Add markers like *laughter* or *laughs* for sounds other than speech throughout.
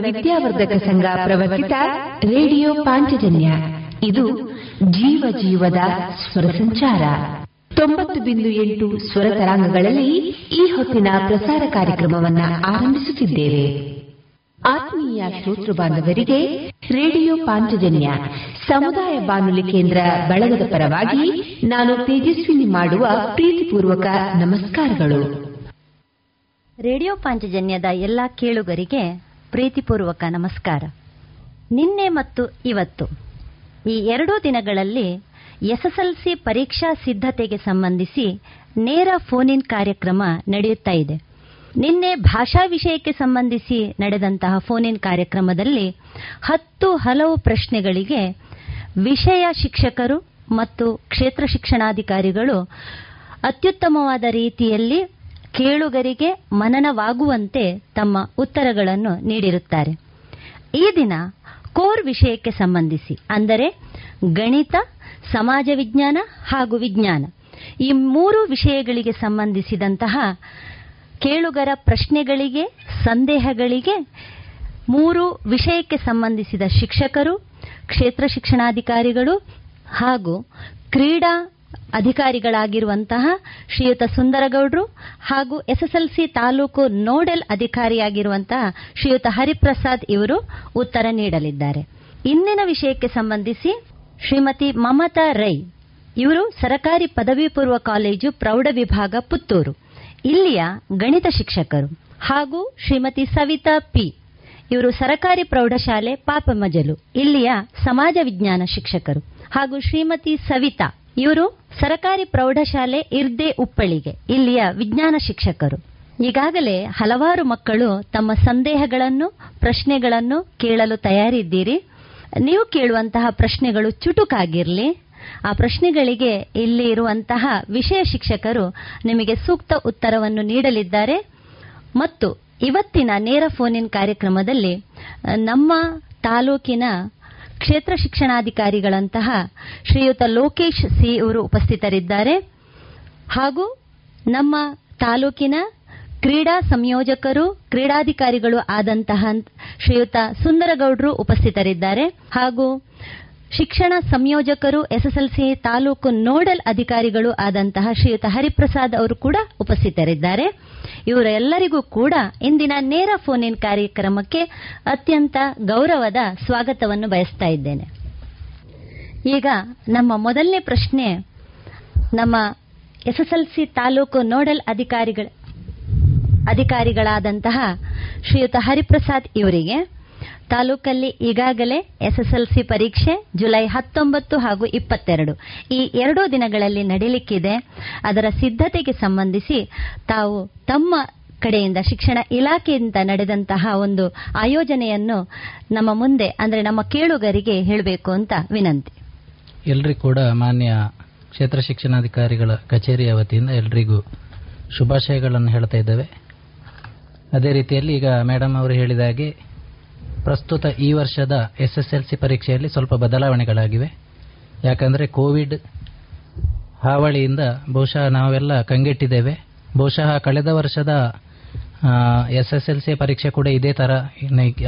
ವಿವೇಕಾನಂದ ವಿದ್ಯಾವರ್ಧಕ ಸಂಘ ಪ್ರವರ್ತಿತ ರೇಡಿಯೋ ಪಾಂಚಜನ್ಯ. ಇದು ಜೀವ ಜೀವದ ಸ್ವರ ಸಂಚಾರ. ತೊಂಬತ್ತು ಬಿಂದು ಎಂಟು ಸ್ವರ ತರಾಂಗಗಳಲ್ಲಿ ಈ ಹೊತ್ತಿನ ಪ್ರಸಾರ ಕಾರ್ಯಕ್ರಮವನ್ನ ಆರಂಭಿಸುತ್ತಿದ್ದೇವೆ. ಆತ್ಮೀಯ ಶ್ರೋತೃ ಬಾಂಧವರಿಗೆ ರೇಡಿಯೋ ಪಾಂಚಜನ್ಯ ಸಮುದಾಯ ಬಾನುಲಿ ಕೇಂದ್ರ ಬಳಗದ ಪರವಾಗಿ ನಾನು ತೇಜಸ್ವಿನಿ ಮಾಡುವ ಪ್ರೀತಿಪೂರ್ವಕ ನಮಸ್ಕಾರಗಳು. ರೇಡಿಯೋ ಪಾಂಚಜನ್ಯದ ಎಲ್ಲಾ ಕೇಳುಗರಿಗೆ ಪ್ರೀತಿಪೂರ್ವಕ ನಮಸ್ಕಾರ. ನಿನ್ನೆ ಮತ್ತು ಇವತ್ತು. ಈ ಎರಡೂ ದಿನಗಳಲ್ಲಿ ಎಸ್ಎಸ್ಎಲ್ಸಿ ಪರೀಕ್ಷಾ ಸಿದ್ಧತೆಗೆ ಸಂಬಂಧಿಸಿ ನೇರ ಫೋನ್ ಕಾರ್ಯಕ್ರಮ ನಡೆಯುತ್ತಾ ಇದೆ. ನಿನ್ನೆ ಭಾಷಾ ವಿಷಯಕ್ಕೆ ಸಂಬಂಧಿಸಿ ನಡೆದಂತಹ ಫೋನ್ ಕಾರ್ಯಕ್ರಮದಲ್ಲಿ ಹತ್ತು ಹಲವು ಪ್ರಶ್ನೆಗಳಿಗೆ ವಿಷಯ ಶಿಕ್ಷಕರು ಮತ್ತು ಕ್ಷೇತ್ರ ಶಿಕ್ಷಣಾಧಿಕಾರಿಗಳು ಅತ್ಯುತ್ತಮವಾದ ರೀತಿಯಲ್ಲಿ ಕೇಳುಗರಿಗೆ ಮನನವಾಗುವಂತೆ ತಮ್ಮ ಉತ್ತರಗಳನ್ನು ನೀಡಿರುತ್ತಾರೆ. ಈ ದಿನ ಕೋರ್ ವಿಷಯಕ್ಕೆ ಸಂಬಂಧಿಸಿ, ಅಂದರೆ ಗಣಿತ, ಸಮಾಜ ವಿಜ್ಞಾನ ಹಾಗೂ ವಿಜ್ಞಾನ, ಈ ಮೂರು ವಿಷಯಗಳಿಗೆ ಸಂಬಂಧಿಸಿದಂತಹ ಕೇಳುಗರ ಪ್ರಶ್ನೆಗಳಿಗೆ, ಸಂದೇಹಗಳಿಗೆ ಮೂರು ವಿಷಯಕ್ಕೆ ಸಂಬಂಧಿಸಿದ ಶಿಕ್ಷಕರು, ಕ್ಷೇತ್ರ ಶಿಕ್ಷಣಾಧಿಕಾರಿಗಳು ಹಾಗೂ ಕ್ರೀಡಾ ಅಧಿಕಾರಿಗಳಾಗಿರುವಂತಹ ಶ್ರೀಯುತ ಸುಂದರಗೌಡರು ಹಾಗೂ ಎಸ್ಎಸ್ಎಲ್ಸಿ ತಾಲೂಕು ನೋಡೆಲ್ ಅಧಿಕಾರಿಯಾಗಿರುವಂತಹ ಶ್ರೀಯುತ ಹರಿಪ್ರಸಾದ್ ಇವರು ಉತ್ತರ ನೀಡಲಿದ್ದಾರೆ. ಇಂದಿನ ವಿಷಯಕ್ಕೆ ಸಂಬಂಧಿಸಿ ಶ್ರೀಮತಿ ಮಮತಾ ರೈ ಇವರು ಸರಕಾರಿ ಪದವಿ ಪೂರ್ವ ಕಾಲೇಜು ಪ್ರೌಢ ವಿಭಾಗ ಪುತ್ತೂರು. ಇಲ್ಲಿಯ ಗಣಿತ ಶಿಕ್ಷಕರು ಹಾಗೂ ಶ್ರೀಮತಿ ಸವಿತಾ ಪಿ. ಇವರು ಸರಕಾರಿ ಪ್ರೌಢಶಾಲೆ ಪಾಪಮಜಲು, ಇಲ್ಲಿಯ ಸಮಾಜ ವಿಜ್ಞಾನ ಶಿಕ್ಷಕರು ಹಾಗೂ ಶ್ರೀಮತಿ ಸವಿತಾ ಇವರು ಸರಕಾರಿ ಪ್ರೌಢಶಾಲೆ ಇರ್ದೇ ಉಪ್ಪಳಿಗೆ, ಇಲ್ಲಿಯ ವಿಜ್ಞಾನ ಶಿಕ್ಷಕರು. ಈಗಾಗಲೇ ಹಲವಾರು ಮಕ್ಕಳು ತಮ್ಮ ಸಂದೇಹಗಳನ್ನು, ಪ್ರಶ್ನೆಗಳನ್ನು ಕೇಳಲು ತಯಾರಿದ್ದೀರಿ. ನೀವು ಕೇಳುವಂತಹ ಪ್ರಶ್ನೆಗಳು ಚುಟುಕಾಗಿರಲಿ. ಆ ಪ್ರಶ್ನೆಗಳಿಗೆ ಇಲ್ಲಿ ಇರುವಂತಹ ವಿಷಯ ಶಿಕ್ಷಕರು ನಿಮಗೆ ಸೂಕ್ತ ಉತ್ತರವನ್ನು ನೀಡಲಿದ್ದಾರೆ. ಮತ್ತು ಇವತ್ತಿನ ನೇರ ಫೋನ್ ಕಾರ್ಯಕ್ರಮದಲ್ಲಿ ನಮ್ಮ ತಾಲೂಕಿನ ಕ್ಷೇತ್ರ ಶಿಕ್ಷಣಾಧಿಕಾರಿಗಳಂತಹ ಶ್ರೀಯುತ ಲೋಕೇಶ್ ಸಿ ಅವರು ಉಪಸ್ಥಿತರಿದ್ದಾರೆ. ಹಾಗೂ ನಮ್ಮ ತಾಲೂಕಿನ ಕ್ರೀಡಾ ಸಂಯೋಜಕರು, ಕ್ರೀಡಾಧಿಕಾರಿಗಳು ಆದಂತಹ ಶ್ರೀಯುತ ಸುಂದರಗೌಡರು ಉಪಸ್ಥಿತರಿದ್ದಾರೆ. ಹಾಗೂ ಶಿಕ್ಷಣ ಸಂಯೋಜಕರು, ಎಸ್ಎಸ್ಎಲ್ಸಿ ತಾಲೂಕು ನೋಡಲ್ ಅಧಿಕಾರಿಗಳು ಆದಂತಹ ಶ್ರೀಯುತ ಹರಿಪ್ರಸಾದ್ ಅವರು ಕೂಡ ಉಪಸ್ಥಿತರಿದ್ದಾರೆ. ಇವರೆಲ್ಲರಿಗೂ ಕೂಡ ಇಂದಿನ ನೇರ ಫೋನ್ ಇನ್ ಕಾರ್ಯಕ್ರಮಕ್ಕೆ ಅತ್ಯಂತ ಗೌರವದ ಸ್ವಾಗತವನ್ನು ಬಯಸ್ತಾ ಇದ್ದೇನೆ. ಈಗ ನಮ್ಮ ಮೊದಲನೇ ಪ್ರಶ್ನೆ, ನಮ್ಮ ಎಸ್ಎಸ್ಎಲ್ಸಿ ತಾಲೂಕು ನೋಡಲ್ ಅಧಿಕಾರಿಗಳ ಅಧಿಕಾರಿಗಳಾದಂತಹ ಶ್ರೀಯುತ ಹರಿಪ್ರಸಾದ್ ಇವರಿಗೆ. ತಾಲೂಕಲ್ಲಿ ಈಗಾಗಲೇ ಎಸ್ಎಸ್ಎಲ್ಸಿ ಪರೀಕ್ಷೆ ಜುಲೈ ಹತ್ತೊಂಬತ್ತು ಹಾಗೂ ಇಪ್ಪತ್ತೆರಡು. ಈ ಎರಡೂ ದಿನಗಳಲ್ಲಿ ನಡೆಯಲಿಕ್ಕಿದೆ ಅದರ ಸಿದ್ಧತೆಗೆ ಸಂಬಂಧಿಸಿ ತಾವು ತಮ್ಮ ಕಡೆಯಿಂದ ಶಿಕ್ಷಣ ಇಲಾಖೆಯಿಂದ ನಡೆದಂತಹ ಒಂದು ಆಯೋಜನೆಯನ್ನು ನಮ್ಮ ಮುಂದೆ, ಅಂದರೆ ನಮ್ಮ ಕೇಳುಗರಿಗೆ ಹೇಳಬೇಕು ಅಂತ ವಿನಂತಿ. ಎಲ್ರಿಗೂ ಕೂಡ ಮಾನ್ಯ ಕ್ಷೇತ್ರ ಶಿಕ್ಷಣಾಧಿಕಾರಿಗಳ ಕಚೇರಿಯ ವತಿಯಿಂದ ಎಲ್ರಿಗೂ ಶುಭಾಶಯಗಳನ್ನು ಹೇಳ್ತಾ ಇದ್ದೇವೆ. ಅದೇ ರೀತಿಯಲ್ಲಿ ಈಗ ಮೇಡಮ್ ಅವರು ಹೇಳಿದ ಹಾಗೆ ಪ್ರಸ್ತುತ ಈ ವರ್ಷದ ಎಸ್ ಎಸ್ ಎಲ್ ಸಿ ಪರೀಕ್ಷೆಯಲ್ಲಿ ಸ್ವಲ್ಪ ಬದಲಾವಣೆಗಳಾಗಿವೆ. ಯಾಕಂದರೆ ಕೋವಿಡ್ ಹಾವಳಿಯಿಂದ ಬಹುಶಃ ನಾವೆಲ್ಲ ಕಂಗೆಟ್ಟಿದ್ದೇವೆ. ಬಹುಶಃ ಕಳೆದ ವರ್ಷದ ಎಸ್ ಎಸ್ ಎಲ್ ಸಿ ಪರೀಕ್ಷೆ ಕೂಡ ಇದೇ ಥರ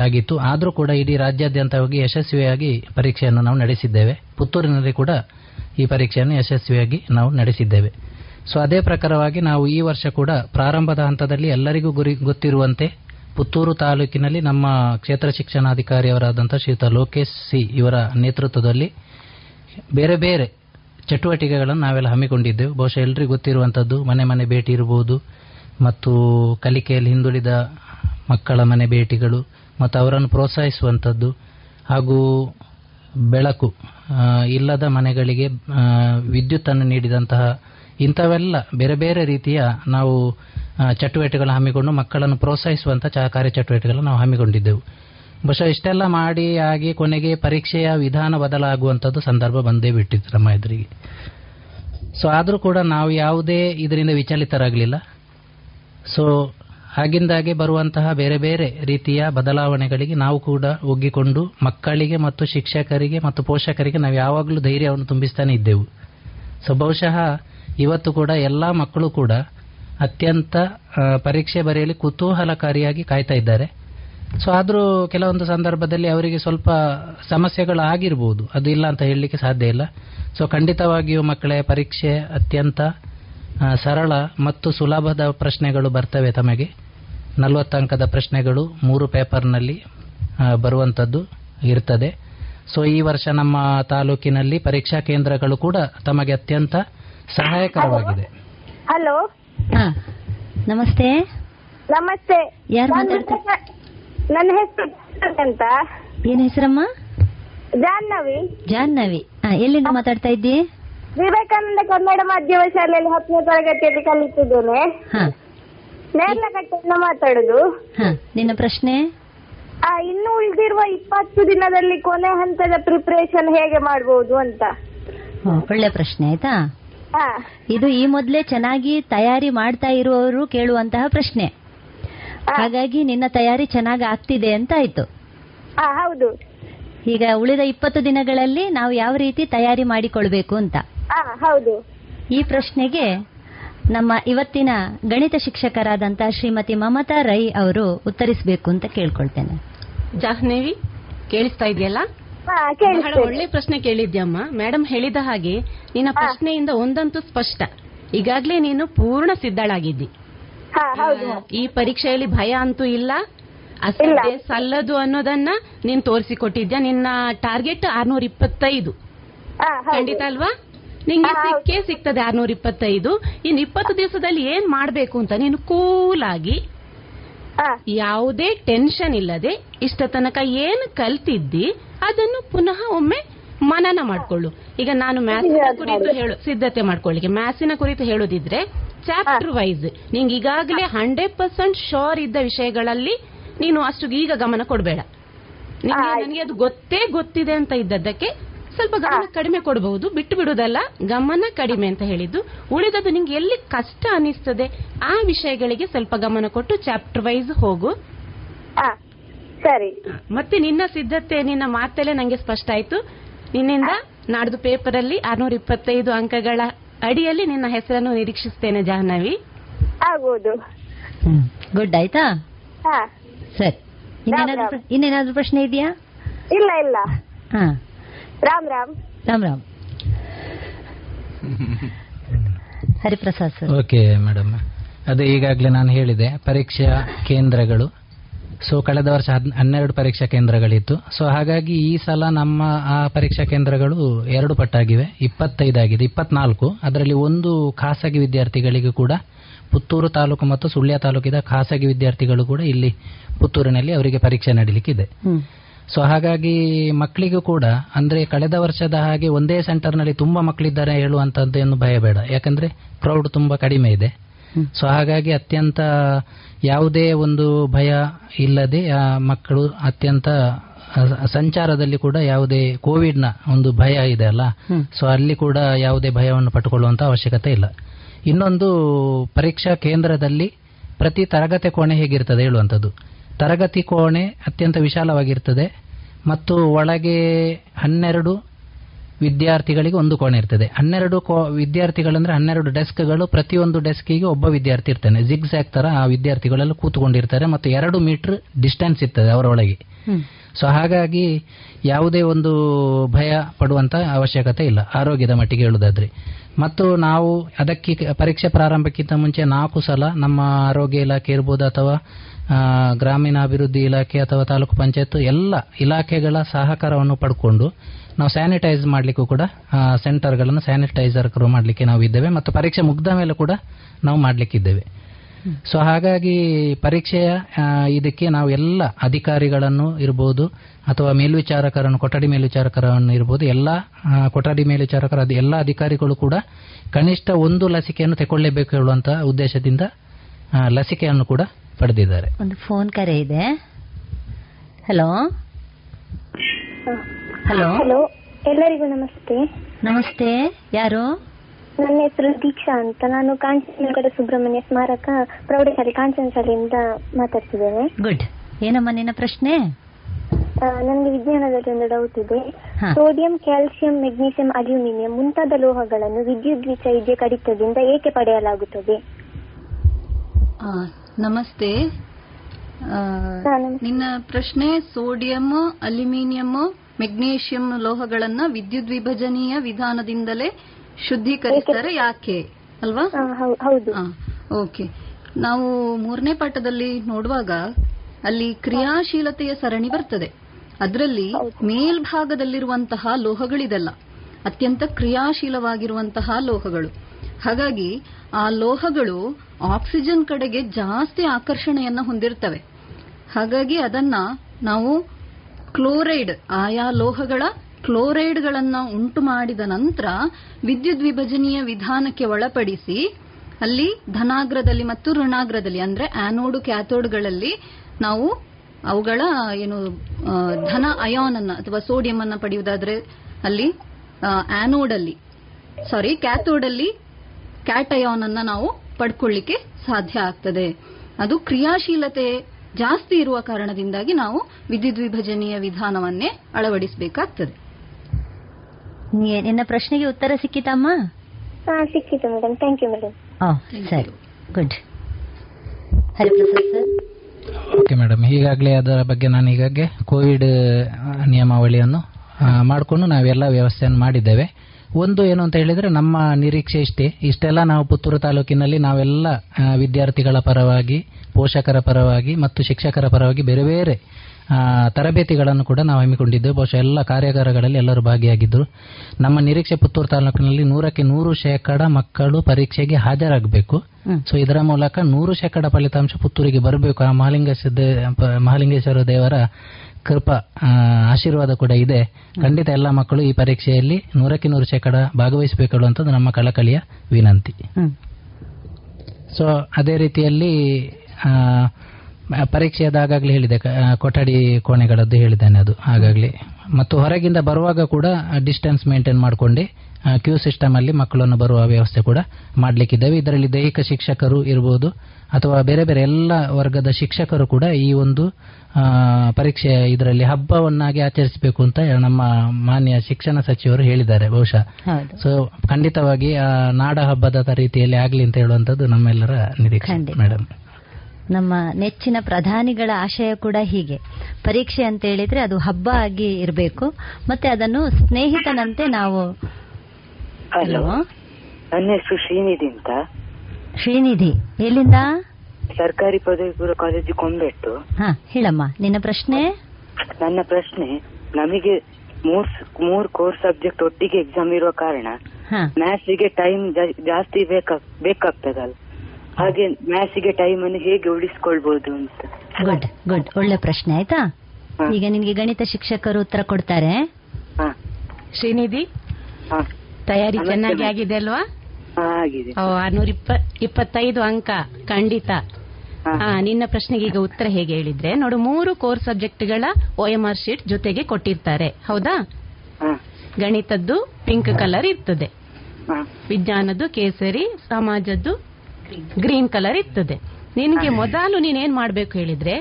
ಆಗಿತ್ತು. ಆದರೂ ಕೂಡ ಇಡೀ ರಾಜ್ಯಾದ್ಯಂತ ಹೋಗಿ ಯಶಸ್ವಿಯಾಗಿ ಪರೀಕ್ಷೆಯನ್ನು ನಾವು ನಡೆಸಿದ್ದೇವೆ. ಪುತ್ತೂರಿನಲ್ಲಿ ಕೂಡ ಈ ಪರೀಕ್ಷೆಯನ್ನು ಯಶಸ್ವಿಯಾಗಿ ನಾವು ನಡೆಸಿದ್ದೇವೆ. ಸೊ, ಅದೇ ಪ್ರಕಾರವಾಗಿ ನಾವು ಈ ವರ್ಷ ಕೂಡ ಪ್ರಾರಂಭದ ಹಂತದಲ್ಲಿ ಎಲ್ಲರಿಗೂ ಗುರಿ ಗೊತ್ತಿರುವಂತೆ ಪುತ್ತೂರು ತಾಲೂಕಿನಲ್ಲಿ ನಮ್ಮ ಕ್ಷೇತ್ರ ಶಿಕ್ಷಣಾಧಿಕಾರಿಯವರಾದಂಥ ಶ್ರೀಯುತ ಲೋಕೇಶ್ ಸಿ ಇವರ ನೇತೃತ್ವದಲ್ಲಿ ಬೇರೆ ಬೇರೆ ಚಟುವಟಿಕೆಗಳನ್ನು ನಾವೆಲ್ಲ ಹಮ್ಮಿಕೊಂಡಿದ್ದೆವು. ಬಹುಶಃ ಎಲ್ಲರಿಗೂ ಗೊತ್ತಿರುವಂಥದ್ದು, ಮನೆ ಮನೆ ಭೇಟಿ ಇರಬಹುದು ಮತ್ತು ಕಲಿಕೆಯಲ್ಲಿ ಹಿಂದುಳಿದ ಮಕ್ಕಳ ಮನೆ ಭೇಟಿಗಳು, ಮತ್ತು ಅವರನ್ನು ಪ್ರೋತ್ಸಾಹಿಸುವಂಥದ್ದು, ಹಾಗೂ ಬೆಳಕು ಇಲ್ಲದ ಮನೆಗಳಿಗೆ ವಿದ್ಯುತ್ತನ್ನು ನೀಡಿದಂತಹ ಇಂಥವೆಲ್ಲ ಬೇರೆ ಬೇರೆ ರೀತಿಯ ನಾವು ಚಟುವಟಿಕೆಗಳನ್ನು ಹಮ್ಮಿಕೊಂಡು ಮಕ್ಕಳನ್ನು ಪ್ರೋತ್ಸಾಹಿಸುವಂಥ ಕಾರ್ಯಚಟುವಟಿಕೆಗಳನ್ನು ನಾವು ಹಮ್ಮಿಕೊಂಡಿದ್ದೆವು. ಬಹುಶಃ ಇಷ್ಟೆಲ್ಲ ಮಾಡಿ ಆಗಿ ಕೊನೆಗೆ ಪರೀಕ್ಷೆಯ ವಿಧಾನ ಬದಲಾಗುವಂಥದ್ದು ಸಂದರ್ಭ ಬಂದೇ ಬಿಟ್ಟಿತ್ತು ನಮ್ಮ ಎದುರಿಗೆ. ಸೊ ಆದರೂ ಕೂಡ ನಾವು ಯಾವುದೇ ಇದರಿಂದ ವಿಚಲಿತರಾಗಲಿಲ್ಲ. ಸೊ ಆಗಿಂದಾಗೆ ಬರುವಂತಹ ಬೇರೆ ಬೇರೆ ರೀತಿಯ ಬದಲಾವಣೆಗಳಿಗೆ ನಾವು ಕೂಡ ಒಗ್ಗಿಕೊಂಡು ಮಕ್ಕಳಿಗೆ ಮತ್ತು ಶಿಕ್ಷಕರಿಗೆ ಮತ್ತು ಪೋಷಕರಿಗೆ ನಾವು ಯಾವಾಗಲೂ ಧೈರ್ಯವನ್ನು ತುಂಬಿಸ್ತಾನೆ ಇದ್ದೆವು. ಸೊ ಬಹುಶಃ ಇವತ್ತು ಕೂಡ ಎಲ್ಲ ಮಕ್ಕಳು ಕೂಡ ಅತ್ಯಂತ ಪರೀಕ್ಷೆ ಬರೆಯಲಿ ಕುತೂಹಲಕಾರಿಯಾಗಿ ಕಾಯ್ತಾ ಇದ್ದಾರೆ. ಸೊ ಆದರೂ ಕೆಲವೊಂದು ಸಂದರ್ಭದಲ್ಲಿ ಅವರಿಗೆ ಸ್ವಲ್ಪ ಸಮಸ್ಯೆಗಳು ಆಗಿರ್ಬೋದು. ಅದು ಇಲ್ಲ ಅಂತ ಹೇಳಲಿಕ್ಕೆ ಸಾಧ್ಯ ಇಲ್ಲ. ಸೊ ಖಂಡಿತವಾಗಿಯೂ ಮಕ್ಕಳೇ, ಪರೀಕ್ಷೆ ಅತ್ಯಂತ ಸರಳ ಮತ್ತು ಸುಲಭದ ಪ್ರಶ್ನೆಗಳು ಬರ್ತವೆ ತಮಗೆ. ನಲವತ್ತು ಅಂಕದ ಪ್ರಶ್ನೆಗಳು ಮೂರು ಪೇಪರ್ನಲ್ಲಿ ಬರುವಂಥದ್ದು ಇರ್ತದೆ. ಸೊ ಈ ವರ್ಷ ನಮ್ಮ ತಾಲೂಕಿನಲ್ಲಿ ಪರೀಕ್ಷಾ ಕೇಂದ್ರಗಳು ಕೂಡ ತಮಗೆ ಅತ್ಯಂತ ಸಹಾಯಕರವಾಗಿದೆ. ಹಲೋ? ಹಾ. ನಮಸ್ತೆ. ನಮಸ್ತೆ. ಯಾರು ನನ್ನ ಹೆಸರು- ನನ್ನ ಹೆಸರು ಅಂತ. ಏನ್ ಹೆಸರಮ್ಮ? ಜಾಹ್ನವಿ. ಜಾಹ್ನವಿ. ಹಾ ಎಲ್ಲಿಂದ ಮಾತಾಡ್ತಾ ಇದ್ದಿ ವಿವೇಕಾನಂದ ಕನ್ನಡ ಮಾಧ್ಯಮ ಶಾಲೆಯಲ್ಲಿ ಹತ್ತನೇ ತರಗತಿಯಲ್ಲಿ ಕಲಿತಿದ್ದೇನೆ. ಹಾ. ನೇರ್ಲಕಟ್ಟೆಯಿಂದ ಮಾತಾಡುದು. ಹಾ ನಿನ್ನ ಪ್ರಶ್ನೆ? ಆ, ಇನ್ನು ಉಳಿದಿರುವ ಇಪ್ಪತ್ತು ದಿನದಲ್ಲಿ ಕೊನೆ ಹಂತದ ಪ್ರಿಪರೇಷನ್ ಹೇಗೆ ಮಾಡಬಹುದು ಅಂತ. ಒಳ್ಳೆ ಪ್ರಶ್ನೆ ಆಯ್ತಾ? ಇದು ಈ ಮೊದಲೇ ಚೆನ್ನಾಗಿ ತಯಾರಿ ಮಾಡ್ತಾ ಇರುವವರು ಕೇಳುವಂತಹ ಪ್ರಶ್ನೆ. ಹಾಗಾಗಿ ನಿನ್ನ ತಯಾರಿ ಚೆನ್ನಾಗಿ ಆಗ್ತಿದೆ ಅಂತ ಆಯ್ತು. ಹೌದು. ಈಗ ಉಳಿದ ಇಪ್ಪತ್ತು ದಿನಗಳಲ್ಲಿ ನಾವು ಯಾವ ರೀತಿ ತಯಾರಿ ಮಾಡಿಕೊಳ್ಬೇಕು ಅಂತ? ಹೌದು. ಈ ಪ್ರಶ್ನೆಗೆ ನಮ್ಮ ಇವತ್ತಿನ ಗಣಿತ ಶಿಕ್ಷಕರಾದಂತಹ ಶ್ರೀಮತಿ ಮಮತಾ ರೈ ಅವರು ಉತ್ತರಿಸಬೇಕು ಅಂತ ಕೇಳ್ಕೊಳ್ತೇನೆ. ಜಾಹ್ನೇವಿ ಕೇಳಿಸ್ತಾ ಇದೆಯಲ್ಲ? ಬಹಳ ಒಳ್ಳೆ ಪ್ರಶ್ನೆ ಕೇಳಿದ್ಯಮ್ಮ ಮೇಡಮ್ ಹೇಳಿದ ಹಾಗೆ ನಿನ್ನ ಪ್ರಶ್ನೆಯಿಂದ ಒಂದಂತೂ ಸ್ಪಷ್ಟ. ಈಗಾಗ್ಲೇ ನೀನು ಪೂರ್ಣ ಸಿದ್ಧಳಾಗಿದ್ದಿ. ಈ ಪರೀಕ್ಷೆಯಲ್ಲಿ ಭಯ ಅಂತೂ ಇಲ್ಲ. ಅಸಾಧ್ಯ ಸಲ್ಲದು ಅನ್ನೋದನ್ನ ನೀನ್ ತೋರಿಸಿಕೊಟ್ಟಿದ್ಯಾ? ನಿನ್ನ ಟಾರ್ಗೆಟ್ ಆರ್ನೂರ ಇಪ್ಪತ್ತೈದು ಖಂಡಿತ ಅಲ್ವಾ? ನಿಂಗೆ. ಸಿಕ್ಕೇ ಸಿಗ್ತದೆ ಆರ್ನೂರ ಇಪ್ಪತ್ತೈದು ಇನ್ ಇಪ್ಪತ್ತು ದಿವಸದಲ್ಲಿ ಏನ್ ಮಾಡ್ಬೇಕು ಅಂತ ನೀನು ಕೂಲ್ ಆಗಿ ಯಾವುದೇ ಟೆನ್ಷನ್ ಇಲ್ಲದೆ ಇಷ್ಟ ತನಕ ಏನ್ ಕಲ್ತಿದ್ದಿ ಅದನ್ನು ಪುನಃ ಒಮ್ಮೆ ಮನನ ಮಾಡ್ಕೊಳ್ಳು. ಈಗ ನಾನು ಮ್ಯಾಥ್ಸಿನ ಕುರಿತು ಹೇಳು ಸಿದ್ಧತೆ ಮಾಡ್ಕೊಳ್ಳಿಕ್ಕೆ. ಮ್ಯಾಥ್ಸಿನ ಕುರಿತು ಹೇಳೋದಿದ್ರೆ ಚಾಪ್ಟರ್ ವೈಸ್ ನಿಂಗೆ ಈಗಾಗಲೇ ಹಂಡ್ರೆಡ್ ಪರ್ಸೆಂಟ್ ಶೋರ್ ಇದ್ದ ವಿಷಯಗಳಲ್ಲಿ ನೀನು ಅಷ್ಟು ಈಗ ಗಮನ ಕೊಡಬೇಡ. ನಿಂಗೆ ನನಗೆ ಅದು ಗೊತ್ತೇ ಗೊತ್ತಿದೆ ಅಂತ ಇದ್ದದ್ದಕ್ಕೆ ಸ್ವಲ್ಪ ಗಮನ ಕಡಿಮೆ ಕೊಡಬಹುದು. ಬಿಟ್ಟು ಬಿಡುವುದಲ್ಲ ಗಮನ ಕಡಿಮೆ ಅಂತ ಹೇಳಿದ್ದು. ಉಳಿದದ್ದು ನಿಂಗೆ ಎಲ್ಲಿ ಕಷ್ಟ ಅನಿಸ್ತದೆ ಆ ವಿಷಯಗಳಿಗೆ ಸ್ವಲ್ಪ ಗಮನ ಕೊಟ್ಟು ಚಾಪ್ಟರ್ ವೈಸ್ ಹೋಗು. ಸರಿ. ಮತ್ತೆ ನಿನ್ನ ಸಿದ್ಧತೆ ನಿನ್ನ ಮಾತಲ್ಲೇ ನಂಗೆ ಸ್ಪಷ್ಟ ಆಯ್ತು. ನಿನ್ನಿಂದ ನಾಡ್ದು ಪೇಪರ್ ಅಲ್ಲಿ ಆರ್ನೂರ ಇಪ್ಪತ್ತೈದು ಅಂಕಗಳ ಅಡಿಯಲ್ಲಿ ನಿನ್ನ ಹೆಸರನ್ನು ನಿರೀಕ್ಷಿಸ್ತೇನೆ ಜಾಹ್ನವಿ. ಆಗ್ಬೋದು. ಗುಡ್ ಆಯ್ತಾ? ಹಾ. ಸರಿ. ಇನ್ನೇನಾದ್ರೂ ಪ್ರಶ್ನೆ ಇದೆಯಾ? ಇಲ್ಲ ಇಲ್ಲ. ಹಾ. Ram Ram. Ram Ram. Hariprasad sir. Okay madam ಅದೇ ಈಗಾಗಲೇ ನಾನು ಹೇಳಿದೆ ಪರೀಕ್ಷಾ ಕೇಂದ್ರಗಳು. ಸೊ ಕಳೆದ ವರ್ಷ ಹನ್ನೆರಡು ಪರೀಕ್ಷಾ ಕೇಂದ್ರಗಳಿತ್ತು. ಸೊ ಹಾಗಾಗಿ ಈ ಸಲ ನಮ್ಮ ಆ ಪರೀಕ್ಷಾ ಕೇಂದ್ರಗಳು ಎರಡು ಪಟ್ಟಾಗಿವೆ. ಇಪ್ಪತ್ತೈದಾಗಿದೆ ಇಪ್ಪತ್ನಾಲ್ಕು. ಅದರಲ್ಲಿ ಒಂದು ಖಾಸಗಿ ವಿದ್ಯಾರ್ಥಿಗಳಿಗೆ ಕೂಡ ಪುತ್ತೂರು ತಾಲೂಕು ಮತ್ತು ಸುಳ್ಯ ತಾಲೂಕಿನ ಖಾಸಗಿ ವಿದ್ಯಾರ್ಥಿಗಳು ಕೂಡ ಇಲ್ಲಿ ಪುತ್ತೂರಿನಲ್ಲಿ ಅವರಿಗೆ ಪರೀಕ್ಷೆ ನಡೀಲಿಕ್ಕಿದೆ ಸೊ ಹಾಗಾಗಿ ಮಕ್ಕಳಿಗೂ ಕೂಡ ಅಂದ್ರೆ ಕಳೆದ ವರ್ಷದ ಹಾಗೆ ಒಂದೇ ಸೆಂಟರ್ನಲ್ಲಿ ತುಂಬಾ ಮಕ್ಕಳಿದ್ದಾರೆ ಹೇಳುವಂತದ್ದು ಏನು ಭಯ ಬೇಡ ಯಾಕಂದ್ರೆ ಕ್ರೌಡ್ ತುಂಬಾ ಕಡಿಮೆ ಇದೆ. ಸೊ ಹಾಗಾಗಿ ಅತ್ಯಂತ ಯಾವುದೇ ಒಂದು ಭಯ ಇಲ್ಲದೆ ಆ ಮಕ್ಕಳು ಅತ್ಯಂತ ಸಂಚಾರದಲ್ಲಿ ಕೂಡ ಯಾವುದೇ ಕೋವಿಡ್ನ ಒಂದು ಭಯ ಇದೆ ಅಲ್ಲ. ಸೊ ಅಲ್ಲಿ ಕೂಡ ಯಾವುದೇ ಭಯವನ್ನು ಪಟ್ಟುಕೊಳ್ಳುವಂತ ಅವಶ್ಯಕತೆ ಇಲ್ಲ. ಇನ್ನೊಂದು ಪರೀಕ್ಷಾ ಕೇಂದ್ರದಲ್ಲಿ ಪ್ರತಿ ತರಗತಿ ಕೋಣೆ ಹೇಗಿರ್ತದೆ ಹೇಳುವಂಥದ್ದು. ತರಗತಿ ಕೋಣೆ ಅತ್ಯಂತ ವಿಶಾಲವಾಗಿರ್ತದೆ. ಮತ್ತು ಒಳಗೆ ಹನ್ನೆರಡು ವಿದ್ಯಾರ್ಥಿಗಳಿಗೆ ಒಂದು ಕೋಣೆ ಇರ್ತದೆ. ಹನ್ನೆರಡು ಕೋ ವಿದ್ಯಾರ್ಥಿಗಳಂದ್ರೆ ಹನ್ನೆರಡು ಡೆಸ್ಕ್ಗಳು ಪ್ರತಿಯೊಂದು ಡೆಸ್ಕಿಗೆ ಒಬ್ಬ ವಿದ್ಯಾರ್ಥಿ ಇರ್ತಾನೆ. ಜಿಗ್ ಸ್ಯಾಕ್ ತರ ಆ ವಿದ್ಯಾರ್ಥಿಗಳೆಲ್ಲ ಕೂತ್ಕೊಂಡಿರ್ತಾರೆ ಮತ್ತು ಎರಡು ಮೀಟರ್ ಡಿಸ್ಟೆನ್ಸ್ ಇರ್ತದೆ ಅವರೊಳಗೆ ಸೊ ಹಾಗಾಗಿ ಯಾವುದೇ ಒಂದು ಭಯ ಪಡುವಂತ ಅವಶ್ಯಕತೆ ಇಲ್ಲ. ಆರೋಗ್ಯದ ಮಟ್ಟಿಗೆ ಹೇಳುವುದಾದ್ರೆ ಮತ್ತು ನಾವು ಅದಕ್ಕೆ ಪರೀಕ್ಷೆ ಪ್ರಾರಂಭಕ್ಕಿಂತ ಮುಂಚೆ ನಾಲ್ಕು ಸಲ ನಮ್ಮ ಆರೋಗ್ಯ ಇಲಾಖೆ ಇರ್ಬೋದು ಅಥವಾ ಗ್ರಾಮೀಣಾಭಿವೃದ್ಧಿ ಇಲಾಖೆ ಅಥವಾ ತಾಲೂಕು ಪಂಚಾಯತ್ ಎಲ್ಲ ಇಲಾಖೆಗಳ ಸಹಕಾರವನ್ನು ಪಡ್ಕೊಂಡು ನಾವು ಸ್ಯಾನಿಟೈಸ್ ಮಾಡಲಿಕ್ಕೂ ಕೂಡ ಸೆಂಟರ್ಗಳನ್ನು ಸ್ಯಾನಿಟೈಸರ್ ಮಾಡಲಿಕ್ಕೆ ನಾವು ಇದ್ದೇವೆ ಮತ್ತು ಪರೀಕ್ಷೆ ಮುಗ್ದ ಮೇಲೆ ಕೂಡ ನಾವು ಮಾಡಲಿಕ್ಕಿದ್ದೇವೆ ಸೊ ಹಾಗಾಗಿ ಪರೀಕ್ಷೆಯ ಇದಕ್ಕೆ ನಾವು ಎಲ್ಲ ಅಧಿಕಾರಿಗಳನ್ನು ಇರಬಹುದು ಅಥವಾ ಮೇಲ್ವಿಚಾರಕರನ್ನು ಕೊಠಡಿ ಮೇಲ್ವಿಚಾರಕರನ್ನು ಇರಬಹುದು ಎಲ್ಲ ಕೊಠಡಿ ಮೇಲ್ವಿಚಾರಕರ ಅದು ಎಲ್ಲ ಅಧಿಕಾರಿಗಳು ಕೂಡ ಕನಿಷ್ಠ ಒಂದು ಲಸಿಕೆಯನ್ನು ತಗೊಳ್ಳೇಬೇಕು ಹೇಳುವಂತಹ ಉದ್ದೇಶದಿಂದ ಲಸಿಕೆಯನ್ನು ಕೂಡ ಪಡೆದಿದ್ದಾರೆ. ಒಂದು ಫೋನ್ ಕರೆ ಇದೆ. Hello hello. ಹಲೋ ಎಲ್ಲರಿಗೂ ನಮಸ್ತೆ. ನಮಸ್ತೆ ಯಾರು? ನನ್ನ ಹೆಸರು ದೀಕ್ಷಾ ಅಂತ. ನಾನು ಕಾಂಚನಗಡ ಸುಬ್ರಹ್ಮಣ್ಯ ಸ್ಮಾರಕ ಪ್ರೌಢಶಾಲೆ ಕಾಂಚನ ಶಾಲೆಯಿಂದ ಮಾತಾಡ್ತಿದ್ದೇನೆ. ಗುಡ್. ಏನಮ್ಮ ನಿನ್ನ ಪ್ರಶ್ನೆ? ನನಗೆ ವಿಜ್ಞಾನದಲ್ಲಿ ಒಂದು ಡೌಟ್ ಇದೆ. ಸೋಡಿಯಂ ಕ್ಯಾಲ್ಸಿಯಂ ಮೆಗ್ನೀಷಿಯಂ ಅಲ್ಯೂಮಿನಿಯಂ ಮುಂತಾದ ಲೋಹಗಳನ್ನು ವಿದ್ಯುತ್ ದ್ವಿಚೈದ್ಯ ಕಡಿತದಿಂದ ಏಕೆ ಪಡೆಯಲಾಗುತ್ತದೆ? ನಮಸ್ತೆ. ನಿನ್ನ ಪ್ರಶ್ನೆ ಸೋಡಿಯಂ ಅಲ್ಯೂಮಿನಿಯಂ ಮೆಗ್ನೀಷಿಯಂ ಲೋಹಗಳನ್ನ ವಿದ್ಯುತ್ ವಿಭಜನೀಯ ವಿಧಾನದಿಂದಲೇ ಶುದ್ಧೀಕರಿಸ್ತಾರೆ ಯಾಕೆ? ಅಲ್ವಾ? ಓಕೆ. ನಾವು ಮೂರನೇ ಪಾಠದಲ್ಲಿ ನೋಡುವಾಗ ಅಲ್ಲಿ ಕ್ರಿಯಾಶೀಲತೆಯ ಸರಣಿ ಬರ್ತದೆ. ಅದರಲ್ಲಿ ಮೇಲ್ಭಾಗದಲ್ಲಿರುವಂತಹ ಲೋಹಗಳಿದೆಲ್ಲ ಅತ್ಯಂತ ಕ್ರಿಯಾಶೀಲವಾಗಿರುವಂತಹ ಲೋಹಗಳು. ಹಾಗಾಗಿ ಆ ಲೋಹಗಳು ಆಕ್ಸಿಜನ್ ಕಡೆಗೆ ಜಾಸ್ತಿ ಆಕರ್ಷಣೆಯನ್ನ ಹೊಂದಿರ್ತವೆ. ಹಾಗಾಗಿ ಅದನ್ನ ನಾವು ಕ್ಲೋರೈಡ್, ಆಯಾ ಲೋಹಗಳ ಕ್ಲೋರೈಡ್ಗಳನ್ನ ಉಂಟು ಮಾಡಿದ ನಂತರ ವಿದ್ಯುತ್ ವಿಭಜನೀಯ ವಿಧಾನಕ್ಕೆ ಒಳಪಡಿಸಿ ಅಲ್ಲಿ ಧನಾಗ್ರದಲ್ಲಿ ಮತ್ತು ಋಣಾಗ್ರದಲ್ಲಿ, ಅಂದ್ರೆ ಆನೋಡು, ಕ್ಯಾಥೋಡ್ಗಳಲ್ಲಿ ನಾವು ಅವುಗಳ ಏನು ಧನ ಅಯಾನ್ ಅನ್ನ ಅಥವಾ ಸೋಡಿಯಂ ಅನ್ನ ಪಡೆಯುವುದಾದ್ರೆ ಅಲ್ಲಿ ಆನೋಡ್ ಅಲ್ಲಿ ಸಾರಿ ಕ್ಯಾಥೋಡ್ ಅಲ್ಲಿ ಕ್ಯಾಟಯಾನ್ ಅನ್ನ ನಾವು ಪಡ್ಕೊಳ್ಳಿಕ್ಕೆ ಸಾಧ್ಯ ಆಗ್ತದೆ. ಅದು ಕ್ರಿಯಾಶೀಲತೆ ಜಾಸ್ತಿ ಇರುವ ಕಾರಣದಿಂದಾಗಿ ನಾವು ವಿದ್ಯುತ್ ವಿಭಜನೆಯ ವಿಧಾನವನ್ನೇ ಅಳವಡಿಸಬೇಕಾಗ್ತದೆ. ನಿನ್ನ ಪ್ರಶ್ನೆಗೆ ಉತ್ತರ ಸಿಕ್ಕಿತಮ್ಮ? ಹಾ ಸಿಕ್ಕಿತು ಮೇಡಮ್ ಥ್ಯಾಂಕ್ ಯು ಮೇಡಮ್ ಸರಿ. Good Hariprasad sir okay madam ಈಗಾಗಲೇ ಅದರ ಬಗ್ಗೆ ನಾನು ಈಗಾಗಲೇ ಕೋವಿಡ್ ನಿಯಮಾವಳಿಯನ್ನು ಮಾಡಿಕೊಂಡು ನಾವೆಲ್ಲ ವ್ಯವಸ್ಥೆಯನ್ನು ಮಾಡಿದ್ದೇವೆ. ಒಂದು ಏನು ಅಂತ ಹೇಳಿದ್ರೆ ನಮ್ಮ ನಿರೀಕ್ಷೆ ಇಷ್ಟೇ. ಇಷ್ಟೆಲ್ಲ ನಾವು ಪುತ್ತೂರು ತಾಲೂಕಿನಲ್ಲಿ ನಾವೆಲ್ಲ ವಿದ್ಯಾರ್ಥಿಗಳ ಪರವಾಗಿ ಪೋಷಕರ ಪರವಾಗಿ ಮತ್ತು ಶಿಕ್ಷಕರ ಪರವಾಗಿ ಬೇರೆ ಬೇರೆ ತರಬೇತಿಗಳನ್ನು ಕೂಡ ನಾವು ಹಮ್ಮಿಕೊಂಡಿದ್ದೆವು. ಬಹುಶಃ ಎಲ್ಲ ಕಾರ್ಯಾಗಾರಗಳಲ್ಲಿ ಎಲ್ಲರೂ ಭಾಗಿಯಾಗಿದ್ದರು. ನಮ್ಮ ನಿರೀಕ್ಷೆ ಪುತ್ತೂರು ತಾಲೂಕಿನಲ್ಲಿ ನೂರಕ್ಕೆ ನೂರು ಶೇಕಡ ಮಕ್ಕಳು ಪರೀಕ್ಷೆಗೆ ಹಾಜರಾಗಬೇಕು. ಸೊ ಇದರ ಮೂಲಕ ನೂರು ಶೇಕಡ ಫಲಿತಾಂಶ ಪುತ್ತೂರಿಗೆ ಬರಬೇಕು. ಆ ಮಹಾಲಿಂಗೇಶ್ವರ ಮಹಾಲಿಂಗೇಶ್ವರ ದೇವರ ಕೃಪಾ ಆಶೀರ್ವಾದ ಕೂಡ ಇದೆ. ಖಂಡಿತ ಎಲ್ಲ ಮಕ್ಕಳು ಈ ಪರೀಕ್ಷೆಯಲ್ಲಿ ನೂರಕ್ಕೆ ನೂರು ಶೇಕಡ ಭಾಗವಹಿಸಬೇಕು ಅಂತ ನಮ್ಮ ಕಳಕಳಿಯ ವಿನಂತಿ. ಸೊ ಅದೇ ರೀತಿಯಲ್ಲಿ ಪರೀಕ್ಷೆ ಅದಾಗಲೇ ಹೇಳಿದೆ ಕೊಠಡಿ ಕೋಣೆಗಳದ್ದು ಹೇಳಿದ್ದೇನೆ ಅದು ಆಗಾಗಲೇ ಮತ್ತು ಹೊರಗಿಂದ ಬರುವಾಗ ಕೂಡ ಡಿಸ್ಟೆನ್ಸ್ ಮೇಂಟೈನ್ ಮಾಡಿಕೊಂಡು. ಕ್ಯೂ ಸಿಸ್ಟಮ್ ಅಲ್ಲಿ ಮಕ್ಕಳನ್ನು ಬರುವ ವ್ಯವಸ್ಥೆ ಕೂಡ ಮಾಡಲಿಕ್ಕಿದ್ದೇವೆ. ಇದರಲ್ಲಿ ದೈಹಿಕ ಶಿಕ್ಷಕರು ಇರಬಹುದು ಅಥವಾ ಬೇರೆ ಬೇರೆ ಎಲ್ಲ ವರ್ಗದ ಶಿಕ್ಷಕರು ಕೂಡ ಈ ಒಂದು ಪರೀಕ್ಷೆ ಇದರಲ್ಲಿ ಹಬ್ಬವನ್ನಾಗಿ ಆಚರಿಸಬೇಕು ಅಂತ ನಮ್ಮ ಮಾನ್ಯ ಶಿಕ್ಷಣ ಸಚಿವರು ಹೇಳಿದ್ದಾರೆ ಬಹುಶಃ. ಸೊ ಖಂಡಿತವಾಗಿ ಆ ನಾಡ ಹಬ್ಬದ ರೀತಿಯಲ್ಲಿ ಆಗಲಿ ಅಂತ ಹೇಳುವಂತದ್ದು ನಮ್ಮೆಲ್ಲರ ನಿರೀಕ್ಷೆ. ಮೇಡಮ್ ನಮ್ಮ ನೆಚ್ಚಿನ ಪ್ರಧಾನಿಗಳ ಆಶಯ ಕೂಡ ಹೀಗೆ. ಪರೀಕ್ಷೆ ಅಂತ ಹೇಳಿದ್ರೆ ಅದು ಹಬ್ಬ ಆಗಿ ಇರಬೇಕು. ಮತ್ತೆ ಅದನ್ನು ಸ್ನೇಹಿತನಂತೆ ನಾವು ಹಲೋ? ನನ್ನ ಹೆಸರು ಶ್ರೀನಿಧಿ ಅಂತ. ಶ್ರೀನಿಧಿ ಎಲ್ಲಿಂದ? ಸರ್ಕಾರಿ ಪದವಿ ಪೂರ್ವ ಕಾಲೇಜು ಕೊಂಬೆಟ್ಟು. ಹಾ ಹೇಳಮ್ಮ ನಿನ್ನ ಪ್ರಶ್ನೆ? ನನ್ನ ಪ್ರಶ್ನೆ ನಮಗೆ ಮೂರ್ ಮೂರ್ ಕೋರ್ಸ್ ಸಬ್ಜೆಕ್ಟ್ ಒಟ್ಟಿಗೆ ಎಕ್ಸಾಮ್ ಇರುವ ಕಾರಣ ಹಾ. ಮ್ಯಾಥ್ಸಿಗೆ ಟೈಮ್ ಜಾಸ್ತಿ ಬೇಕಾಗ್ ಬೇಕಾಗ್ತದಲ್ಲ. ಹಾಗೆ ಮ್ಯಾಥ್ಸಿಗೆ ಟೈಮ್ ಅನ್ನು ಹೇಗೆ ಉಳಿಸ್ಕೊಳ್ಬಹುದು ಅಂತ. ಗುಡ್ ಗುಡ್ ಒಳ್ಳೆ ಪ್ರಶ್ನೆ ಆಯ್ತಾ? ಈಗ ನಿನ್ಗೆ ಗಣಿತ ಶಿಕ್ಷಕರು ಉತ್ತರ ಕೊಡ್ತಾರೆ. ಹಾ. ಶ್ರೀನಿಧಿ? ಹಾ. ತಯಾರಿ ಚೆನ್ನಾಗಿ ಆಗಿದೆ ಅಲ್ವಾ? ಆಗಿದೆ. ಇಪ್ಪತ್ತೈದು ಅಂಕ ಖಂಡಿತ. ನಿನ್ನ ಪ್ರಶ್ನೆಗೆ ಈಗ ಉತ್ತರ ಹೇಗೆ ಹೇಳಿದ್ರೆ ನೋಡು ಮೂರು ಕೋರ್ ಸಬ್ಜೆಕ್ಟ್ಗಳ ಒ ಎಂ ಆರ್ ಶೀಟ್ ಜೊತೆಗೆ ಕೊಟ್ಟಿರ್ತಾರೆ. ಹೌದಾ? ಗಣಿತದ್ದು ಪಿಂಕ್ ಕಲರ್ ಇರ್ತದೆ. ವಿಜ್ಞಾನದ್ದು ಕೇಸರಿ ಸಮಾಜದ್ದು ಗ್ರೀನ್. ಕಲರ್ ಇರ್ತದೆ. ನಿನಗೆ ಮೊದಲು ನೀನೇನ್ ಮಾಡಬೇಕು ಹೇಳಿದ್ರೆ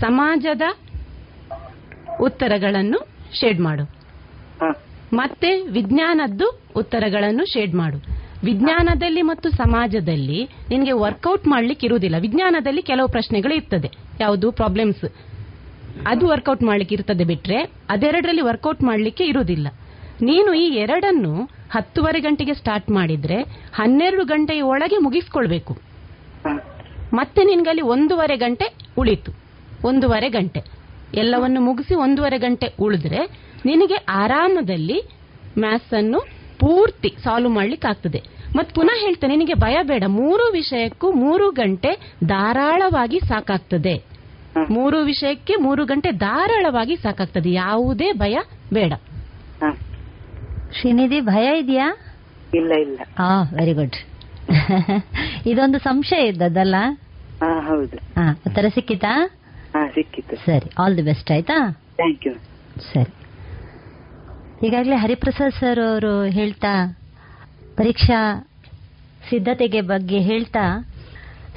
ಸಮಾಜದ ಉತ್ತರಗಳನ್ನು ಶೇಡ್ ಮಾಡು. ಮತ್ತೆ ವಿಜ್ಞಾನದ್ದು ಉತ್ತರಗಳನ್ನು ಶೇಡ್ ಮಾಡು. ವಿಜ್ಞಾನದಲ್ಲಿ ಮತ್ತು ಸಮಾಜದಲ್ಲಿ ನಿನಗೆ ವರ್ಕೌಟ್ ಮಾಡ್ಲಿಕ್ಕೆ ಇರುವುದಿಲ್ಲ. ವಿಜ್ಞಾನದಲ್ಲಿ ಕೆಲವು ಪ್ರಶ್ನೆಗಳು ಇರ್ತದೆ. ಯಾವುದು? ಪ್ರಾಬ್ಲಮ್ಸ್ ಅದು ವರ್ಕೌಟ್ ಮಾಡ್ಲಿಕ್ಕೆ ಇರ್ತದೆ ಬಿಟ್ರೆ ಅದೆರಡರಲ್ಲಿ ವರ್ಕೌಟ್ ಮಾಡ್ಲಿಕ್ಕೆ ಇರುವುದಿಲ್ಲ. ನೀನು ಈ ಎರಡನ್ನು ಹತ್ತುವರೆ ಗಂಟೆಗೆ ಸ್ಟಾರ್ಟ್ ಮಾಡಿದ್ರೆ ಹನ್ನೆರಡು ಗಂಟೆಯ ಒಳಗೆ ಮುಗಿಸ್ಕೊಳ್ಬೇಕು. ಮತ್ತೆ ನಿನ್ಗಲ್ಲಿ ಒಂದೂವರೆ ಗಂಟೆ ಉಳಿತು. ಒಂದೂವರೆ ಗಂಟೆ. ಎಲ್ಲವನ್ನು ಮುಗಿಸಿ ಒಂದೂವರೆ ಗಂಟೆ ಉಳಿದ್ರೆ ನಿನಗೆ ಆರಾಮದಲ್ಲಿ ಮ್ಯಾಥ್ಸ್ ಅನ್ನು ಪೂರ್ತಿ ಸಾಲ್ವ್ ಮಾಡ್ಲಿಕ್ಕೆ ಆಗ್ತದೆ ಮತ್ ಪುನಃ ಹೇಳ್ತೇನೆ ನಿನಗೆ ಭಯ ಬೇಡ. ಮೂರು ವಿಷಯಕ್ಕೂ ಮೂರು ಗಂಟೆ ಧಾರಾಳವಾಗಿ ಸಾಕಾಗ್ತದೆ. ಮೂರು ವಿಷಯಕ್ಕೆ ಮೂರು ಗಂಟೆ ಧಾರಾಳವಾಗಿ ಸಾಕಾಗ್ತದೆ. ಯಾವುದೇ ಭಯ ಬೇಡ. ಶ್ರೀನಿಧಿ ಭಯ ಇದೆಯಾ? ಇಲ್ಲ ಇಲ್ಲ. ಆ ವೆರಿ ಗುಡ್ *laughs* ಇದೊಂದು ಸಂಶಯ ಇದ್ದದ್ದಲ್ಲ? ಹಾ ಹೌದು. ಉತ್ತರ ಸಿಕ್ಕಿತಾ? ಸಿಕ್ಕಿತು. ಸಿಕ್ಕಿತ್ತು ಸರಿ ಆಲ್ ದಿ ಬೆಸ್ಟ್ ಆಯ್ತಾ? ಥ್ಯಾಂಕ್ ಯು ಸರಿ. ಈಗಾಗಲೇ ಹರಿಪ್ರಸಾದ್ ಸರ್ ಅವರು ಹೇಳ್ತಾ, ಪರೀಕ್ಷಾ ಸಿದ್ಧತೆಗೆ ಬಗ್ಗೆ ಹೇಳ್ತಾ,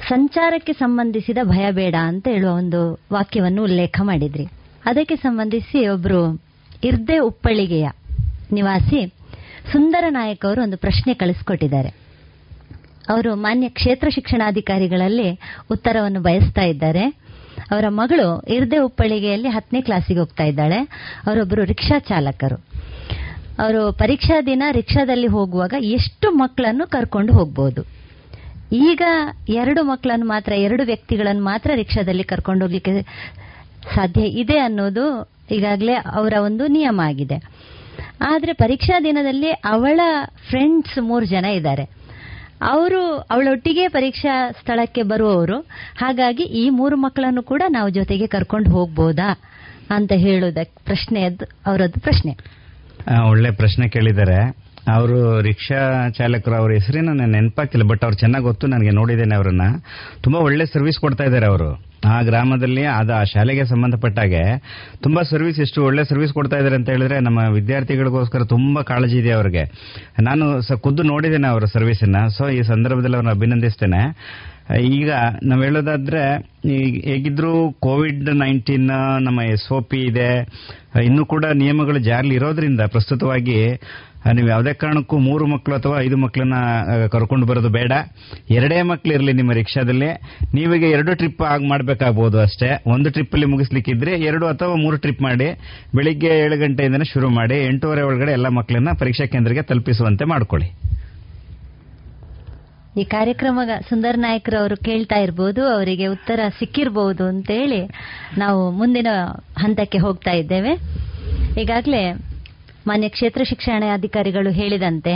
ಸಂಚಾರಕ್ಕೆ ಸಂಬಂಧಿಸಿದ ಭಯ ಬೇಡ ಅಂತ ಹೇಳುವ ಒಂದು ವಾಕ್ಯವನ್ನು ಉಲ್ಲೇಖ ಮಾಡಿದ್ರಿ. ಅದಕ್ಕೆ ಸಂಬಂಧಿಸಿ ಒಬ್ರು ಇರ್ದೆ ಉಪ್ಪಳಿಗೆಯ ನಿವಾಸಿ ಸುಂದರ ನಾಯಕ್ ಅವರು ಒಂದು ಪ್ರಶ್ನೆ ಕಳಿಸ್ಕೊಟ್ಟಿದ್ದಾರೆ. ಅವರು ಮಾನ್ಯ ಕ್ಷೇತ್ರ ಶಿಕ್ಷಣಾಧಿಕಾರಿಗಳಲ್ಲಿ ಉತ್ತರವನ್ನು ಬಯಸ್ತಾ ಇದ್ದಾರೆ. ಅವರ ಮಗಳು ಇರ್ದೆ ಉಪ್ಪಳಿಗೆಯಲ್ಲಿ ಹತ್ತನೇ ಕ್ಲಾಸಿಗೆ ಹೋಗ್ತಾ ಇದ್ದಾಳೆ. ಅವರೊಬ್ಬರು ರಿಕ್ಷಾ ಚಾಲಕರು. ಅವರು ಪರೀಕ್ಷಾ ದಿನ ರಿಕ್ಷಾದಲ್ಲಿ ಹೋಗುವಾಗ ಎಷ್ಟು ಮಕ್ಕಳನ್ನು ಕರ್ಕೊಂಡು ಹೋಗ್ಬೋದು? ಈಗ ಎರಡು ಮಕ್ಕಳನ್ನು ಮಾತ್ರ, ಎರಡು ವ್ಯಕ್ತಿಗಳನ್ನು ಮಾತ್ರ ರಿಕ್ಷಾದಲ್ಲಿ ಕರ್ಕೊಂಡು ಹೋಗ್ಲಿಕ್ಕೆ ಸಾಧ್ಯ ಇದೆ ಅನ್ನೋದು ಈಗಾಗಲೇ ಅವರ ಒಂದು ನಿಯಮ ಆಗಿದೆ. ಆದರೆ ಪರೀಕ್ಷಾ ದಿನದಲ್ಲಿ ಅವಳ ಫ್ರೆಂಡ್ಸ್ ಮೂರು ಜನ ಇದ್ದಾರೆ. ಅವರು ಅವಳೊಟ್ಟಿಗೆ ಪರೀಕ್ಷಾ ಸ್ಥಳಕ್ಕೆ ಬರುವವರು. ಹಾಗಾಗಿ ಈ ಮೂರು ಮಕ್ಕಳನ್ನು ಕೂಡ ನಾವು ಜೊತೆಗೆ ಕರ್ಕೊಂಡು ಹೋಗ್ಬೋದಾ ಅಂತ ಹೇಳುವುದಕ್ಕೆ ಪ್ರಶ್ನೆಯದ್ದು ಅವರದ್ದು ಪ್ರಶ್ನೆ. ಒಳ್ಳೆ ಪ್ರಶ್ನೆ ಕೇಳಿದ್ದಾರೆ. ಅವರು ರಿಕ್ಷಾ ಚಾಲಕರು ಅವ್ರ ಹೆಸರಿನ ನಾನು ನೆನಪಾಕಿಲ್ಲ ಬಟ್ ಅವ್ರು ಚೆನ್ನಾಗಿ ಗೊತ್ತು, ನನಗೆ ನೋಡಿದ್ದೇನೆ ಅವರನ್ನ. ತುಂಬಾ ಒಳ್ಳೆ ಸರ್ವಿಸ್ ಕೊಡ್ತಾ ಇದ್ದಾರೆ ಅವರು. ಆ ಗ್ರಾಮದಲ್ಲಿ ಅದ ಆ ಶಾಲೆಗೆ ಸಂಬಂಧಪಟ್ಟಾಗೆ ತುಂಬಾ ಸರ್ವಿಸ್ ಎಷ್ಟು ಒಳ್ಳೆ ಸರ್ವಿಸ್ ಕೊಡ್ತಾ ಇದ್ದಾರೆ ಅಂತ ಹೇಳಿದ್ರೆ ನಮ್ಮ ವಿದ್ಯಾರ್ಥಿಗಳಿಗೋಸ್ಕರ ತುಂಬಾ ಕಾಳಜಿ ಇದೆ ಅವರಿಗೆ. ನಾನು ಖುದ್ದು ನೋಡಿದ್ದೇನೆ ಅವರ ಸರ್ವಿಸನ್ನ ಸೊ ಈ ಸಂದರ್ಭದಲ್ಲಿ ಅವ್ರನ್ನ ಅಭಿನಂದಿಸ್ತೇನೆ. ಈಗ ನಾವು ಹೇಳೋದಾದ್ರೆ ಹೇಗಿದ್ರು ಕೋವಿಡ್ ನೈನ್ಟೀನ್ ನಮ್ಮ ಎಸ್ ಒ ಪಿ ಇದೆ. ಇನ್ನೂ ಕೂಡ ನಿಯಮಗಳು ಜಾರಿ ಇರೋದ್ರಿಂದ ಪ್ರಸ್ತುತವಾಗಿ ನೀವು ಯಾವುದೇ ಕಾರಣಕ್ಕೂ ಮೂರು ಮಕ್ಕಳು ಅಥವಾ ಐದು ಮಕ್ಕಳನ್ನ ಕರ್ಕೊಂಡು ಬರೋದು ಬೇಡ. ಎರಡೇ ಮಕ್ಕಳು ಇರಲಿ ನಿಮ್ಮ ರಿಕ್ಷಾದಲ್ಲಿ. ನೀವೀಗ ಎರಡು ಟ್ರಿಪ್ ಆಗಿ ಮಾಡಬೇಕಾಗ್ಬೋದು ಅಷ್ಟೇ. ಒಂದು ಟ್ರಿಪ್ ಅಲ್ಲಿ ಮುಗಿಸ್ಲಿಕ್ಕಿದ್ರೆ ಎರಡು ಅಥವಾ ಮೂರು ಟ್ರಿಪ್ ಮಾಡಿ, ಬೆಳಿಗ್ಗೆ ಏಳು ಗಂಟೆಯಿಂದನೇ ಶುರು ಮಾಡಿ, ಎಂಟೂವರೆ ಒಳಗಡೆ ಎಲ್ಲ ಮಕ್ಕಳನ್ನ ಪರೀಕ್ಷಾ ಕೇಂದ್ರಕ್ಕೆ ತಲುಪಿಸುವಂತೆ ಮಾಡ್ಕೊಳ್ಳಿ. ಈ ಕಾರ್ಯಕ್ರಮ ಸುಂದರ್ ನಾಯಕರವರು ಕೇಳ್ತಾ ಇರ್ಬೋದು, ಅವರಿಗೆ ಉತ್ತರ ಸಿಕ್ಕಿರಬಹುದು ಅಂತೇಳಿ ನಾವು ಮುಂದಿನ ಹಂತಕ್ಕೆ ಹೋಗ್ತಾ ಇದ್ದೇವೆ. ಈಗಾಗಲೇ ಮಾನ್ಯ ಕ್ಷೇತ್ರ ಶಿಕ್ಷಣಾಧಿಕಾರಿಗಳು ಹೇಳಿದಂತೆ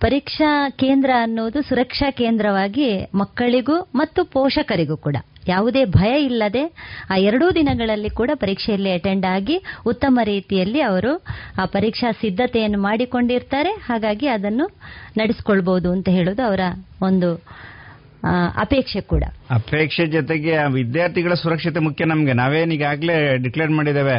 ಪರೀಕ್ಷಾ ಕೇಂದ್ರ ಅನ್ನೋದು ಸುರಕ್ಷಾ ಕೇಂದ್ರವಾಗಿ ಮಕ್ಕಳಿಗೂ ಮತ್ತು ಪೋಷಕರಿಗೂ ಕೂಡ. ಯಾವುದೇ ಭಯ ಇಲ್ಲದೆ ಆ ಎರಡೂ ದಿನಗಳಲ್ಲಿ ಕೂಡ ಪರೀಕ್ಷೆಯಲ್ಲಿ ಅಟೆಂಡ್ ಆಗಿ ಉತ್ತಮ ರೀತಿಯಲ್ಲಿ ಅವರು ಆ ಪರೀಕ್ಷಾ ಸಿದ್ಧತೆಯನ್ನು ಮಾಡಿಕೊಂಡಿರ್ತಾರೆ. ಹಾಗಾಗಿ ಅದನ್ನು ನಡೆಸಿಕೊಳ್ಬಹುದು ಅಂತ ಹೇಳೋದು ಅವರ ಒಂದು ಅಪೇಕ್ಷೆ ಕೂಡ. ಅಪೇಕ್ಷೆ ಜೊತೆಗೆ ವಿದ್ಯಾರ್ಥಿಗಳ ಸುರಕ್ಷತೆ ಮುಖ್ಯ ನಮಗೆ. ನಾವೇನ್ ಡಿಕ್ಲೇರ್ ಮಾಡಿದ್ದೇವೆ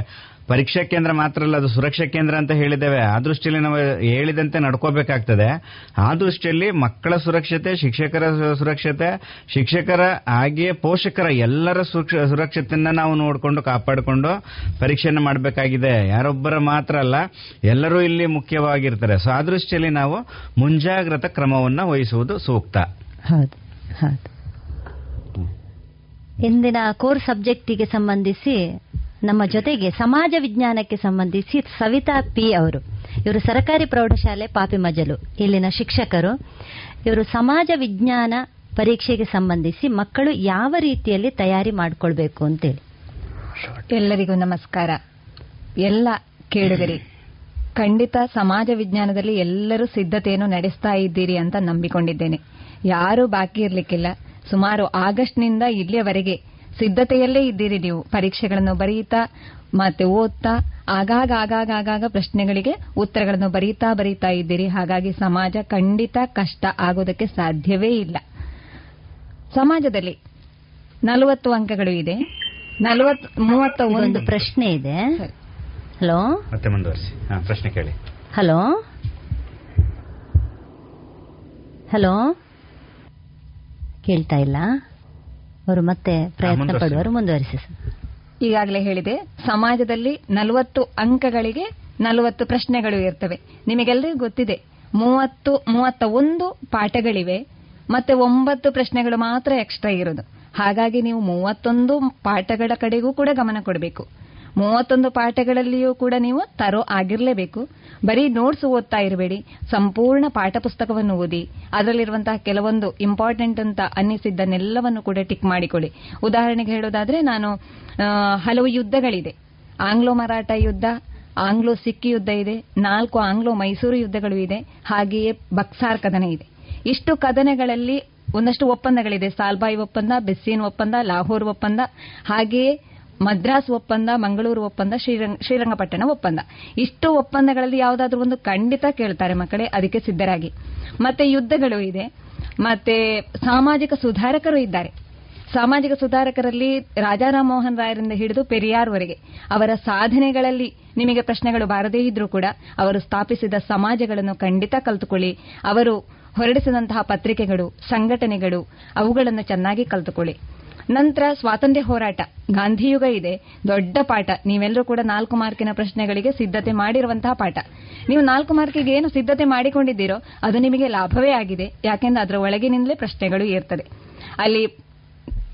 ಪರೀಕ್ಷಾ ಕೇಂದ್ರ ಮಾತ್ರ ಅಲ್ಲ ಅದು ಸುರಕ್ಷಾ ಕೇಂದ್ರ ಅಂತ ಹೇಳಿದ್ದೇವೆ. ಆ ದೃಷ್ಟಿಯಲ್ಲಿ ನಾವು ಹೇಳಿದಂತೆ ನಡ್ಕೋಬೇಕಾಗ್ತದೆ. ಆ ದೃಷ್ಟಿಯಲ್ಲಿ ಮಕ್ಕಳ ಸುರಕ್ಷತೆ ಶಿಕ್ಷಕರ ಸುರಕ್ಷತೆ ಶಿಕ್ಷಕರ ಹಾಗೆಯೇ ಪೋಷಕರ ಎಲ್ಲರ ಸುರಕ್ಷ- ಸುರಕ್ಷತೆಯನ್ನ ನಾವು ನೋಡಿಕೊಂಡು ಕಾಪಾಡಿಕೊಂಡು ಪರೀಕ್ಷೆಯನ್ನು ಮಾಡಬೇಕಾಗಿದೆ. ಯಾರೊಬ್ಬರ ಮಾತ್ರ ಅಲ್ಲ ಎಲ್ಲರೂ ಇಲ್ಲಿ ಮುಖ್ಯವಾಗಿರ್ತಾರೆ. ಸೊ ಆ ದೃಷ್ಟಿಯಲ್ಲಿ ನಾವು ಮುಂಜಾಗ್ರತಾ ಕ್ರಮವನ್ನು ವಹಿಸುವುದು ಸೂಕ್ತ. ಹೌದು ಹೌದು. ಇಂದಿನ ಕೋರ್ ಸಬ್ಜೆಕ್ಟಿಗೆ ಸಂಬಂಧಿಸಿ ನಮ್ಮ ಜೊತೆಗೆ ಸಮಾಜ ವಿಜ್ಞಾನಕ್ಕೆ ಸಂಬಂಧಿಸಿ ಸವಿತಾ ಪಿ ಅವರು. ಇವರು ಸರ್ಕಾರಿ ಪ್ರೌಢಶಾಲೆ ಪಾಪಿಮಜಲು ಇಲ್ಲಿನ ಶಿಕ್ಷಕರು. ಇವರು ಸಮಾಜ ವಿಜ್ಞಾನ ಪರೀಕ್ಷೆಗೆ ಸಂಬಂಧಿಸಿ ಮಕ್ಕಳು ಯಾವ ರೀತಿಯಲ್ಲಿ ತಯಾರಿ ಮಾಡಿಕೊಳ್ಬೇಕು ಅಂತೇಳಿ. ಎಲ್ಲರಿಗೂ ನಮಸ್ಕಾರ. ಎಲ್ಲ ಕೇಳುಗರಿ, ಖಂಡಿತ ಸಮಾಜ ವಿಜ್ಞಾನದಲ್ಲಿ ಎಲ್ಲರೂ ಸಿದ್ಧತೆಯನ್ನು ನಡೆಸ್ತಾ ಇದ್ದೀರಿ ಅಂತ ನಂಬಿಕೊಂಡಿದ್ದೇನೆ. ಯಾರೂ ಬಾಕಿ ಇರಲಿಕ್ಕಿಲ್ಲ. ಸುಮಾರು ಆಗಸ್ಟ್ನಿಂದ ಇಲ್ಲಿಯವರೆಗೆ ಸಿದ್ಧತೆಯಲ್ಲೇ ಇದ್ದೀರಿ ನೀವು. ಪರೀಕ್ಷೆಗಳನ್ನು ಬರೆಯುತ್ತಾ ಮತ್ತೆ ಓದ್ತಾ ಆಗಾಗ ಆಗಾಗ ಆಗಾಗ ಪ್ರಶ್ನೆಗಳಿಗೆ ಉತ್ತರಗಳನ್ನು ಬರೀತಾ ಬರೀತಾ ಇದ್ದೀರಿ. ಹಾಗಾಗಿ ಸಮಾಜ ಖಂಡಿತ ಕಷ್ಟ ಆಗೋದಕ್ಕೆ ಸಾಧ್ಯವೇ ಇಲ್ಲ. ಸಮಾಜದಲ್ಲಿ ನಲವತ್ತು ಅಂಕಗಳು ಇದೆ. ನಲವತ್ ಮೂವತ್ತ ಒಂದು ಪ್ರಶ್ನೆ ಇದೆ. ಹಲೋ? ಮತ್ತೆ ಮುಂದುವರಿಸಿ. ಹಾ ಪ್ರಶ್ನೆ ಕೇಳಿ. ಹಲೋ? ಹಲೋ? ಕೇಳ್ತಾ ಇಲ್ಲ. ಅವರು ಮತ್ತೆ ಪ್ರಯತ್ನ. ಪಡುವರು ಮುಂದುವರಿಸಿ ಈಗಾಗಲೇ ಹೇಳಿದೆ ಸಮಾಜದಲ್ಲಿ ನಲವತ್ತು ಅಂಕಗಳಿಗೆ ನಲವತ್ತು ಪ್ರಶ್ನೆಗಳು ಇರ್ತವೆ. ನಿಮಗೆಲ್ಲರಿಗೂ ಗೊತ್ತಿದೆ ಮೂವತ್ತು ಮೂವತ್ತ ಒಂದು ಪಾಠಗಳಿವೆ ಮತ್ತೆ ಒಂಬತ್ತು ಪ್ರಶ್ನೆಗಳು ಮಾತ್ರ ಎಕ್ಸ್ಟ್ರಾ ಇರೋದು. ಹಾಗಾಗಿ ನೀವು ಮೂವತ್ತೊಂದು ಪಾಠಗಳ ಕಡೆಗೂ ಕೂಡ ಗಮನ ಕೊಡಬೇಕು. ಮೂವತ್ತೊಂದು ಪಾಠಗಳಲ್ಲಿಯೂ ಕೂಡ ನೀವು ತರೋ ಆಗಿರಲೇಬೇಕು. ಬರೀ ನೋಟ್ಸ್ ಓದ್ತಾ ಇರಬೇಡಿ. ಸಂಪೂರ್ಣ ಪಾಠ ಪುಸ್ತಕವನ್ನು ಓದಿ. ಅದರಲ್ಲಿರುವಂತಹ ಕೆಲವೊಂದು ಇಂಪಾರ್ಟೆಂಟ್ ಅಂತ ಅನ್ನಿಸಿದ್ದನ್ನೆಲ್ಲವನ್ನು ಕೂಡ ಟಿಕ್ ಮಾಡಿಕೊಳ್ಳಿ. ಉದಾಹರಣೆಗೆ ಹೇಳೋದಾದ್ರೆ ನಾನು ಹಲವು ಯುದ್ಧಗಳಿದೆ. ಆಂಗ್ಲೋ ಮರಾಠ ಯುದ್ಧ, ಆಂಗ್ಲೋ ಸಿಕ್ಕಿ ಯುದ್ಧ ಇದೆ, ನಾಲ್ಕು ಆಂಗ್ಲೋ ಮೈಸೂರು ಯುದ್ಧಗಳು ಇದೆ, ಹಾಗೆಯೇ ಬಕ್ಸಾರ್ ಕದನ ಇದೆ. ಇಷ್ಟು ಕದನಗಳಲ್ಲಿ ಒಂದಷ್ಟು ಒಪ್ಪಂದಗಳಿದೆ. ಸಾಲ್ಬಾಯಿ ಒಪ್ಪಂದ ಬೆಸ್ಸೀನ್ ಒಪ್ಪಂದ, ಲಾಹೋರ್ ಒಪ್ಪಂದ. ಹಾಗೆಯೇ ಮದ್ರಾಸ್ ಒಪ್ಪಂದ, ಮಂಗಳೂರು ಒಪ್ಪಂದ, ಶ್ರೀರಂಗ, ಶ್ರೀರಂಗಪಟ್ಟಣ ಒಪ್ಪಂದ. ಇಷ್ಟು ಒಪ್ಪಂದಗಳಲ್ಲಿ ಯಾವುದಾದ್ರೂ ಒಂದು ಖಂಡಿತ ಕೇಳ್ತಾರೆ ಮಕ್ಕಳೇ, ಅದಕ್ಕೆ ಸಿದ್ಧರಾಗಿ. ಮತ್ತೆ ಯುದ್ಧಗಳು ಇದೆ. ಮತ್ತೆ ಸಾಮಾಜಿಕ ಸುಧಾರಕರು ಇದ್ದಾರೆ. ಸಾಮಾಜಿಕ ಸುಧಾರಕರಲ್ಲಿ ರಾಜಾರಾಮ್ ಮೋಹನ್ ರಾಯರಿಂದ ಹಿಡಿದು ಪೆರಿಯಾರ್ವರೆಗೆ ಅವರ ಸಾಧನೆಗಳಲ್ಲಿ ನಿಮಗೆ ಪ್ರಶ್ನೆಗಳು ಬಾರದೇ ಇದ್ರೂ ಕೂಡ ಅವರು ಸ್ಥಾಪಿಸಿದ ಸಮಾಜಗಳನ್ನು ಖಂಡಿತ ಕಲ್ತುಕೊಳ್ಳಿ. ಅವರು ಹೊರಡಿಸಿದಂತಹ ಪತ್ರಿಕೆಗಳು, ಸಂಘಟನೆಗಳು, ಅವುಗಳನ್ನು ಚೆನ್ನಾಗಿ ಕಲ್ತುಕೊಳ್ಳಿ. ನಂತರ ಸ್ವಾತಂತ್ರ್ಯ ಹೋರಾಟ. ಗಾಂಧಿಯುಗ ಇದೆ. ದೊಡ್ಡ ಪಾಠ. ನೀವೆಲ್ಲರೂ ಕೂಡ ನಾಲ್ಕು ಮಾರ್ಕಿನ ಪ್ರಶ್ನೆಗಳಿಗೆ ಸಿದ್ಧತೆ ಮಾಡಿರುವಂತಹ ಪಾಠ. ನೀವು ನಾಲ್ಕು ಮಾರ್ಕಿಗೆ ಏನು ಸಿದ್ಧತೆ ಮಾಡಿಕೊಂಡಿದ್ದೀರೋ ಅದು ನಿಮಗೆ ಲಾಭವೇ ಆಗಿದೆ. ಯಾಕೆಂದ್ರೆ ಅದರ ಒಳಗಿನಿಂದಲೇ ಪ್ರಶ್ನೆಗಳು ಇರ್ತದೆ ಅಲ್ಲಿ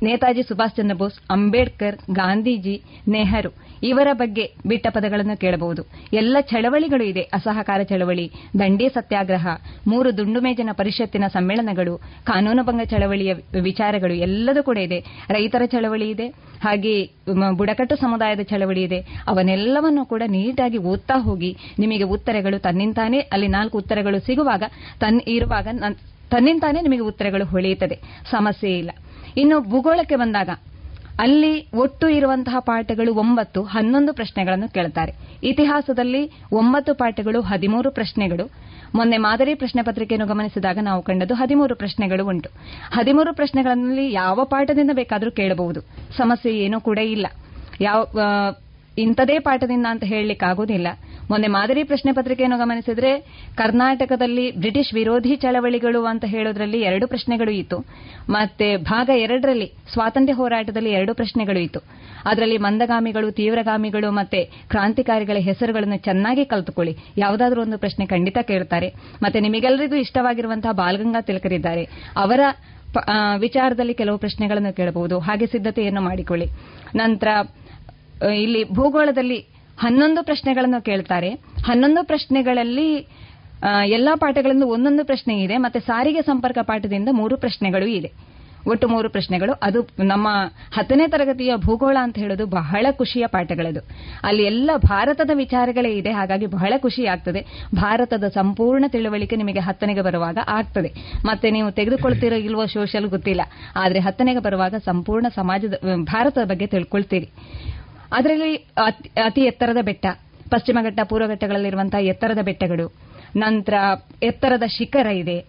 ನೇತಾಜಿ ಸುಭಾಷ್ ಚಂದ್ರ ಬೋಸ್, ಅಂಬೇಡ್ಕರ್, ಗಾಂಧೀಜಿ, ನೆಹರು ಇವರ ಬಗ್ಗೆ ಬಿಟ್ಟ ಪದಗಳನ್ನು ಕೇಳಬಹುದು. ಎಲ್ಲ ಚಳವಳಿಗಳು ಇದೆ, ಅಸಹಕಾರ ಚಳವಳಿ, ದಂಡಿ ಸತ್ಯಾಗ್ರಹ, ಮೂರು ದುಂಡುಮೇಜನ ಪರಿಷತ್ತಿನ ಸಮ್ಮೇಳನಗಳು ಕಾನೂನುಭಂಗ ಚಳವಳಿಯ ವಿಚಾರಗಳು ಎಲ್ಲದೂ ಕೂಡ ಇದೆ. ರೈತರ ಚಳವಳಿ ಇದೆ, ಹಾಗೆ ಬುಡಕಟ್ಟು ಸಮುದಾಯದ ಚಳವಳಿ ಇದೆ. ಅವನ್ನೆಲ್ಲವನ್ನು ಕೂಡ ನೀಟಾಗಿ ಓದ್ತಾ ಹೋಗಿ ನಿಮಗೆ ಉತ್ತರಗಳು ತನ್ನಿಂತಾನೇ ಅಲ್ಲಿ ನಾಲ್ಕು ಉತ್ತರಗಳು ಸಿಗುವಾಗ ತನ್ನ ಇರುವಾಗ ನನ್- ತನ್ನಿಂತಾನೇ ನಿಮಗೆ ಉತ್ತರಗಳು ಹೊಳೆಯುತ್ತದೆ. ಸಮಸ್ಯೆ ಇಲ್ಲ. ಇನ್ನು ಭೂಗೋಳಕ್ಕೆ ಬಂದಾಗ, ಅಲ್ಲಿ ಒಟ್ಟು ಇರುವಂತಹ ಪಾಠಗಳು ಒಂಬತ್ತು, ಹನ್ನೊಂದು ಪ್ರಶ್ನೆಗಳನ್ನು ಕೇಳುತ್ತಾರೆ ಇತಿಹಾಸದಲ್ಲಿ ಒಂಬತ್ತು ಪಾಠಗಳು, ಹದಿಮೂರು ಪ್ರಶ್ನೆಗಳು. ಮೊನ್ನೆ ಮಾದರಿ ಪ್ರಶ್ನೆ ಪತ್ರಿಕೆಯನ್ನು ಗಮನಿಸಿದಾಗ ನಾವು ಕಂಡದ್ದು ಹದಿಮೂರು ಪ್ರಶ್ನೆಗಳು ಉಂಟು. ಹದಿಮೂರು ಪ್ರಶ್ನೆಗಳಲ್ಲಿ ಯಾವ ಪಾಠದಿಂದ ಬೇಕಾದರೂ ಕೇಳಬಹುದು. ಸಮಸ್ಯೆ ಏನೂ ಕೂಡ ಇಲ್ಲ. ಯಾವ ಇಂಥದೇ ಪಾಠದಿಂದ ಅಂತ ಹೇಳಲಿಕ್ಕಾಗೋದಿಲ್ಲ. ಮೊನ್ನೆ ಮಾದರಿ ಪ್ರಶ್ನೆ ಪತ್ರಿಕೆಯನ್ನು ಗಮನಿಸಿದ್ರೆ, ಕರ್ನಾಟಕದಲ್ಲಿ ಬ್ರಿಟಿಷ್ ವಿರೋಧಿ ಚಳವಳಿಗಳು ಅಂತ ಹೇಳೋದ್ರಲ್ಲಿ ಎರಡು ಪ್ರಶ್ನೆಗಳು ಇತ್ತು. ಮತ್ತೆ ಭಾಗ ಎರಡರಲ್ಲಿ ಸ್ವಾತಂತ್ರ್ಯ ಹೋರಾಟದಲ್ಲಿ ಎರಡು ಪ್ರಶ್ನೆಗಳು ಇತ್ತು. ಅದರಲ್ಲಿ ಮಂದಗಾಮಿಗಳು, ತೀವ್ರಗಾಮಿಗಳು ಮತ್ತೆ ಕ್ರಾಂತಿಕಾರಿಗಳ ಹೆಸರುಗಳನ್ನು ಚೆನ್ನಾಗಿ ಕಲ್ತುಕೊಳ್ಳಿ. ಯಾವುದಾದ್ರೂ ಒಂದು ಪ್ರಶ್ನೆ ಖಂಡಿತ ಕೇಳ್ತಾರೆ. ಮತ್ತೆ ನಿಮಗೆಲ್ಲರಿಗೂ ಇಷ್ಟವಾಗಿರುವಂತಹ ಬಾಲಗಂಗಾ ತಿಲಕರಿದ್ದಾರೆ. ಅವರ ವಿಚಾರದಲ್ಲಿ ಕೆಲವು ಪ್ರಶ್ನೆಗಳನ್ನು ಕೇಳಬಹುದು. ಹಾಗೆ ಸಿದ್ಧತೆಯನ್ನು ಮಾಡಿಕೊಳ್ಳಿ. ನಂತರ ಇಲ್ಲಿ ಭೂಗೋಳದಲ್ಲಿ ಹನ್ನೊಂದು ಪ್ರಶ್ನೆಗಳನ್ನು ಕೇಳ್ತಾರೆ. ಹನ್ನೊಂದು ಪ್ರಶ್ನೆಗಳಲ್ಲಿ ಎಲ್ಲಾ ಪಾಠಗಳಿಂದ ಒಂದೊಂದು ಪ್ರಶ್ನೆ ಇದೆ, ಮತ್ತೆ ಸಾರಿಗೆ ಸಂಪರ್ಕ ಪಾಠದಿಂದ ಮೂರು ಪ್ರಶ್ನೆಗಳು ಇದೆ. ಒಟ್ಟು ಮೂರು ಪ್ರಶ್ನೆಗಳು. ಅದು ನಮ್ಮ ಹತ್ತನೇ ತರಗತಿಯ ಭೂಗೋಳ ಅಂತ ಹೇಳೋದು ಬಹಳ ಖುಷಿಯ ಪಾಠಗಳದು. ಅಲ್ಲಿ ಎಲ್ಲ ಭಾರತದ ವಿಚಾರಗಳೇ ಇದೆ, ಹಾಗಾಗಿ ಬಹಳ ಖುಷಿ ಆಗ್ತದೆ. ಭಾರತದ ಸಂಪೂರ್ಣ ತಿಳುವಳಿಕೆ ನಿಮಗೆ ಹತ್ತನೆಗೆ ಬರುವಾಗ ಆಗ್ತದೆ. ಮತ್ತೆ ನೀವು ತೆಗೆದುಕೊಳ್ತಿರೋ ಇಲ್ವೋ ಸೋಷಲ್ ಗೊತ್ತಿಲ್ಲ. ಆದ್ರೆ ಹತ್ತನೆಗೆ ಬರುವಾಗ ಸಂಪೂರ್ಣ ಸಮಾಜದ, ಭಾರತದ ಬಗ್ಗೆ ತಿಳ್ಕೊಳ್ತೀರಿ. ಅದರಲ್ಲಿ ಅತಿ- ಎತ್ತರದ ಬೆಟ್ಟ ಪಶ್ಚಿಮ ಪೂರ್ವಘಟ್ಟಗಳಲ್ಲಿರುವಂತಹ ಪೂರ್ವ ಘಟ್ಟಗಳಲ್ಲಿರುವಂತಹ ಎತ್ತರದ ಬೆಟ್ಟಗಳು. ನಂತರ ಎತ್ತರದ ಶಿಖರ ಇದೆ.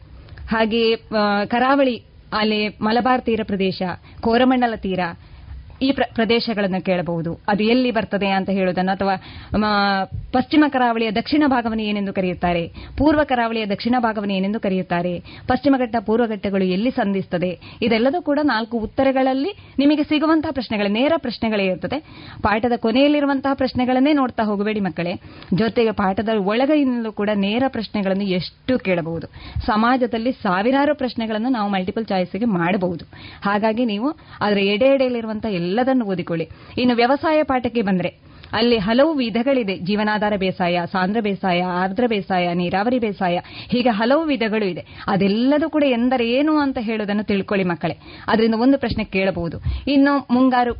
ಹಾಗೆ ಆ, ಕರಾವಳಿ ಅಲ್ಲಿ ಮಲಬಾರ್ ತೀರ ಪ್ರದೇಶ ಕೋರಮಂಡಲ ತೀರ ಈ ಪ್ರ- ಪ್ರದೇಶಗಳನ್ನು ಕೇಳಬಹುದು. ಅದು ಎಲ್ಲಿ ಬರ್ತದೆ ಅಂತ ಹೇಳುವುದನ್ನು ಅಥವಾ ಪಶ್ಚಿಮ ಕರಾವಳಿಯ ದಕ್ಷಿಣ ಭಾಗವನ್ನು ಏನೆಂದು ಕರೆಯುತ್ತಾರೆ? ಪೂರ್ವ ಕರಾವಳಿಯ ದಕ್ಷಿಣ ಭಾಗವನ್ನು ಏನೆಂದು ಕರೆಯುತ್ತಾರೆ? ಪಶ್ಚಿಮ ಘಟ್ಟ, ಪೂರ್ವ ಘಟ್ಟಗಳು ಎಲ್ಲಿ ಸಂಧಿಸ್ತದೆ? ಇದೆಲ್ಲದೂ ಕೂಡ ನಾಲ್ಕು ಉತ್ತರಗಳಲ್ಲಿ ನಿಮಗೆ ಸಿಗುವಂತಹ ಪ್ರಶ್ನೆಗಳೇ, ನೇರ ಪ್ರಶ್ನೆಗಳೇ ಇರುತ್ತದೆ ಪಾಠದ ಕೊನೆಯಲ್ಲಿರುವಂತಹ ಪ್ರಶ್ನೆಗಳನ್ನೇ ನೋಡ್ತಾ ಹೋಗಬೇಡಿ ಮಕ್ಕಳೇ. ಜೊತೆಗೆ ಪಾಠದ ಒಳಗಿನಲ್ಲೂ ಕೂಡ ನೇರ ಪ್ರಶ್ನೆಗಳನ್ನು ಎಷ್ಟು ಕೇಳಬಹುದು. ಸಮಾಜದಲ್ಲಿ ಸಾವಿರಾರು ಪ್ರಶ್ನೆಗಳನ್ನು ನಾವು ಮಲ್ಟಿಪಲ್ ಚಾಯ್ಸ್ಗೆ ಮಾಡಬಹುದು. ಹಾಗಾಗಿ ನೀವು ಅದರ ಎಡೆ ಎಡೆಯಲ್ಲಿರುವಂತಹ ಎಲ್ಲದನ್ನು ಓದಿಕೊಳ್ಳಿ. ಇನ್ನು ವ್ಯವಸಾಯ ಪಾಠಕ್ಕೆ ಬಂದ್ರೆ, ಅಲ್ಲಿ ಹಲವು ವಿಧಗಳಿದೆ. ಜೀವನಾಧಾರ ಬೇಸಾಯ ಸಾಂದ್ರ ಬೇಸಾಯ, ಆರ್ದ್ರ ಬೇಸಾಯ, ನೀರಾವರಿ ಬೇಸಾಯ, ಹೀಗೆ ಹಲವು ವಿಧಗಳು ಇದೆ. ಅದೆಲ್ಲದೂ ಕೂಡ ಎಂದರೆ ಏನು ಅಂತ ಹೇಳುವುದನ್ನು ತಿಳ್ಕೊಳ್ಳಿ ಮಕ್ಕಳೇ. ಅದರಿಂದ ಒಂದು ಪ್ರಶ್ನೆ ಕೇಳಬಹುದು. ಇನ್ನು ಮುಂಗಾರು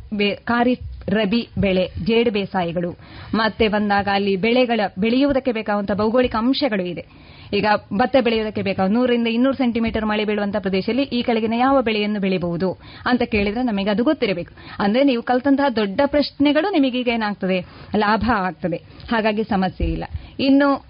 ಖಾರಿಫ್ ರಬಿ ಬೆಳೆ, ಜೇಡು ಬೇಸಾಯಗಳು, ಮತ್ತೆ ಬಂದಾಗ ಅಲ್ಲಿ ಬೆಳೆಗಳ, ಬೆಳೆಯುವುದಕ್ಕೆ ಬೇಕಾದಂತಹ ಭೌಗೋಳಿಕ ಅಂಶಗಳು ಇದೆ. ಈಗ ಭತ್ತ ಬೆಳೆಯುವುದಕ್ಕೆ ಬೇಕಾದ ನೂರರಿಂದ ಇನ್ನೂರು ಸೆಂಟಿಮೀಟರ್ ಮಳೆ ಬೀಳುವಂತಹ ಪ್ರದೇಶದಲ್ಲಿ ಈ ಕೆಳಗಿನ ಯಾವ ಬೆಳೆಯನ್ನು ಬೆಳೆಯಬಹುದು ಅಂತ ಕೇಳಿದ್ರೆ ನಮಗೆ ಅದು ಗೊತ್ತಿರಬೇಕು. ಅಂದ್ರೆ ನೀವು ಕಲ್ತಂತಹ ದೊಡ್ಡ ಪ್ರಶ್ನೆಗಳು ನಿಮಗೀಗ ಏನಾಗ್ತದೆ? ಲಾಭ ಆಗ್ತದೆ. ಹಾಗಾಗಿ ಸಮಸ್ಯೆ ಇಲ್ಲ. ಇನ್ನು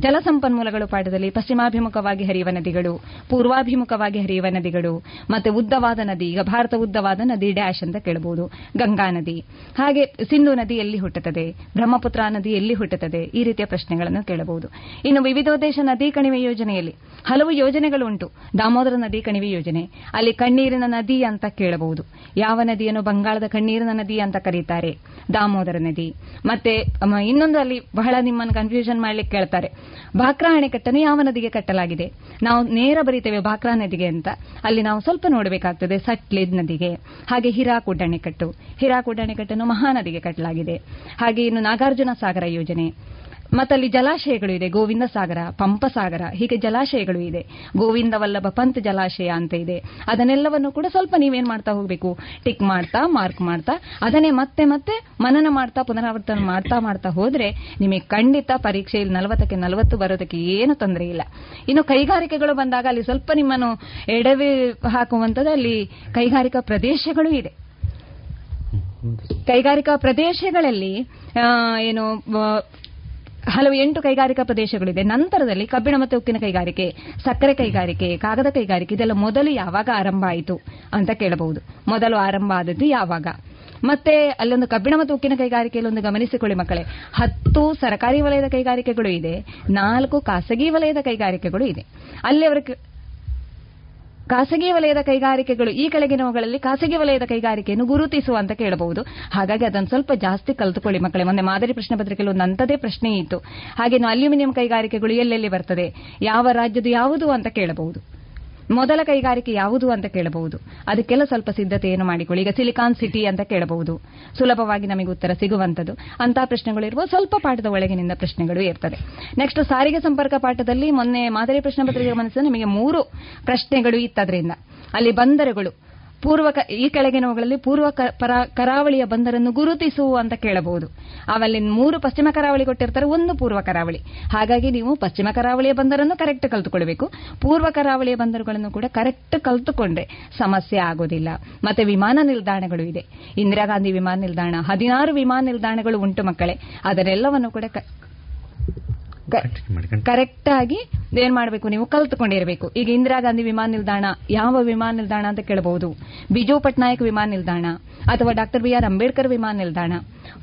ಜಲಸಂಪನ್ಮೂಲಗಳು ಪಾಠದಲ್ಲಿ ಪಶ್ಚಿಮಾಭಿಮುಖವಾಗಿ ಹರಿಯುವ ನದಿಗಳು, ಪೂರ್ವಾಭಿಮುಖವಾಗಿ ಹರಿಯುವ ನದಿಗಳು, ಮತ್ತೆ ಉದ್ದವಾದ ನದಿ, ಈಗ ಭಾರತ ಉದ್ದವಾದ ನದಿ ಡ್ಯಾಶ್ ಅಂತ ಕೇಳಬಹುದು ಗಂಗಾ ನದಿ. ಹಾಗೆ ಸಿಂಧು ನದಿ ಎಲ್ಲಿ ಹುಟ್ಟುತ್ತದೆ? ಬ್ರಹ್ಮಪುತ್ರ ನದಿ ಎಲ್ಲಿ ಹುಟ್ಟುತ್ತದೆ? ಈ ರೀತಿಯ ಪ್ರಶ್ನೆಗಳನ್ನು ಕೇಳಬಹುದು. ಇನ್ನು ವಿವಿಧೋದ್ದೇಶ ನದಿ ಕಣಿವೆ ಯೋಜನೆಯಲ್ಲಿ ಹಲವು ಯೋಜನೆಗಳು ಉಂಟು ದಾಮೋದರ ನದಿ ಕಣಿವೆ ಯೋಜನೆ. ಅಲ್ಲಿ ಕಣ್ಣೀರಿನ ನದಿ ಅಂತ ಕೇಳಬಹುದು. ಯಾವ ನದಿಯನ್ನು ಬಂಗಾಳದ ಕಣ್ಣೀರಿನ ನದಿ ಅಂತ ಕರೀತಾರೆ? ದಾಮೋದರ ನದಿ. ಮತ್ತೆ ಇನ್ನೊಂದು ಅಲ್ಲಿ ಬಹಳ ನಿಮ್ಮನ್ನು ಕನ್ಫ್ಯೂಷನ್ ಮಾಡ್ಲಿಕ್ಕೆ ಕೇಳ್ತಾರೆ. ಭಾಕ್ರಾ ಅಣೆಕಟ್ಟನ್ನು ಯಾವ ನದಿಗೆ ಕಟ್ಟಲಾಗಿದೆ? ನಾವು ನೇರ ಬರೀತೇವೆ ಭಾಕ್ರಾ ನದಿಗೆ ಅಂತ. ಅಲ್ಲಿ ನಾವು ಸ್ವಲ್ಪ ನೋಡಬೇಕಾಗ್ತದೆ ಸಟ್ಲೇದ್ ನದಿಗೆ. ಹಾಗೆ ಹಿರಾಕೂಡ್ ಅಣೆಕಟ್ಟು. ಹಿರಾಕೂಡ್ ಅಣೆಕಟ್ಟನ್ನು ಮಹಾನದಿಗೆ ಕಟ್ಟಲಾಗಿದೆ ಹಾಗೆ ಇನ್ನು ನಾಗಾರ್ಜುನ ಸಾಗರ ಯೋಜನೆ. ಮತ್ತಲ್ಲಿ ಜಲಾಶಯಗಳು ಇದೆ. ಗೋವಿಂದ ಸಾಗರ ಪಂಪಸಾಗರ ಹೀಗೆ ಜಲಾಶಯಗಳು ಇದೆ. ಗೋವಿಂದ ವಲ್ಲಭ ಪಂತ್ ಜಲಾಶಯ ಅಂತ ಇದೆ. ಅದನ್ನೆಲ್ಲವನ್ನು ಕೂಡ ಸ್ವಲ್ಪ ನೀವೇನ್ ಮಾಡ್ತಾ ಹೋಗ್ಬೇಕು? ಟಿಕ್ ಮಾಡ್ತಾ ಮಾರ್ಕ್ ಮಾಡ್ತಾ ಅದನ್ನೇ ಮತ್ತೆ ಮತ್ತೆ ಮನನ ಮಾಡ್ತಾ ಪುನರಾವರ್ತನೆ ಮಾಡ್ತಾ ಮಾಡ್ತಾ ಹೋದ್ರೆ ನಿಮಗೆ ಖಂಡಿತ ಪರೀಕ್ಷೆಯಲ್ಲಿ ನಲವತ್ತಕ್ಕೆ ನಲವತ್ತು ಬರೋದಕ್ಕೆ ಏನು ತೊಂದರೆ ಇಲ್ಲ. ಇನ್ನು ಕೈಗಾರಿಕೆಗಳು ಬಂದಾಗ ಅಲ್ಲಿ ಸ್ವಲ್ಪ ನಿಮ್ಮನ್ನು ಎಡವಿ ಹಾಕುವಂತದ್ದು ಅಲ್ಲಿ ಕೈಗಾರಿಕಾ ಪ್ರದೇಶಗಳು ಇದೆ. ಕೈಗಾರಿಕಾ ಪ್ರದೇಶಗಳಲ್ಲಿ ಏನು ಹಲವು ಎಂಟು ಕೈಗಾರಿಕಾ ಪ್ರದೇಶಗಳಿದೆ. ನಂತರದಲ್ಲಿ ಕಬ್ಬಿಣ ಮತ್ತು ಉಕ್ಕಿನ ಕೈಗಾರಿಕೆ, ಸಕ್ಕರೆ ಕೈಗಾರಿಕೆ, ಕಾಗದ ಕೈಗಾರಿಕೆ, ಇದೆಲ್ಲ ಮೊದಲು ಯಾವಾಗ ಆರಂಭ ಆಯಿತು ಅಂತ ಕೇಳಬಹುದು. ಮೊದಲು ಆರಂಭ ಆದದ್ದು ಯಾವಾಗ? ಮತ್ತೆ ಅಲ್ಲೊಂದು ಕಬ್ಬಿಣ ಮತ್ತು ಉಕ್ಕಿನ ಕೈಗಾರಿಕೆಯಲ್ಲಿ ಒಂದು ಗಮನಿಸಿಕೊಳ್ಳಿ ಮಕ್ಕಳೇ. ಹತ್ತು ಸರ್ಕಾರಿ ವಲಯದ ಕೈಗಾರಿಕೆಗಳು ಇದೆ, ನಾಲ್ಕು ಖಾಸಗಿ ವಲಯದ ಕೈಗಾರಿಕೆಗಳು ಇದೆ. ಅಲ್ಲಿ ಅವರ ಖಾಸಗಿ ವಲಯದ ಕೈಗಾರಿಕೆಗಳು ಈ ಕೆಳಗಿನವುಗಳಲ್ಲಿ ಖಾಸಗಿ ವಲಯದ ಕೈಗಾರಿಕೆಯನ್ನು ಗುರುತಿಸುವ ಅಂತ ಕೇಳಬಹುದು. ಹಾಗಾಗಿ ಅದನ್ನು ಸ್ವಲ್ಪ ಜಾಸ್ತಿ ಕಲಿತುಕೊಳ್ಳಿ ಮಕ್ಕಳೇ. ಮೊನ್ನೆ ಮಾದರಿ ಪ್ರಶ್ನೆ ಪತ್ರಿಕೆಯಲ್ಲಿ ಒಂದು ಅಂತದೇ ಪ್ರಶ್ನೆ ಇತ್ತು. ಹಾಗೇನು ಅಲ್ಯೂಮಿನಿಯಂ ಕೈಗಾರಿಕೆಗಳು ಎಲ್ಲೆಲ್ಲಿ ಬರ್ತದೆ? ಯಾವ ರಾಜ್ಯದ ಯಾವುದು ಅಂತ ಕೇಳಬಹುದು. ಮೊದಲ ಕೈಗಾರಿಕೆ ಯಾವುದು ಅಂತ ಕೇಳಬಹುದು. ಅದಕ್ಕೆಲ್ಲ ಸ್ವಲ್ಪ ಸಿದ್ಧತೆಯನ್ನು ಮಾಡಿಕೊಳ್ಳಿ. ಈಗ ಸಿಲಿಕಾನ್ ಸಿಟಿ ಅಂತ ಕೇಳಬಹುದು. ಸುಲಭವಾಗಿ ನಮಗೆ ಉತ್ತರ ಸಿಗುವಂತದ್ದು ಅಂತಹ ಪ್ರಶ್ನೆಗಳು ಇರುವ ಸ್ವಲ್ಪ ಪಾಠದ ಒಳಗಿನಿಂದ ಪ್ರಶ್ನೆಗಳು ಇರ್ತದೆ. ನೆಕ್ಸ್ಟ್ ಸಾರಿಗೆ ಸಂಪರ್ಕ ಪಾಠದಲ್ಲಿ ಮೊನ್ನೆ ಮಾದರಿ ಪ್ರಶ್ನೆ ಪತ್ರಿಕೆ ಗಮನಿಸಿದ ನಿಮಗೆ ಮೂರು ಪ್ರಶ್ನೆಗಳು ಇತ್ತದ್ರಿಂದ. ಅಲ್ಲಿ ಬಂದರುಗಳು ಪೂರ್ವ ಕ- ಈ ಕೆಳಗಿನವುಗಳಲ್ಲಿ ಪೂರ್ವ ಕರಾವಳಿಯ ಬಂದರನ್ನು ಗುರುತಿಸು ಅಂತ ಕೇಳಬಹುದು. ಅವಲ್ಲಿ ಮೂರು ಪಶ್ಚಿಮ ಕರಾವಳಿ ಕೊಟ್ಟಿರ್ತಾರೆ, ಒಂದು ಪೂರ್ವ ಕರಾವಳಿ. ಹಾಗಾಗಿ ನೀವು ಪಶ್ಚಿಮ ಕರಾವಳಿಯ ಬಂದರನ್ನು ಕರೆಕ್ಟ್ ಕಲ್ತುಕೊಳ್ಬೇಕು. ಪೂರ್ವ ಕರಾವಳಿಯ ಬಂದರುಗಳನ್ನು ಕೂಡ ಕರೆಕ್ಟ್ ಕಲ್ತುಕೊಂಡ್ರೆ ಸಮಸ್ಯೆ ಆಗೋದಿಲ್ಲ. ಮತ್ತೆ ವಿಮಾನ ನಿಲ್ದಾಣಗಳು ಇದೆ. ಇಂದಿರಾ ಗಾಂಧಿ ವಿಮಾನ ನಿಲ್ದಾಣ, ಹದಿನಾರು ವಿಮಾನ ನಿಲ್ದಾಣಗಳು ಉಂಟು ಮಕ್ಕಳೇ. ಅದರೆಲ್ಲವನ್ನು ಕೂಡ ಕರೆಕ್ಟ್ ಆಗಿ ಏನ್ ಮಾಡಬೇಕು ನೀವು? ಕಲ್ತುಕೊಂಡಿರಬೇಕು. ಈಗ ಇಂದಿರಾ ಗಾಂಧಿ ವಿಮಾನ ನಿಲ್ದಾಣ ಯಾವ ವಿಮಾನ ನಿಲ್ದಾಣ ಅಂತ ಕೇಳಬಹುದು? ಬಿಜು ಪಟ್ನಾಯಕ್ ವಿಮಾನ ನಿಲ್ದಾಣ ಅಥವಾ ಡಾಕ್ಟರ್ ಬಿ ಆರ್ ಅಂಬೇಡ್ಕರ್ ವಿಮಾನ ನಿಲ್ದಾಣ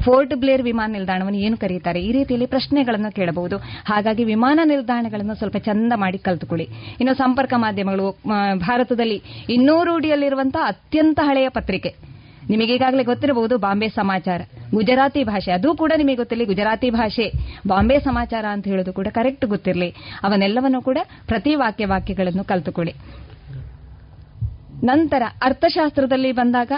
ಫೋರ್ಟ್ ಬ್ಲೇರ್ ವಿಮಾನ ನಿಲ್ದಾಣವನ್ನು ಏನು ಕರೀತಾರೆ? ಈ ರೀತಿಯಲ್ಲಿ ಪ್ರಶ್ನೆಗಳನ್ನು ಕೇಳಬಹುದು. ಹಾಗಾಗಿ ವಿಮಾನ ನಿಲ್ದಾಣಗಳನ್ನು ಸ್ವಲ್ಪ ಚಂದ ಮಾಡಿ ಕಲ್ತುಕೊಳ್ಳಿ. ಇನ್ನು ಸಂಪರ್ಕ ಮಾಧ್ಯಮಗಳು ಭಾರತದಲ್ಲಿ ಇನ್ನೂ ರೂಢಿಯಲ್ಲಿರುವಂತಹ ಅತ್ಯಂತ ಹಳೆಯ ಪತ್ರಿಕೆ. ನಿಮಗೆ ಈಗಾಗಲೇ ಗೊತ್ತಿರಬಹುದು ಬಾಂಬೆ ಸಮಾಚಾರ. ಗುಜರಾತಿ ಭಾಷೆ, ಅದು ಕೂಡ ನಿಮಗೆ ಗೊತ್ತಿರಲಿ, ಗುಜರಾತಿ ಭಾಷೆ ಬಾಂಬೆ ಸಮಾಚಾರ ಅಂತ ಹೇಳೋದು ಕೂಡ ಕರೆಕ್ಟ್ ಗೊತ್ತಿರಲಿ. ಅವನ್ನೆಲ್ಲವನ್ನೂ ಕೂಡ ಪ್ರತಿ ವಾಕ್ಯ ವಾಕ್ಯಗಳನ್ನು ಕಲ್ತುಕೊಳ್ಳಿ. ನಂತರ ಅರ್ಥಶಾಸ್ತ್ರದಲ್ಲಿ ಬಂದಾಗ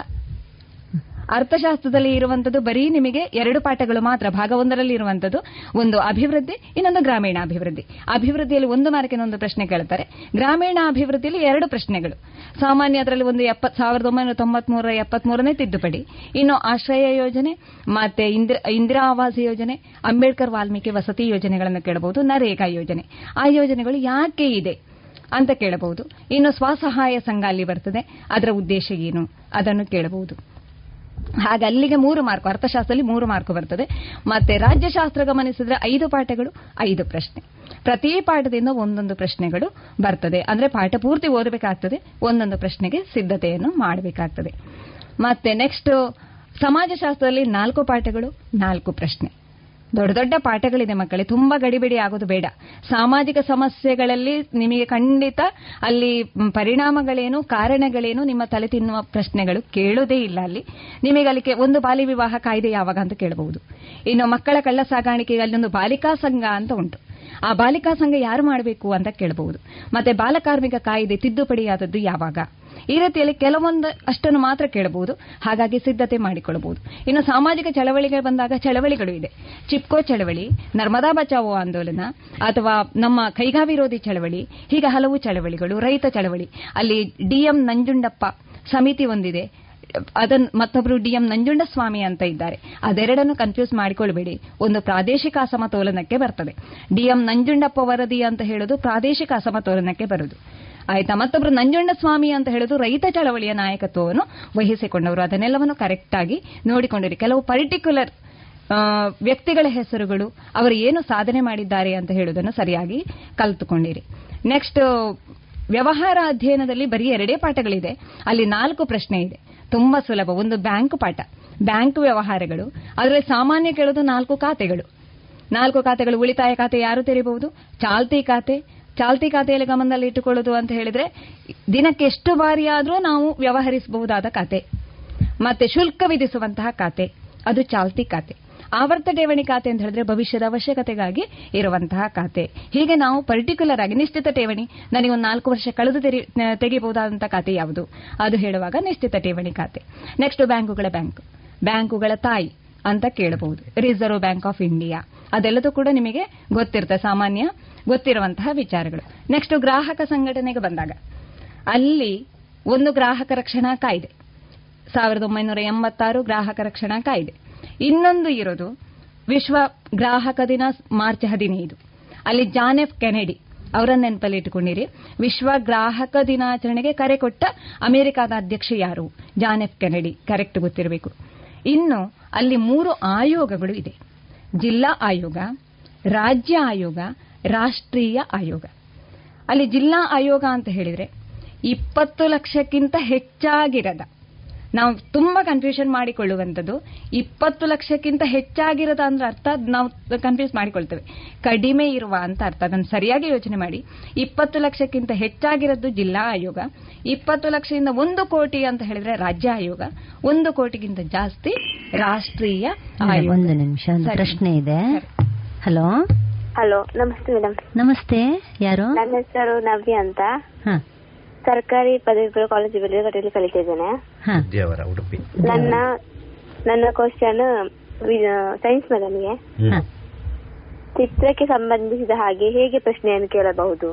ಅರ್ಥಶಾಸ್ತ್ರದಲ್ಲಿ ಇರುವಂತದ್ದು ಬರೀ ನಿಮಗೆ ಎರಡು ಪಾಠಗಳು ಮಾತ್ರ ಭಾಗ ಒಂದರಲ್ಲಿ ಇರುವಂತದ್ದು ಒಂದು ಅಭಿವೃದ್ಧಿ, ಇನ್ನೊಂದು ಗ್ರಾಮೀಣ ಅಭಿವೃದ್ಧಿ ಅಭಿವೃದ್ಧಿಯಲ್ಲಿ ಒಂದು ಮಾರ್ಕಿನ ಒಂದು ಪ್ರಶ್ನೆ ಕೇಳ್ತಾರೆ. ಗ್ರಾಮೀಣ ಅಭಿವೃದ್ಧಿಯಲ್ಲಿ ಎರಡು ಪ್ರಶ್ನೆಗಳು. ಸಾಮಾನ್ಯ ಅದರಲ್ಲಿ ಒಂದು ಸಾವಿರದ ಒಂಬೈನೂರ ತೊಂಬತ್ಮೂರರ ಎಪ್ಪತ್ಮೂರನೇ ತಿದ್ದುಪಡಿ. ಇನ್ನು ಆಶ್ರಯ ಯೋಜನೆ, ಮತ್ತೆ ಇಂದಿರಾ ಆವಾಸ್ ಯೋಜನೆ, ಅಂಬೇಡ್ಕರ್ ವಾಲ್ಮೀಕಿ ವಸತಿ ಯೋಜನೆಗಳನ್ನು ಕೇಳಬಹುದು ನರೇಗಾ ಯೋಜನೆ. ಆ ಯೋಜನೆಗಳು ಯಾಕೆ ಇದೆ ಅಂತ ಕೇಳಬಹುದು. ಇನ್ನು ಸ್ವಸಹಾಯ ಸಂಘ ಅಲ್ಲಿ ಬರ್ತದೆ. ಅದರ ಉದ್ದೇಶ ಏನು? ಅದನ್ನು ಕೇಳಬಹುದು. ಹಾಗೆ ಅಲ್ಲಿಗೆ ಮೂರು ಮಾರ್ಕ್, ಅರ್ಥಶಾಸ್ತ್ರದಲ್ಲಿ ಮೂರು ಮಾರ್ಕ್ ಬರ್ತದೆ. ಮತ್ತೆ ರಾಜ್ಯಶಾಸ್ತ್ರ ಗಮನಿಸಿದ್ರೆ ಐದು ಪಾಠಗಳು, ಐದು ಪ್ರಶ್ನೆ. ಪ್ರತಿ ಪಾಠದಿಂದ ಒಂದೊಂದು ಪ್ರಶ್ನೆಗಳು ಬರ್ತದೆ. ಅಂದ್ರೆ ಪಾಠ ಪೂರ್ತಿ ಓದಬೇಕಾಗ್ತದೆ. ಒಂದೊಂದು ಪ್ರಶ್ನೆಗೆ ಸಿದ್ಧತೆಯನ್ನು ಮಾಡಬೇಕಾಗ್ತದೆ. ಮತ್ತೆ ನೆಕ್ಸ್ಟ್ ಸಮಾಜಶಾಸ್ತ್ರದಲ್ಲಿ ನಾಲ್ಕು ಪಾಠಗಳು, ನಾಲ್ಕು ಪ್ರಶ್ನೆ. ದೊಡ್ಡ ದೊಡ್ಡ ಪಾಠಗಳಿದೆ ಮಕ್ಕಳೇ, ತುಂಬಾ ಗಡಿಬಿಡಿ ಆಗೋದು ಬೇಡ. ಸಾಮಾಜಿಕ ಸಮಸ್ಯೆಗಳಲ್ಲಿ ನಿಮಗೆ ಖಂಡಿತ ಅಲ್ಲಿ ಪರಿಣಾಮಗಳೇನು, ಕಾರಣಗಳೇನು ನಿಮ್ಮ ತಲೆ ತಿನ್ನುವ ಪ್ರಶ್ನೆಗಳು ಕೇಳೋದೇ ಇಲ್ಲ ಅಲ್ಲಿ. ನಿಮಗೆ ಅಲ್ಲಿ ಒಂದು ಬಾಲ್ಯ ವಿವಾಹ ಕಾಯ್ದೆ ಯಾವಾಗ ಅಂತ ಕೇಳಬಹುದು. ಇನ್ನು ಮಕ್ಕಳ ಕಳ್ಳ ಸಾಗಾಣಿಕೆಗೆ ಅಲ್ಲೊಂದು ಬಾಲಿಕಾ ಸಂಘ ಅಂತ ಉಂಟು. ಆ ಬಾಲಿಕಾ ಸಂಘ ಯಾರು ಮಾಡಬೇಕು ಅಂತ ಕೇಳಬಹುದು. ಮತ್ತೆ ಬಾಲಕಾರ್ಮಿಕ ಕಾಯ್ದೆ ತಿದ್ದುಪಡಿಯಾದದ್ದು ಯಾವಾಗ? ಈ ರೀತಿಯಲ್ಲಿ ಕೆಲವೊಂದು ಅಷ್ಟನ್ನು ಮಾತ್ರ ಕೇಳಬಹುದು. ಹಾಗಾಗಿ ಸಿದ್ಧತೆ ಮಾಡಿಕೊಳ್ಳಬಹುದು. ಇನ್ನು ಸಾಮಾಜಿಕ ಚಳವಳಿಗೆ ಬಂದಾಗ ಚಳವಳಿಗಳು ಇದೆ. ಚಿಪ್ಕೋ ಚಳವಳಿ, ನರ್ಮದಾ ಬಚಾವೋ ಆಂದೋಲನ, ಅಥವಾ ನಮ್ಮ ಕೈಗಾ ವಿರೋಧಿ ಚಳವಳಿ, ಹೀಗೆ ಹಲವು ಚಳವಳಿಗಳು, ರೈತ ಚಳವಳಿ. ಅಲ್ಲಿ ಡಿಎಂ ನಂಜುಂಡಪ್ಪ ಸಮಿತಿ ಒಂದಿದೆ. ಅದನ್ ಮತ್ತೊಬ್ರು ಡಿಎಂ ನಂಜುಂಡಸ್ವಾಮಿ ಅಂತ ಇದ್ದಾರೆ. ಅದೆರಡನ್ನು ಕನ್ಫ್ಯೂಸ್ ಮಾಡಿಕೊಳ್ಬೇಡಿ. ಒಂದು ಪ್ರಾದೇಶಿಕ ಅಸಮತೋಲನಕ್ಕೆ ಬರ್ತದೆ. ಡಿಎಂ ನಂಜುಂಡಪ್ಪ ವರದಿ ಅಂತ ಹೇಳೋದು ಪ್ರಾದೇಶಿಕ ಅಸಮತೋಲನಕ್ಕೆ ಬರುದು ಆಯ್ತಾ? ಮತ್ತೊಬ್ರು ನಂಜುಂಡಸ್ವಾಮಿ ಅಂತ ಹೇಳಿದ್ರು ರೈತ ಚಳವಳಿಯ ನಾಯಕತ್ವವನ್ನು ವಹಿಸಿಕೊಂಡವರು. ಅದನ್ನೆಲ್ಲವನ್ನು ಕರೆಕ್ಟ್ ಆಗಿ ನೋಡಿಕೊಂಡಿರಿ. ಕೆಲವು ಪರ್ಟಿಕ್ಯುಲರ್ ವ್ಯಕ್ತಿಗಳ ಹೆಸರುಗಳು, ಅವರು ಏನು ಸಾಧನೆ ಮಾಡಿದ್ದಾರೆ ಅಂತ ಹೇಳುವುದನ್ನು ಸರಿಯಾಗಿ ಕಲಿತುಕೊಂಡಿರಿ. ನೆಕ್ಸ್ಟ್ ವ್ಯವಹಾರ ಅಧ್ಯಯನದಲ್ಲಿ ಬರೀ ಎರಡೇ ಪಾಠಗಳಿದೆ. ಅಲ್ಲಿ ನಾಲ್ಕು ಪ್ರಶ್ನೆ ಇದೆ. ತುಂಬಾ ಸುಲಭ. ಒಂದು ಬ್ಯಾಂಕ್ ಪಾಠ. ಬ್ಯಾಂಕ್ ವ್ಯವಹಾರಗಳು. ಅದರಲ್ಲಿ ಸಾಮಾನ್ಯ ಕೇಳೋದು ನಾಲ್ಕು ಖಾತೆಗಳು. ನಾಲ್ಕು ಖಾತೆಗಳು ಉಳಿತಾಯ ಖಾತೆ ಯಾರು ತೆರೀಬಹುದು? ಚಾಲ್ತಿ ಖಾತೆ ಚಾಲ್ತಿ ಖಾತೆಯಲ್ಲಿ ಗಮನದಲ್ಲಿ ಇಟ್ಟುಕೊಳ್ಳೋದು ಅಂತ ಹೇಳಿದ್ರೆ, ದಿನಕ್ಕೆ ಎಷ್ಟು ಬಾರಿ ನಾವು ವ್ಯವಹರಿಸಬಹುದಾದ ಖಾತೆ. ಮತ್ತೆ ಶುಲ್ಕ ವಿಧಿಸುವಂತಹ ಖಾತೆ. ಅದು ಚಾಲ್ತಿ ಖಾತೆ. ಆವರ್ತ ಠೇವಣಿ ಖಾತೆ ಅಂತ ಹೇಳಿದ್ರೆ ಭವಿಷ್ಯದ ಅವಶ್ಯಕತೆಗಾಗಿ ಇರುವಂತಹ ಖಾತೆ. ಹೀಗೆ ನಾವು ಪರ್ಟಿಕ್ಯುಲರ್ ಆಗಿ ನಿಶ್ಚಿತ ಠೇವಣಿ, ನನಗೆ ಒಂದು ನಾಲ್ಕು ವರ್ಷ ಕಳೆದು ತೆಗೆಯಬಹುದಾದಂತಹ ಖಾತೆ ಯಾವುದು? ಅದು ಹೇಳುವಾಗ ನಿಶ್ಚಿತ ಠೇವಣಿ ಖಾತೆ. ನೆಕ್ಸ್ಟ್ ಬ್ಯಾಂಕುಗಳ ಬ್ಯಾಂಕ್. ಬ್ಯಾಂಕುಗಳ ತಾಯಿ ಅಂತ ಕೇಳಬಹುದು. ರಿಸರ್ವ್ ಬ್ಯಾಂಕ್ ಆಫ್ ಇಂಡಿಯಾ ಅದೆಲ್ಲದೂ ಕೂಡ ನಿಮಗೆ ಗೊತ್ತಿರುತ್ತೆ. ಸಾಮಾನ್ಯ ಗೊತ್ತಿರುವಂತಹ ವಿಚಾರಗಳು. ನೆಕ್ಸ್ಟ್ ಗ್ರಾಹಕ ಸಂಘಟನೆಗೆ ಬಂದಾಗ, ಅಲ್ಲಿ ಒಂದು ಗ್ರಾಹಕ ರಕ್ಷಣಾ ಕಾಯ್ದೆ, ಸಾವಿರದ ಒಂಬೈನೂರ ಎಂಬತ್ತಾರು ಗ್ರಾಹಕ ರಕ್ಷಣಾ ಕಾಯ್ದೆ. ಇನ್ನೊಂದು ಇರೋದು ವಿಶ್ವ ಗ್ರಾಹಕ ದಿನ ಮಾರ್ಚ್ ಹದಿನೈದು. ಅಲ್ಲಿ ಜಾನ್ ಎಫ್ ಕೆನೆಡಿ ಅವರ ನೆನಪಲ್ಲಿ ಇಟ್ಟುಕೊಂಡಿರಿ. ವಿಶ್ವ ಗ್ರಾಹಕ ದಿನಾಚರಣೆಗೆ ಕರೆ ಕೊಟ್ಟ ಅಮೆರಿಕದ ಅಧ್ಯಕ್ಷ ಯಾರು? John F Kennedy. ಕರೆಕ್ಟ್ ಗೊತ್ತಿರಬೇಕು. ಇನ್ನು ಅಲ್ಲಿ ಮೂರು ಆಯೋಗಗಳು ಇದೆ. ಜಿಲ್ಲಾ ಆಯೋಗ, ರಾಜ್ಯ ಆಯೋಗ ರಾಷ್ಟ್ರೀಯ ಆಯೋಗ. ಅಲ್ಲಿ ಜಿಲ್ಲಾ ಆಯೋಗ ಅಂತ ಹೇಳಿದ್ರೆ ಇಪ್ಪತ್ತು ಲಕ್ಷಕ್ಕಿಂತ ಹೆಚ್ಚಾಗಿರದ ನಾವು ತುಂಬಾ ಕನ್ಫ್ಯೂಷನ್ ಮಾಡಿಕೊಳ್ಳುವಂಥದ್ದು ಇಪ್ಪತ್ತು ಲಕ್ಷಕ್ಕಿಂತ ಹೆಚ್ಚಾಗಿರದ ಅಂದ್ರೆ ಅರ್ಥ ನಾವು ಕನ್ಫ್ಯೂಸ್ ಮಾಡಿಕೊಳ್ತೇವೆ. ಕಡಿಮೆ ಇರುವ ಅಂತ ಅರ್ಥ. ಅದನ್ನು ಸರಿಯಾಗಿ ಯೋಚನೆ ಮಾಡಿ. ಇಪ್ಪತ್ತು ಲಕ್ಷಕ್ಕಿಂತ ಹೆಚ್ಚಾಗಿರೋದು ಜಿಲ್ಲಾ ಆಯೋಗ. ಇಪ್ಪತ್ತು ಲಕ್ಷದಿಂದ ಒಂದು ಕೋಟಿ ಅಂತ ಹೇಳಿದ್ರೆ ರಾಜ್ಯ ಆಯೋಗ. ಒಂದು ಕೋಟಿಗಿಂತ ಜಾಸ್ತಿ ರಾಷ್ಟ್ರೀಯ ಆಯೋಗ. ಒಂದು ನಿಮಿಷ ಪ್ರಶ್ನೆ ಇದೆ. ಹಲೋ? ಹಲೋ ನಮಸ್ತೆ ಮೇಡಮ್ ನಮಸ್ತೆ ಯಾರು? ನನ್ನ ಹೆಸರು ನವ್ಯ ಅಂತ. ಸರ್ಕಾರಿ ಪದವಿಪೂರ್ವ ಕಾಲೇಜು ಬೆಳಗಾಟಲ್ಲಿ ಕಲಿತಾ ಇದ್ದೇನೆ. ನನ್ನ ನನ್ನ ಕ್ವಶನ್ ಸೈನ್ಸ್ ಮೇಡಮ್ಗೆ. ಚಿತ್ರಕ್ಕೆ ಸಂಬಂಧಿಸಿದ ಹಾಗೆ ಹೇಗೆ ಪ್ರಶ್ನೆಯನ್ನು ಕೇಳಬಹುದು?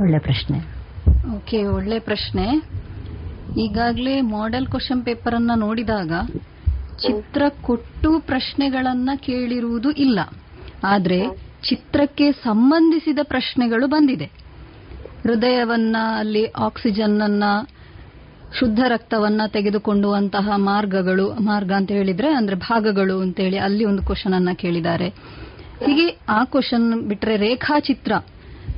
ಒಳ್ಳೆ ಪ್ರಶ್ನೆ. ಓಕೆ ಒಳ್ಳೆ ಪ್ರಶ್ನೆ. ಈಗಾಗಲೇ ಮಾಡೆಲ್ ಕ್ವಶನ್ ಪೇಪರ್ ಅನ್ನ ನೋಡಿದಾಗ ಚಿತ್ರ ಕೊಟ್ಟು ಪ್ರಶ್ನೆಗಳನ್ನ ಕೇಳಿರುವುದು ಇಲ್ಲ. ಆದ್ರೆ ಚಿತ್ರಕ್ಕೆ ಸಂಬಂಧಿಸಿದ ಪ್ರಶ್ನೆಗಳು ಬಂದಿದೆ. ಹೃದಯವನ್ನ, ಅಲ್ಲಿ ಆಕ್ಸಿಜನ್ ಅನ್ನ ಶುದ್ಧ ರಕ್ತವನ್ನ ತೆಗೆದುಕೊಂಡುವಂತಹ ಮಾರ್ಗಗಳು, ಮಾರ್ಗ ಅಂತ ಹೇಳಿದ್ರೆ, ಅಂದ್ರೆ ಭಾಗಗಳು ಅಂತ ಹೇಳಿ ಅಲ್ಲಿ ಒಂದು ಕ್ವಶನ್ ಅನ್ನ ಕೇಳಿದ್ದಾರೆ. ಹೀಗೆ ಆ ಕ್ವಶನ್ ಬಿಟ್ರೆ ರೇಖಾಚಿತ್ರ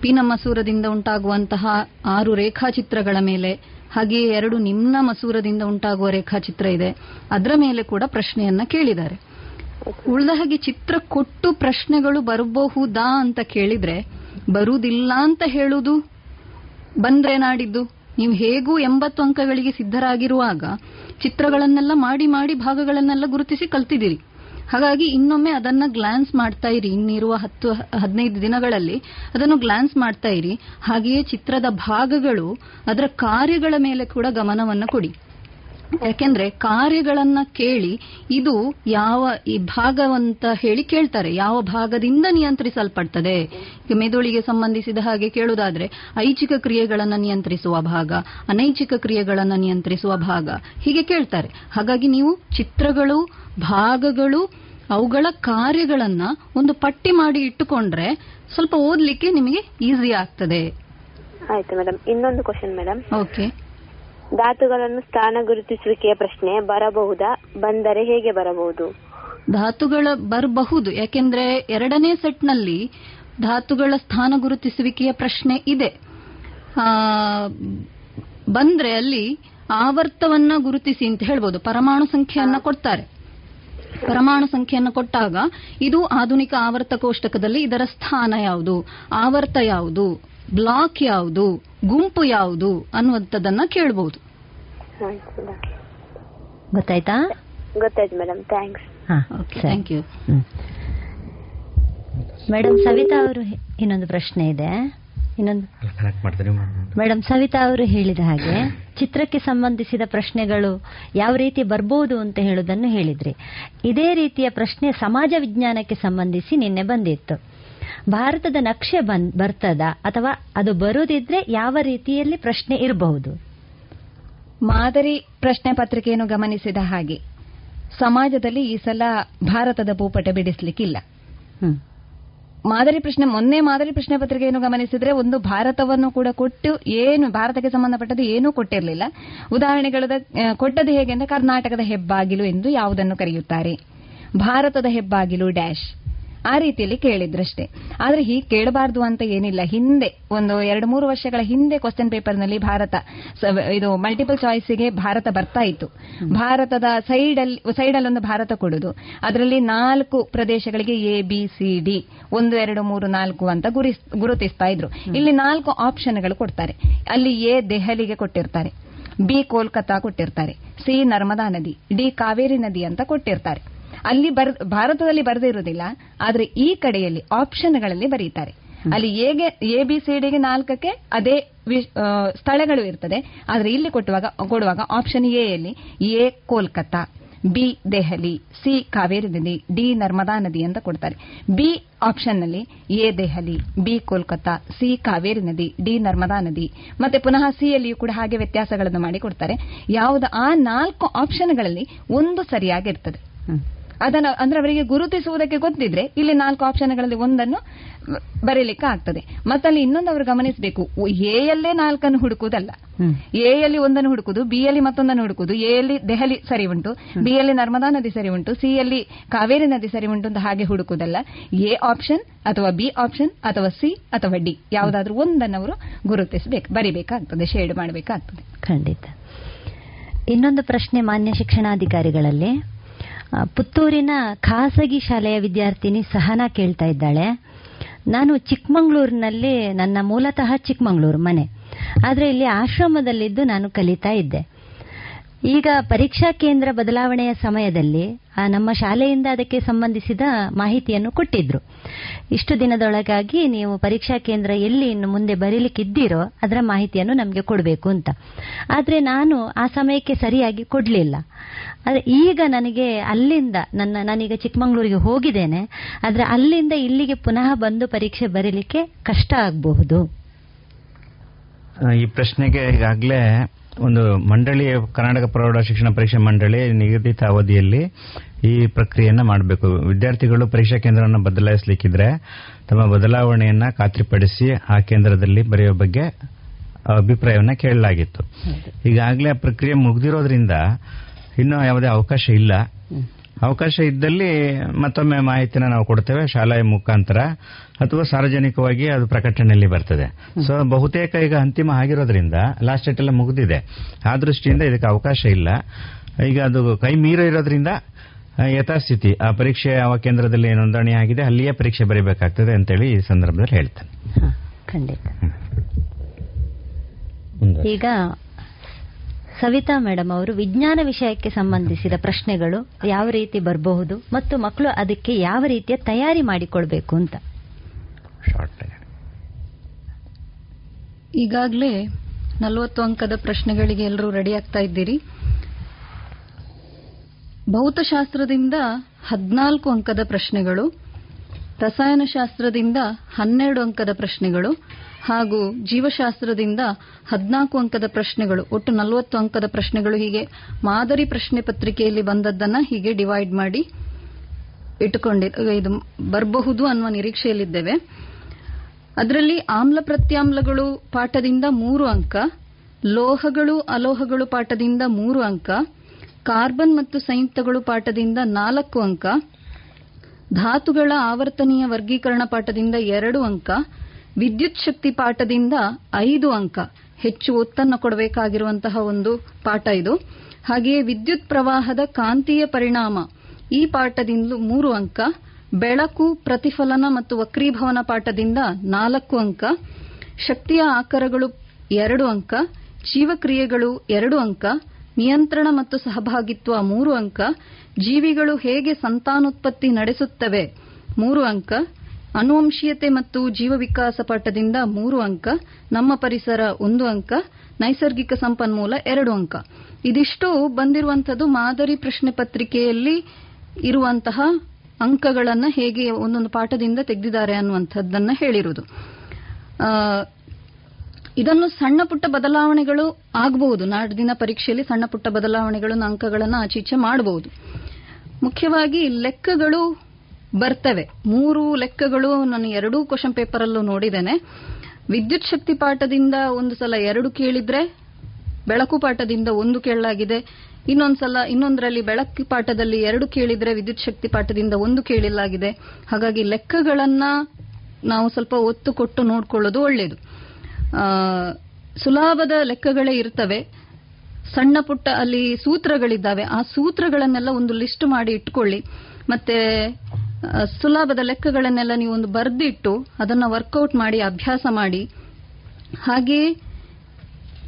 ಪೀನ ಮಸೂರದಿಂದ ಉಂಟಾಗುವಂತಹ ಆರು ರೇಖಾಚಿತ್ರಗಳ ಮೇಲೆ ಹಾಗೆಯೇ ಎರಡು ನಿಮ್ನ ಮಸೂರದಿಂದ ಉಂಟಾಗುವ ರೇಖಾಚಿತ್ರ ಇದೆ. ಅದರ ಮೇಲೆ ಕೂಡ ಪ್ರಶ್ನೆಯನ್ನ ಕೇಳಿದ್ದಾರೆ. ಉಳಿದ ಹಾಗೆ ಚಿತ್ರ ಕೊಟ್ಟು ಪ್ರಶ್ನೆಗಳು ಬರಬಹುದಾ ಅಂತ ಕೇಳಿದ್ರೆ, ಬರುವುದಿಲ್ಲ ಅಂತ ಹೇಳುದು, ಬಂದ್ರೆ ನಾಡಿದ್ದು. ನೀವು ಹೇಗೂ ಎಂಬತ್ತು ಅಂಕಗಳಿಗೆ ಸಿದ್ಧರಾಗಿರುವಾಗ ಚಿತ್ರಗಳನ್ನೆಲ್ಲ ಮಾಡಿ ಮಾಡಿ ಭಾಗಗಳನ್ನೆಲ್ಲ ಗುರುತಿಸಿ ಕಲ್ತಿದ್ದೀರಿ. ಹಾಗಾಗಿ ಇನ್ನೊಮ್ಮೆ ಅದನ್ನ ಗ್ಲಾನ್ಸ್ ಮಾಡ್ತಾ ಇರಿ. ಇನ್ನಿರುವ ಹತ್ತು, ಹದಿನೈದು ದಿನಗಳಲ್ಲಿ ಅದನ್ನು ಗ್ಲಾನ್ಸ್ ಮಾಡ್ತಾ ಇರಿ. ಹಾಗೆಯೇ ಚಿತ್ರದ ಭಾಗಗಳು ಅದರ ಕಾರ್ಯಗಳ ಮೇಲೆ ಕೂಡ ಗಮನವನ್ನು ಕೊಡಿ. ಯಾಕೆಂದ್ರೆ ಕಾರ್ಯಗಳನ್ನ ಕೇಳಿ ಇದು ಯಾವ ಈ ಭಾಗವಂತ ಹೇಳಿ ಕೇಳ್ತಾರೆ ಯಾವ ಭಾಗದಿಂದ ನಿಯಂತ್ರಿಸಲ್ಪಡ್ತದೆ. ಮೆದುಳಿಗೆ ಸಂಬಂಧಿಸಿದ ಹಾಗೆ ಕೇಳುವುದಾದ್ರೆ ಐಚ್ಛಿಕ ಕ್ರಿಯೆಗಳನ್ನ ನಿಯಂತ್ರಿಸುವ ಭಾಗ ಅನೈಚ್ಛಿಕ ಕ್ರಿಯೆಗಳನ್ನ ನಿಯಂತ್ರಿಸುವ ಭಾಗ ಹೀಗೆ ಕೇಳ್ತಾರೆ. ಹಾಗಾಗಿ ನೀವು ಚಿತ್ರಗಳು ಭಾಗಗಳು ಅವುಗಳ ಕಾರ್ಯಗಳನ್ನ ಒಂದು ಪಟ್ಟಿ ಮಾಡಿ ಇಟ್ಟುಕೊಂಡ್ರೆ ಸ್ವಲ್ಪ ಓದ್ಲಿಕ್ಕೆ ನಿಮಗೆ ಈಸಿ ಆಗ್ತದೆ. ಆಯ್ತು ಮೇಡಮ್ ಇನ್ನೊಂದು ಕ್ವಶನ್ ಮೇಡಮ್ ಓಕೆ. ಧಾತುಗಳನ್ನು ಸ್ಥಾನ ಗುರುತಿಸುವಿಕೆಯ ಪ್ರಶ್ನೆ ಬರಬಹುದಾ? ಬಂದರೆ ಹೇಗೆ ಬರಬಹುದು? ಧಾತುಗಳ ಬರಬಹುದು, ಯಾಕೆಂದ್ರೆ ಎರಡನೇ ಸೆಟ್ನಲ್ಲಿ ಧಾತುಗಳ ಸ್ಥಾನ ಗುರುತಿಸುವಿಕೆಯ ಪ್ರಶ್ನೆ ಇದೆ. ಬಂದ್ರೆ ಅಲ್ಲಿ ಆವರ್ತವನ್ನ ಗುರುತಿಸಿ ಅಂತ ಹೇಳ್ಬೋದು. ಪರಮಾಣು ಸಂಖ್ಯೆಯನ್ನ ಕೊಡ್ತಾರೆ. ಪರಮಾಣು ಸಂಖ್ಯೆಯನ್ನು ಕೊಟ್ಟಾಗ ಇದು ಆಧುನಿಕ ಆವರ್ತ ಕೋಷ್ಟಕದಲ್ಲಿ ಇದರ ಸ್ಥಾನ ಯಾವುದು? ಆವರ್ತ ಯಾವುದು? ಬ್ಲಾಕ್ ಯಾವುದು? ಗುಂಪು ಯಾವುದು ಅನ್ನುವಂಥದ್ದನ್ನ ಕೇಳಬಹುದು ಗೊತ್ತಾಯ್ತಾ? ಗೊತ್ತಾಯ್ತು ಮೇಡಮ್ ಥ್ಯಾಂಕ್ಸ್ ಹಾ okay thank you. Madam Savita ಅವರು ಇನ್ನೊಂದು ಪ್ರಶ್ನೆ ಇದೆ. ಇನ್ನೊಂದು ಮೇಡಮ್ ಸವಿತಾ ಅವರು ಹೇಳಿದ ಹಾಗೆ *coughs* ಚಿತ್ರಕ್ಕೆ ಸಂಬಂಧಿಸಿದ ಪ್ರಶ್ನೆಗಳು ಯಾವ ರೀತಿ ಬರ್ಬೋದು ಅಂತ ಹೇಳುವುದನ್ನು ಹೇಳಿದ್ರಿ. ಇದೇ ರೀತಿಯ ಪ್ರಶ್ನೆ ಸಮಾಜ ವಿಜ್ಞಾನಕ್ಕೆ ಸಂಬಂಧಿಸಿ ನಿನ್ನೆ ಬಂದಿತ್ತು. ಭಾರತದ ನಕ್ಷೆ ಬಂದ್ ಬರ್ತದ ಅಥವಾ ಅದು ಬರುದಿದ್ರೆ ಯಾವ ರೀತಿಯಲ್ಲಿ ಪ್ರಶ್ನೆ ಇರಬಹುದು? ಮಾದರಿ ಪ್ರಶ್ನೆ ಪತ್ರಿಕೆಯನ್ನು ಗಮನಿಸಿದ ಹಾಗೆ ಸಮಾಜದಲ್ಲಿ ಈ ಸಲ ಭಾರತದ ಭೂಪಟ ಬಿಡಿಸಲಿಕ್ಕಿಲ್ಲ. ಮಾದರಿ ಪ್ರಶ್ನೆ ಮೊನ್ನೆ ಮಾದರಿ ಪ್ರಶ್ನೆ ಪತ್ರಿಕೆಯನ್ನು ಗಮನಿಸಿದ್ರೆ ಒಂದು ಭಾರತವನ್ನು ಕೂಡ ಕೊಟ್ಟು ಏನು ಭಾರತಕ್ಕೆ ಸಂಬಂಧಪಟ್ಟದ್ದು ಏನೂ ಕೊಟ್ಟಿರಲಿಲ್ಲ. ಉದಾಹರಣೆಗಳು ಕೊಟ್ಟದ್ದು ಹೇಗೆ ಅಂದ್ರೆ ಕರ್ನಾಟಕದ ಹೆಬ್ಬಾಗಿಲು ಎಂದು ಯಾವುದನ್ನು ಕರೆಯುತ್ತಾರೆ? ಭಾರತದ ಹೆಬ್ಬಾಗಿಲು ಡ್ಯಾಶ್. ಆ ರೀತಿಯಲ್ಲಿ ಕೇಳಿದ್ರಷ್ಟೇ. ಆದ್ರೆ ಹೀಗೆ ಕೇಳಬಾರದು ಅಂತ ಏನಿಲ್ಲ. ಹಿಂದೆ ಒಂದು ಎರಡು ಮೂರು ವರ್ಷಗಳ ಹಿಂದೆ ಕ್ವಶನ್ ಪೇಪರ್ನಲ್ಲಿ ಭಾರತ ಇದು ಮಲ್ಟಿಪಲ್ ಚಾಯ್ಸ್ಗೆ ಭಾರತ ಬರ್ತಾ ಇತ್ತು. ಭಾರತದ ಸೈಡ್ ಅಲ್ಲಿ ಸೈಡ್ ಅಲ್ಲಿ ಒಂದು ಭಾರತ ಕೊಡುದು. ಅದರಲ್ಲಿ ನಾಲ್ಕು ಪ್ರದೇಶಗಳಿಗೆ ಎ ಬಿ ಸಿ ಡಿ ಒಂದು ಎರಡು ಮೂರು ನಾಲ್ಕು ಅಂತ ಗುರಿಸ್- ಗುರುತಿಸ್ತಾ ಇದ್ರು. ಇಲ್ಲಿ ನಾಲ್ಕು ಆಪ್ಷನ್ಗಳು ಕೊಡ್ತಾರೆ. ಅಲ್ಲಿ ಎ ದೆಹಲಿಗೆ ಕೊಟ್ಟಿರ್ತಾರೆ. ಬಿ ಕೋಲ್ಕತ್ತಾ ಕೊಟ್ಟಿರ್ತಾರೆ. ಸಿ ನರ್ಮದಾ ನದಿ ಡಿ ಕಾವೇರಿ ನದಿ ಅಂತ ಕೊಟ್ಟಿರ್ತಾರೆ. ಅಲ್ಲಿ ಬರ್ ಭಾರತದಲ್ಲಿ ಬರದೇ ಇರುವುದಿಲ್ಲ. ಆದ್ರೆ ಈ ಕಡೆಯಲ್ಲಿ ಆಪ್ಷನ್ಗಳಲ್ಲಿ ಬರೀತಾರೆ. ಅಲ್ಲಿ ಎಗೆ ಎ ಬಿ ಸಿ ಡಿಗೆ ನಾಲ್ಕಕ್ಕೆ ಅದೇ ಸ್ಥಳಗಳು ಇರ್ತದೆ. ಆದ್ರೆ ಇಲ್ಲಿ ಕೊಟ್ಟುವಾಗ ಕೊಡುವಾಗ ಆಪ್ಷನ್ ಎ ಯಲ್ಲಿ A Kolkata B Delhi C Kaveri ನದಿ ಡಿ ನರ್ಮದಾ ನದಿ ಅಂತ ಕೊಡ್ತಾರೆ. B ಆಪ್ಷನ್ನಲ್ಲಿ A Delhi B Kolkata C Kaveri ನದಿ ಡಿ ನರ್ಮದಾ ನದಿ ಮತ್ತೆ ಪುನಃ ಸಿ ಯಲ್ಲಿಯೂ ಕೂಡ ಹಾಗೆ ವ್ಯತ್ಯಾಸಗಳನ್ನು ಮಾಡಿ ಕೊಡ್ತಾರೆ. ಯಾವುದು ಆ ನಾಲ್ಕು ಆಪ್ಷನ್ಗಳಲ್ಲಿ ಒಂದು ಸರಿಯಾಗಿರ್ತದೆ ಅದನ್ನು ಅಂದ್ರೆ ಅವರಿಗೆ ಗುರುತಿಸುವುದಕ್ಕೆ ಗೊತ್ತಿದ್ರೆ ಇಲ್ಲಿ ನಾಲ್ಕು ಆಪ್ಷನ್ಗಳಲ್ಲಿ ಒಂದನ್ನು ಬರೀಲಿಕ್ಕೆ ಆಗ್ತದೆ. ಮತ್ತಲ್ಲಿ ಇನ್ನೊಂದು ಅವರು ಗಮನಿಸಬೇಕು. ಎ ಯಲ್ಲೇ ನಾಲ್ಕನ್ನು ಹುಡುಕುವುದಲ್ಲ. ಎ ಯಲ್ಲಿ ಒಂದನ್ನು ಹುಡುಕುದು ಬಿ ಯಲ್ಲಿ ಮತ್ತೊಂದನ್ನು ಹುಡುಕುದು ಎ ಯಲ್ಲಿ ದೆಹಲಿ ಸರಿ ಉಂಟು ಬಿ ಯಲ್ಲಿ ನರ್ಮದಾ ನದಿ ಸರಿ ಉಂಟು ಸಿ ಯಲ್ಲಿ ಕಾವೇರಿ ನದಿ ಸರಿ ಉಂಟು ಅಂತ ಹಾಗೆ ಹುಡುಕುವುದಲ್ಲ. ಎ ಆಪ್ಷನ್ ಅಥವಾ ಬಿ ಆಪ್ಷನ್ ಅಥವಾ ಸಿ ಅಥವಾ ಡಿ ಯಾವುದಾದ್ರೂ ಒಂದನ್ನು ಅವರು ಗುರುತಿಸಬೇಕು ಬರಿಬೇಕಾಗ್ತದೆ ಶೇಡ್ ಮಾಡಬೇಕಾಗ್ತದೆ. ಖಂಡಿತ. ಇನ್ನೊಂದು ಪ್ರಶ್ನೆ ಮಾನ್ಯ ಶಿಕ್ಷಣಾಧಿಕಾರಿಗಳಲ್ಲಿ. ಪುತ್ತೂರಿನ ಖಾಸಗಿ ಶಾಲೆಯ ವಿದ್ಯಾರ್ಥಿನಿ ಸಹನಾ ಕೇಳ್ತಾ ಇದ್ದಾಳೆ. ನಾನು ಚಿಕ್ಕಮಂಗ್ಳೂರಿನಲ್ಲಿ ನನ್ನ ಮೂಲತಃ ಚಿಕ್ಕಮಂಗ್ಳೂರು ಮನೆ. ಆದರೆ ಇಲ್ಲಿ ಆಶ್ರಮದಲ್ಲಿದ್ದು ನಾನು ಕಲಿತಾ ಇದ್ದೆ. ಈಗ ಪರೀಕ್ಷಾ ಕೇಂದ್ರ ಬದಲಾವಣೆಯ ಸಮಯದಲ್ಲಿ ನಮ್ಮ ಶಾಲೆಯಿಂದ ಅದಕ್ಕೆ ಸಂಬಂಧಿಸಿದ ಮಾಹಿತಿಯನ್ನು ಕೊಟ್ಟಿದ್ರು. ಇಷ್ಟು ದಿನದೊಳಗಾಗಿ ನೀವು ಪರೀಕ್ಷಾ ಕೇಂದ್ರ ಎಲ್ಲಿ ಇನ್ನು ಮುಂದೆ ಬರೀಲಿಕ್ಕಿದ್ದೀರೋ, ಅದರ ಮಾಹಿತಿಯನ್ನು ನಮಗೆ ಕೊಡಬೇಕು ಅಂತ. ಆದರೆ ನಾನು ಆ ಸಮಯಕ್ಕೆ ಸರಿಯಾಗಿ ಕೊಡಲಿಲ್ಲ. ಆದರೆ ಈಗ ನನಗೆ ಅಲ್ಲಿಂದ, ನನ್ನ, ನಾನೀಗ ಚಿಕ್ಕಮಗಳೂರಿಗೆ ಹೋಗಿದ್ದೇನೆ. ಆದರೆ ಅಲ್ಲಿಂದ ಇಲ್ಲಿಗೆ ಪುನಃ ಬಂದು ಪರೀಕ್ಷೆ ಬರೀಲಿಕ್ಕೆ ಕಷ್ಟ ಆಗಬಹುದು. ಈ ಪ್ರಶ್ನೆಗೆ ಈಗಾಗಲೇ ಒಂದು ಮಂಡಳಿ ಕರ್ನಾಟಕ ಪ್ರೌಢ ಶಿಕ್ಷಣ ಪರೀಕ್ಷಾ ಮಂಡಳಿ ನಿಗದಿತ ಅವಧಿಯಲ್ಲಿ ಈ ಪ್ರಕ್ರಿಯೆಯನ್ನು ಮಾಡಬೇಕು. ವಿದ್ಯಾರ್ಥಿಗಳು ಪರೀಕ್ಷಾ ಕೇಂದ್ರವನ್ನು ಬದಲಾಯಿಸಲಿಕ್ಕಿದ್ರೆ ತಮ್ಮ ಬದಲಾವಣೆಯನ್ನ ಖಾತ್ರಿಪಡಿಸಿ ಆ ಕೇಂದ್ರದಲ್ಲಿ ಬರೆಯುವ ಬಗ್ಗೆ ಅಭಿಪ್ರಾಯವನ್ನು ಕೇಳಲಾಗಿತ್ತು. ಈಗಾಗಲೇ ಆ ಪ್ರಕ್ರಿಯೆ ಮುಗಿದಿರೋದ್ರಿಂದ ಇನ್ನೂ ಯಾವುದೇ ಅವಕಾಶ ಇಲ್ಲ. ಅವಕಾಶ ಇದ್ದಲ್ಲಿ ಮತ್ತೊಮ್ಮೆ ಮಾಹಿತಿನ ನಾವು ಕೊಡ್ತೇವೆ ಶಾಲೆಯ ಮುಖಾಂತರ ಅಥವಾ ಸಾರ್ವಜನಿಕವಾಗಿ ಅದು ಪ್ರಕಟಣೆಯಲ್ಲಿ ಬರ್ತದೆ. ಸೊ ಬಹುತೇಕ ಈಗ ಅಂತಿಮ ಆಗಿರೋದ್ರಿಂದ ಲಾಸ್ಟ್ ಡೇಟ್ ಎಲ್ಲ ಮುಗಿದಿದೆ. ಆ ದೃಷ್ಟಿಯಿಂದ ಇದಕ್ಕೆ ಅವಕಾಶ ಇಲ್ಲ. ಈಗ ಅದು ಕೈ ಮೀರ ಇರೋದ್ರಿಂದ ಆ, ಯಥಾಸ್ಥಿತಿ. ಆ ಪರೀಕ್ಷೆ ಯಾವ ಕೇಂದ್ರದಲ್ಲಿ ನೋಂದಣಿ ಆಗಿದೆ ಅಲ್ಲಿಯೇ ಪರೀಕ್ಷೆ ಬರೀಬೇಕಾಗ್ತದೆ ಅಂತೇಳಿ ಈ ಸಂದರ್ಭದಲ್ಲಿ ಹೇಳ್ತೇನೆ. ಖಂಡಿತ. ಈಗ ಸವಿತಾ ಮೇಡಮ್ ಅವರು ವಿಜ್ಞಾನ ವಿಷಯಕ್ಕೆ ಸಂಬಂಧಿಸಿದ ಪ್ರಶ್ನೆಗಳು ಯಾವ ರೀತಿ ಬರಬಹುದು ಮತ್ತು ಮಕ್ಕಳು ಅದಕ್ಕೆ ಯಾವ ರೀತಿಯ ತಯಾರಿ ಮಾಡಿಕೊಳ್ಬೇಕು ಅಂತ. ಈಗಾಗಲೇ ನಲವತ್ತು ಅಂಕದ ಪ್ರಶ್ನೆಗಳಿಗೆ ಎಲ್ಲರೂ ರೆಡಿ ಆಗ್ತಾ ಇದ್ದೀರಿ. ಭೌತಶಾಸ್ತ್ರದಿಂದ ಹದಿನಾಲ್ಕು ಅಂಕದ ಪ್ರಶ್ನೆಗಳು ರಸಾಯನಶಾಸ್ತ್ರದಿಂದ ಹನ್ನೆರಡು ಅಂಕದ ಪ್ರಶ್ನೆಗಳು ಹಾಗೂ ಜೀವಶಾಸ್ತ್ರದಿಂದ ಹದಿನಾಲ್ಕು ಅಂಕದ ಪ್ರಶ್ನೆಗಳು, ಒಟ್ಟು ನಲವತ್ತು ಅಂಕದ ಪ್ರಶ್ನೆಗಳು ಹೀಗೆ ಮಾದರಿ ಪ್ರಶ್ನೆ ಪತ್ರಿಕೆಯಲ್ಲಿ ಬಂದದ್ದನ್ನ ಹೀಗೆ ಡಿವೈಡ್ ಮಾಡಿ ಇಟ್ಟುಕೊಂಡಿ ಇದು ಬರಬಹುದು ಅನ್ನುವ ನಿರೀಕ್ಷೆಯಲ್ಲಿದ್ದೇವೆ. ಅದರಲ್ಲಿ ಆಮ್ಲ ಪ್ರತ್ಯಾಮ್ಲಗಳು ಪಾಠದಿಂದ ಮೂರು ಅಂಕ, ಲೋಹಗಳು ಅಲೋಹಗಳು ಪಾಠದಿಂದ ಮೂರು ಅಂಕ, ಕಾರ್ಬನ್ ಮತ್ತು ಸಂಯುಕ್ತಗಳು ಪಾಠದಿಂದ ನಾಲ್ಕು ಅಂಕ, ಧಾತುಗಳ ಆವರ್ತನೀಯ ವರ್ಗೀಕರಣ ಪಾಠದಿಂದ ಎರಡು ಅಂಕ ವಿದ್ಯುತ್ ಶಕ್ತಿ ಪಾಠದಿಂದ ಐದು ಅಂಕ. ಹೆಚ್ಚು ಒತ್ತನ್ನು ಕೊಡಬೇಕಾಗಿರುವಂತಹ ಒಂದು ಪಾಠ ಇದು. ಹಾಗೆಯೇ ವಿದ್ಯುತ್ ಪ್ರವಾಹದ ಕಾಂತೀಯ ಪರಿಣಾಮ. ಈ ಪಾಠದಿಂದ ಮೂರು ಅಂಕ. ಬೆಳಕು, ಪ್ರತಿಫಲನ ಮತ್ತು ವಕ್ರೀಭವನ ಪಾಠದಿಂದ ನಾಲ್ಕು ಅಂಕ. ಶಕ್ತಿಯ ಆಕಾರಗಳು ಎರಡು ಅಂಕ. ಜೀವಕ್ರಿಯೆಗಳು ಎರಡು ಅಂಕ. ನಿಯಂತ್ರಣ ಮತ್ತು ಸಹಭಾಗಿತ್ವ ಮೂರು ಅಂಕ. ಜೀವಿಗಳು ಹೇಗೆ ಸಂತಾನೋತ್ಪತ್ತಿ ನಡೆಸುತ್ತವೆ ಮೂರು ಅಂಕ. ಅನುವಂಶೀಯತೆ ಮತ್ತು ಜೀವ ವಿಕಾಸ ಪಾಠದಿಂದ ಮೂರು ಅಂಕ, ನಮ್ಮ ಪರಿಸರ ಒಂದು ಅಂಕ, ನೈಸರ್ಗಿಕ ಸಂಪನ್ಮೂಲ ಎರಡು ಅಂಕ. ಇದಿಷ್ಟು ಬಂದಿರುವಂತದ್ದು ಮಾದರಿ ಪ್ರಶ್ನೆ ಪತ್ರಿಕೆಯಲ್ಲಿ ಇರುವಂತಹ ಅಂಕಗಳನ್ನು ಹೇಗೆ ಒಂದೊಂದು ಪಾಠದಿಂದ ತೆಗೆದಿದ್ದಾರೆ ಅನ್ನುವಂಥದ್ದನ್ನು ಹೇಳಿರುವುದು. ಇದನ್ನು ಸಣ್ಣ ಪುಟ್ಟ ಬದಲಾವಣೆಗಳು ಆಗಬಹುದು. ನಾಡಿನ ಪರೀಕ್ಷೆಯಲ್ಲಿ ಸಣ್ಣ ಪುಟ್ಟ ಬದಲಾವಣೆಗಳನ್ನು ಅಂಕಗಳನ್ನು ಆಚೀಚೆ ಮಾಡಬಹುದು. ಮುಖ್ಯವಾಗಿ ಲೆಕ್ಕಗಳು ಬರ್ತವೆ. ಮೂರು ಲೆಕ್ಕಗಳು ನಾನು ಎರಡೂ ಕ್ವಶನ್ ಪೇಪರ್ ಅಲ್ಲೂ ನೋಡಿದ್ದೇನೆ. ವಿದ್ಯುತ್ ಶಕ್ತಿ ಪಾಠದಿಂದ ಒಂದು ಸಲ ಎರಡು ಕೇಳಿದ್ರೆ, ಬೆಳಕು ಪಾಠದಿಂದ ಒಂದು ಕೇಳಲಾಗಿದೆ. ಇನ್ನೊಂದ್ಸಲ ಇನ್ನೊಂದರಲ್ಲಿ ಬೆಳಕು ಪಾಠದಲ್ಲಿ ಎರಡು ಕೇಳಿದ್ರೆ ವಿದ್ಯುತ್ ಶಕ್ತಿ ಪಾಠದಿಂದ ಒಂದು ಕೇಳಲಾಗಿದೆ ಹಾಗಾಗಿ ಲೆಕ್ಕಗಳನ್ನ ನಾವು ಸ್ವಲ್ಪ ಒತ್ತು ಕೊಟ್ಟು ನೋಡ್ಕೊಳ್ಳೋದು ಒಳ್ಳೆಯದು ಸುಲಭದ ಲೆಕ್ಕಗಳೇ ಇರ್ತವೆ. ಸಣ್ಣ ಪುಟ್ಟ ಅಲ್ಲಿ ಸೂತ್ರಗಳಿದ್ದಾವೆ. ಆ ಸೂತ್ರಗಳನ್ನೆಲ್ಲ ಒಂದು ಲಿಸ್ಟ್ ಮಾಡಿ ಇಟ್ಕೊಳ್ಳಿ. ಮತ್ತೆ ಸುಲಭದ ಲೆಕ್ಕಗಳನ್ನೆಲ್ಲ ನೀವು ಒಂದು ಬರೆದಿಟ್ಟು ಅದನ್ನ ವರ್ಕೌಟ್ ಮಾಡಿ, ಅಭ್ಯಾಸ ಮಾಡಿ. ಹಾಗೆ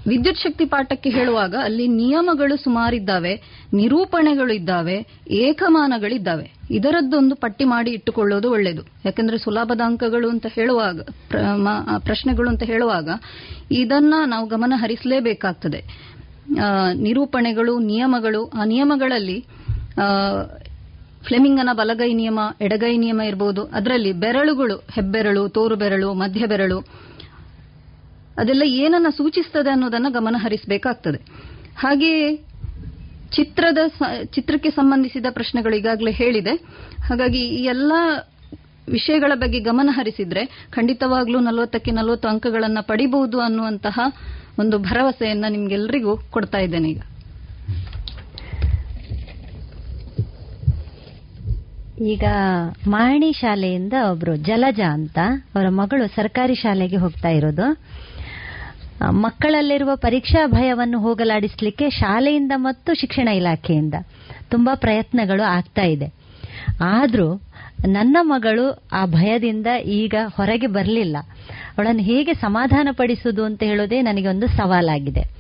ವಿದ್ಯುತ್ ಶಕ್ತಿ ಪಾಠಕ್ಕೆ ಹೇಳುವಾಗ ಅಲ್ಲಿ ನಿಯಮಗಳು ಸುಮಾರಿದ್ದಾವೆ, ನಿರೂಪಣೆಗಳು ಇದ್ದಾವೆ, ಏಕಮಾನಗಳಿದ್ದಾವೆ. ಇದರದ್ದೊಂದು ಪಟ್ಟಿ ಮಾಡಿ ಇಟ್ಟುಕೊಳ್ಳೋದು ಒಳ್ಳೆಯದು ಯಾಕಂದ್ರೆ ಸುಲಭದ ಅಂಕಗಳು ಅಂತ ಹೇಳುವಾಗ ಪ್ರಶ್ನೆಗಳು ಅಂತ ಹೇಳುವಾಗ ಇದನ್ನ ನಾವು ಗಮನ ಹರಿಸಲೇಬೇಕಾಗ್ತದೆ. ನಿರೂಪಣೆಗಳು, ನಿಯಮಗಳು, ಆ ನಿಯಮಗಳಲ್ಲಿ ಫ್ಲೆಮಿಂಗನ ಬಲಗೈ ನಿಯಮ, ಎಡಗೈ ನಿಯಮ ಇರಬಹುದು ಅದರಲ್ಲಿ ಬೆರಳುಗಳು, ಹೆಬ್ಬೆರಳು ತೋರು ಬೆರಳು ಮಧ್ಯ ಬೆರಳು ಅದೆಲ್ಲ ಏನನ್ನ ಸೂಚಿಸ್ತದೆ ಅನ್ನೋದನ್ನ ಗಮನ ಹರಿಸಬೇಕಾಗ್ತದೆ ಹಾಗೆಯೇ ಚಿತ್ರದ ಚಿತ್ರಕ್ಕೆ ಸಂಬಂಧಿಸಿದ ಪ್ರಶ್ನೆಗಳು ಈಗಾಗಲೇ ಹೇಳಿದೆ. ಹಾಗಾಗಿ ಈ ಎಲ್ಲ ವಿಷಯಗಳ ಬಗ್ಗೆ ಗಮನ ಹರಿಸಿದ್ರೆ ಖಂಡಿತವಾಗ್ಲೂ ನಲವತ್ತಕ್ಕೆ ನಲವತ್ತು ಅಂಕಗಳನ್ನು ಪಡಿಬಹುದು ಅನ್ನುವಂತಹ ಒಂದು ಭರವಸೆಯನ್ನ ನಿಮ್ಗೆಲ್ರಿಗೂ ಕೊಡ್ತಾ ಇದ್ದೇನೆ ಈಗ. ಈಗ ಮಾಣಿ ಶಾಲೆಯಿಂದ ಒಬ್ರು ಜಲಜ ಅಂತ ಅವರ ಮಗಳು ಸರ್ಕಾರಿ ಶಾಲೆಗೆ ಹೋಗ್ತಾ ಇರೋದು. ಮಕ್ಕಳಲ್ಲಿರುವ ಪರೀಕ್ಷಾ ಭಯವನ್ನು ಹೋಗಲಾಡಿಸಲಿಕ್ಕೆ ಶಾಲೆಯಿಂದ ಮತ್ತು ಶಿಕ್ಷಣ ಇಲಾಖೆಯಿಂದ ತುಂಬಾ ಪ್ರಯತ್ನಗಳು ಆಗ್ತಾ ಇದೆ. ಆದರೂ ನನ್ನ ಮಗಳು ಆ ಭಯದಿಂದ ಈಗ ಹೊರಗೆ ಬರಲಿಲ್ಲ. ಅವಳನ್ನು ಹೇಗೆ ಸಮಾಧಾನ ಪಡಿಸುವುದು ಅಂತ ಹೇಳೋದೇ ನನಗೆ ಒಂದು ಸವಾಲಾಗಿದೆ.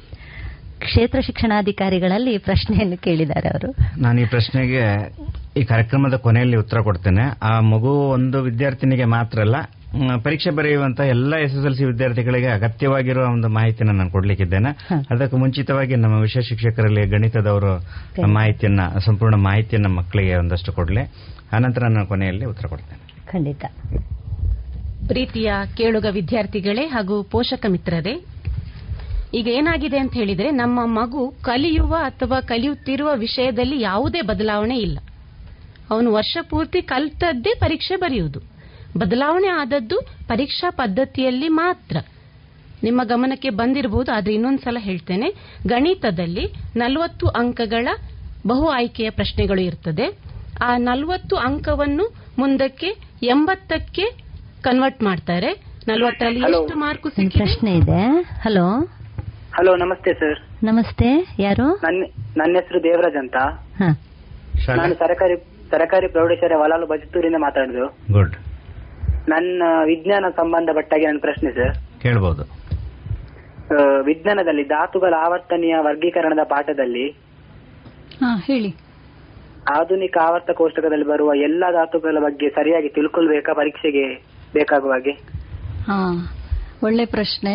ಕ್ಷೇತ್ರ ಶಿಕ್ಷಣಾಧಿಕಾರಿಗಳಲ್ಲಿ ಪ್ರಶ್ನೆಯನ್ನು ಕೇಳಿದ್ದಾರೆ ಅವರು. ನಾನು ಈ ಪ್ರಶ್ನೆಗೆ ಈ ಕಾರ್ಯಕ್ರಮದ ಕೊನೆಯಲ್ಲಿ ಉತ್ತರ ಕೊಡ್ತೇನೆ. ಆ ಮಗು ಒಂದು ವಿದ್ಯಾರ್ಥಿನಿಗೆ ಮಾತ್ರ ಅಲ್ಲ ಪರೀಕ್ಷೆ ಬರೆಯುವಂತಹ ಎಲ್ಲ ಎಸ್ ಎಸ್ ಎಲ್ ಸಿ ವಿದ್ಯಾರ್ಥಿಗಳಿಗೆ ಅಗತ್ಯವಾಗಿರುವ ಒಂದು ಮಾಹಿತಿಯನ್ನು ನಾನು ಕೊಡ್ಲಿಕ್ಕಿದ್ದೇನೆ. ಅದಕ್ಕೂ ಮುಂಚಿತವಾಗಿ ನಮ್ಮ ವಿಷಯ ಶಿಕ್ಷಕರಲ್ಲಿ ಗಣಿತದವರು ಮಾಹಿತಿಯನ್ನ ಸಂಪೂರ್ಣ ಮಾಹಿತಿಯನ್ನ ಮಕ್ಕಳಿಗೆ ಒಂದಷ್ಟು ಕೊಡಲಿ. ಆನಂತರ ನಾನು ಕೊನೆಯಲ್ಲಿ ಉತ್ತರ ಕೊಡ್ತೇನೆ. ಖಂಡಿತ. ಪ್ರೀತಿಯ ಕೇಳುಗ ವಿದ್ಯಾರ್ಥಿಗಳೇ ಹಾಗೂ ಪೋಷಕ ಮಿತ್ರರೇ ಈಗ ಏನಾಗಿದೆ ಅಂತ ಹೇಳಿದ್ರೆ ನಮ್ಮ ಮಗು ಕಲಿಯುವ ಅಥವಾ ಕಲಿಯುತ್ತಿರುವ ವಿಷಯದಲ್ಲಿ ಯಾವುದೇ ಬದಲಾವಣೆ ಇಲ್ಲ. ಅವನು ವರ್ಷ ಪೂರ್ತಿ ಕಲ್ತದ್ದೇ ಪರೀಕ್ಷೆ ಬರೆಯುವುದು. ಬದಲಾವಣೆ ಆದದ್ದು ಪರೀಕ್ಷಾ ಪದ್ಧತಿಯಲ್ಲಿ ಮಾತ್ರ. ನಿಮ್ಮ ಗಮನಕ್ಕೆ ಬಂದಿರಬಹುದು ಆದ್ರೆ ಇನ್ನೊಂದ್ಸಲ ಹೇಳ್ತೇನೆ. ಗಣಿತದಲ್ಲಿ ನಲವತ್ತು ಅಂಕಗಳ ಬಹು ಆಯ್ಕೆಯ ಪ್ರಶ್ನೆಗಳು ಇರ್ತದೆ. ಆ ನಲವತ್ತು ಅಂಕವನ್ನು ಮುಂದಕ್ಕೆ ಎಂಬತ್ತಕ್ಕೆ ಕನ್ವರ್ಟ್ ಮಾಡ್ತಾರೆ. ನಲವತ್ತರಲ್ಲಿ ಎಷ್ಟು ಮಾರ್ಕ್ಸ್ ಒಂದು ಪ್ರಶ್ನೆ ಇದೆ. ಹಲೋ ಹಲೋ ನಮಸ್ತೆ ಸರ್ ನಮಸ್ತೆ ಯಾರು? ನನ್ನ ನನ್ನ ಹೆಸರು ದೇವರಾಜ್ ಅಂತ. ನಾನು ಸರಕಾರಿ ಸರಕಾರಿ ಪ್ರೌಢಶಾಲೆ ವಲಾಲು ಬಜತ್ತೂರಿಂದ ಮಾತಾಡುದು. ಗುಡ್ ನನ್ನ ವಿಜ್ಞಾನ ಸಂಬಂಧಪಟ್ಟಾಗಿ ನನ್ನ ಪ್ರಶ್ನೆ ಸರ್ ಕೇಳಬಹುದು ವಿಜ್ಞಾನದಲ್ಲಿ ಧಾತುಗಳ ಆವರ್ತನೀಯ ವರ್ಗೀಕರಣದ ಪಾಠದಲ್ಲಿ ಹಾ ಹೇಳಿ. ಆಧುನಿಕ ಆವರ್ತ ಕೋಷ್ಟಕದಲ್ಲಿ ಬರುವ ಎಲ್ಲಾ ಧಾತುಗಳ ಬಗ್ಗೆ ಸರಿಯಾಗಿ ತಿಳ್ಕೊಳ್ಬೇಕಾ ಪರೀಕ್ಷೆಗೆ ಬೇಕಾಗುವ ಹಾಗೆ? ಹಾ ಒಳ್ಳೆ ಪ್ರಶ್ನೆ.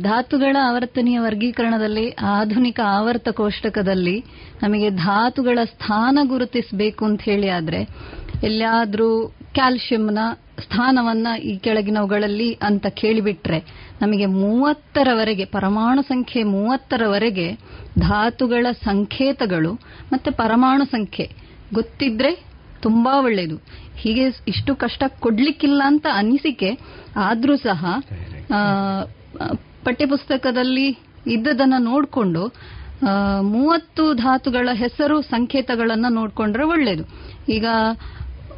ಧಾತುಗಳ ಆವರ್ತನೀಯ ವರ್ಗೀಕರಣದಲ್ಲಿ ಆಧುನಿಕ ಆವರ್ತ ಕೋಷ್ಟಕದಲ್ಲಿ ನಮಗೆ ಧಾತುಗಳ ಸ್ಥಾನ ಗುರುತಿಸಬೇಕು ಅಂತ ಹೇಳಿ ಆದ್ರೆ ಎಲ್ಲಿಯಾದ್ರೂ ಕ್ಯಾಲ್ಸಿಯಂನ ಸ್ಥಾನವನ್ನ ಈ ಕೆಳಗಿನವುಗಳಲ್ಲಿ ಅಂತ ಕೇಳಿಬಿಟ್ರೆ ನಮಗೆ ಮೂವತ್ತರವರೆಗೆ ಪರಮಾಣು ಸಂಖ್ಯೆ ಮೂವತ್ತರವರೆಗೆ ಧಾತುಗಳ ಸಂಕೇತಗಳು ಮತ್ತೆ ಪರಮಾಣು ಸಂಖ್ಯೆ ಗೊತ್ತಿದ್ರೆ ತುಂಬಾ ಒಳ್ಳೆಯದು ಹೀಗೆ ಇಷ್ಟು ಕಷ್ಟ ಕೊಡ್ಲಿಕ್ಕಿಲ್ಲ ಅಂತ ಅನಿಸಿಕೆ ಆದ್ರೂ ಸಹ ಪಠ್ಯಪುಸ್ತಕದಲ್ಲಿ ಇದ್ದದನ್ನ ನೋಡಿಕೊಂಡು ಮೂವತ್ತು ಧಾತುಗಳ ಹೆಸರು ಸಂಕೇತಗಳನ್ನ ನೋಡ್ಕೊಂಡ್ರೆ ಒಳ್ಳೇದು. ಈಗ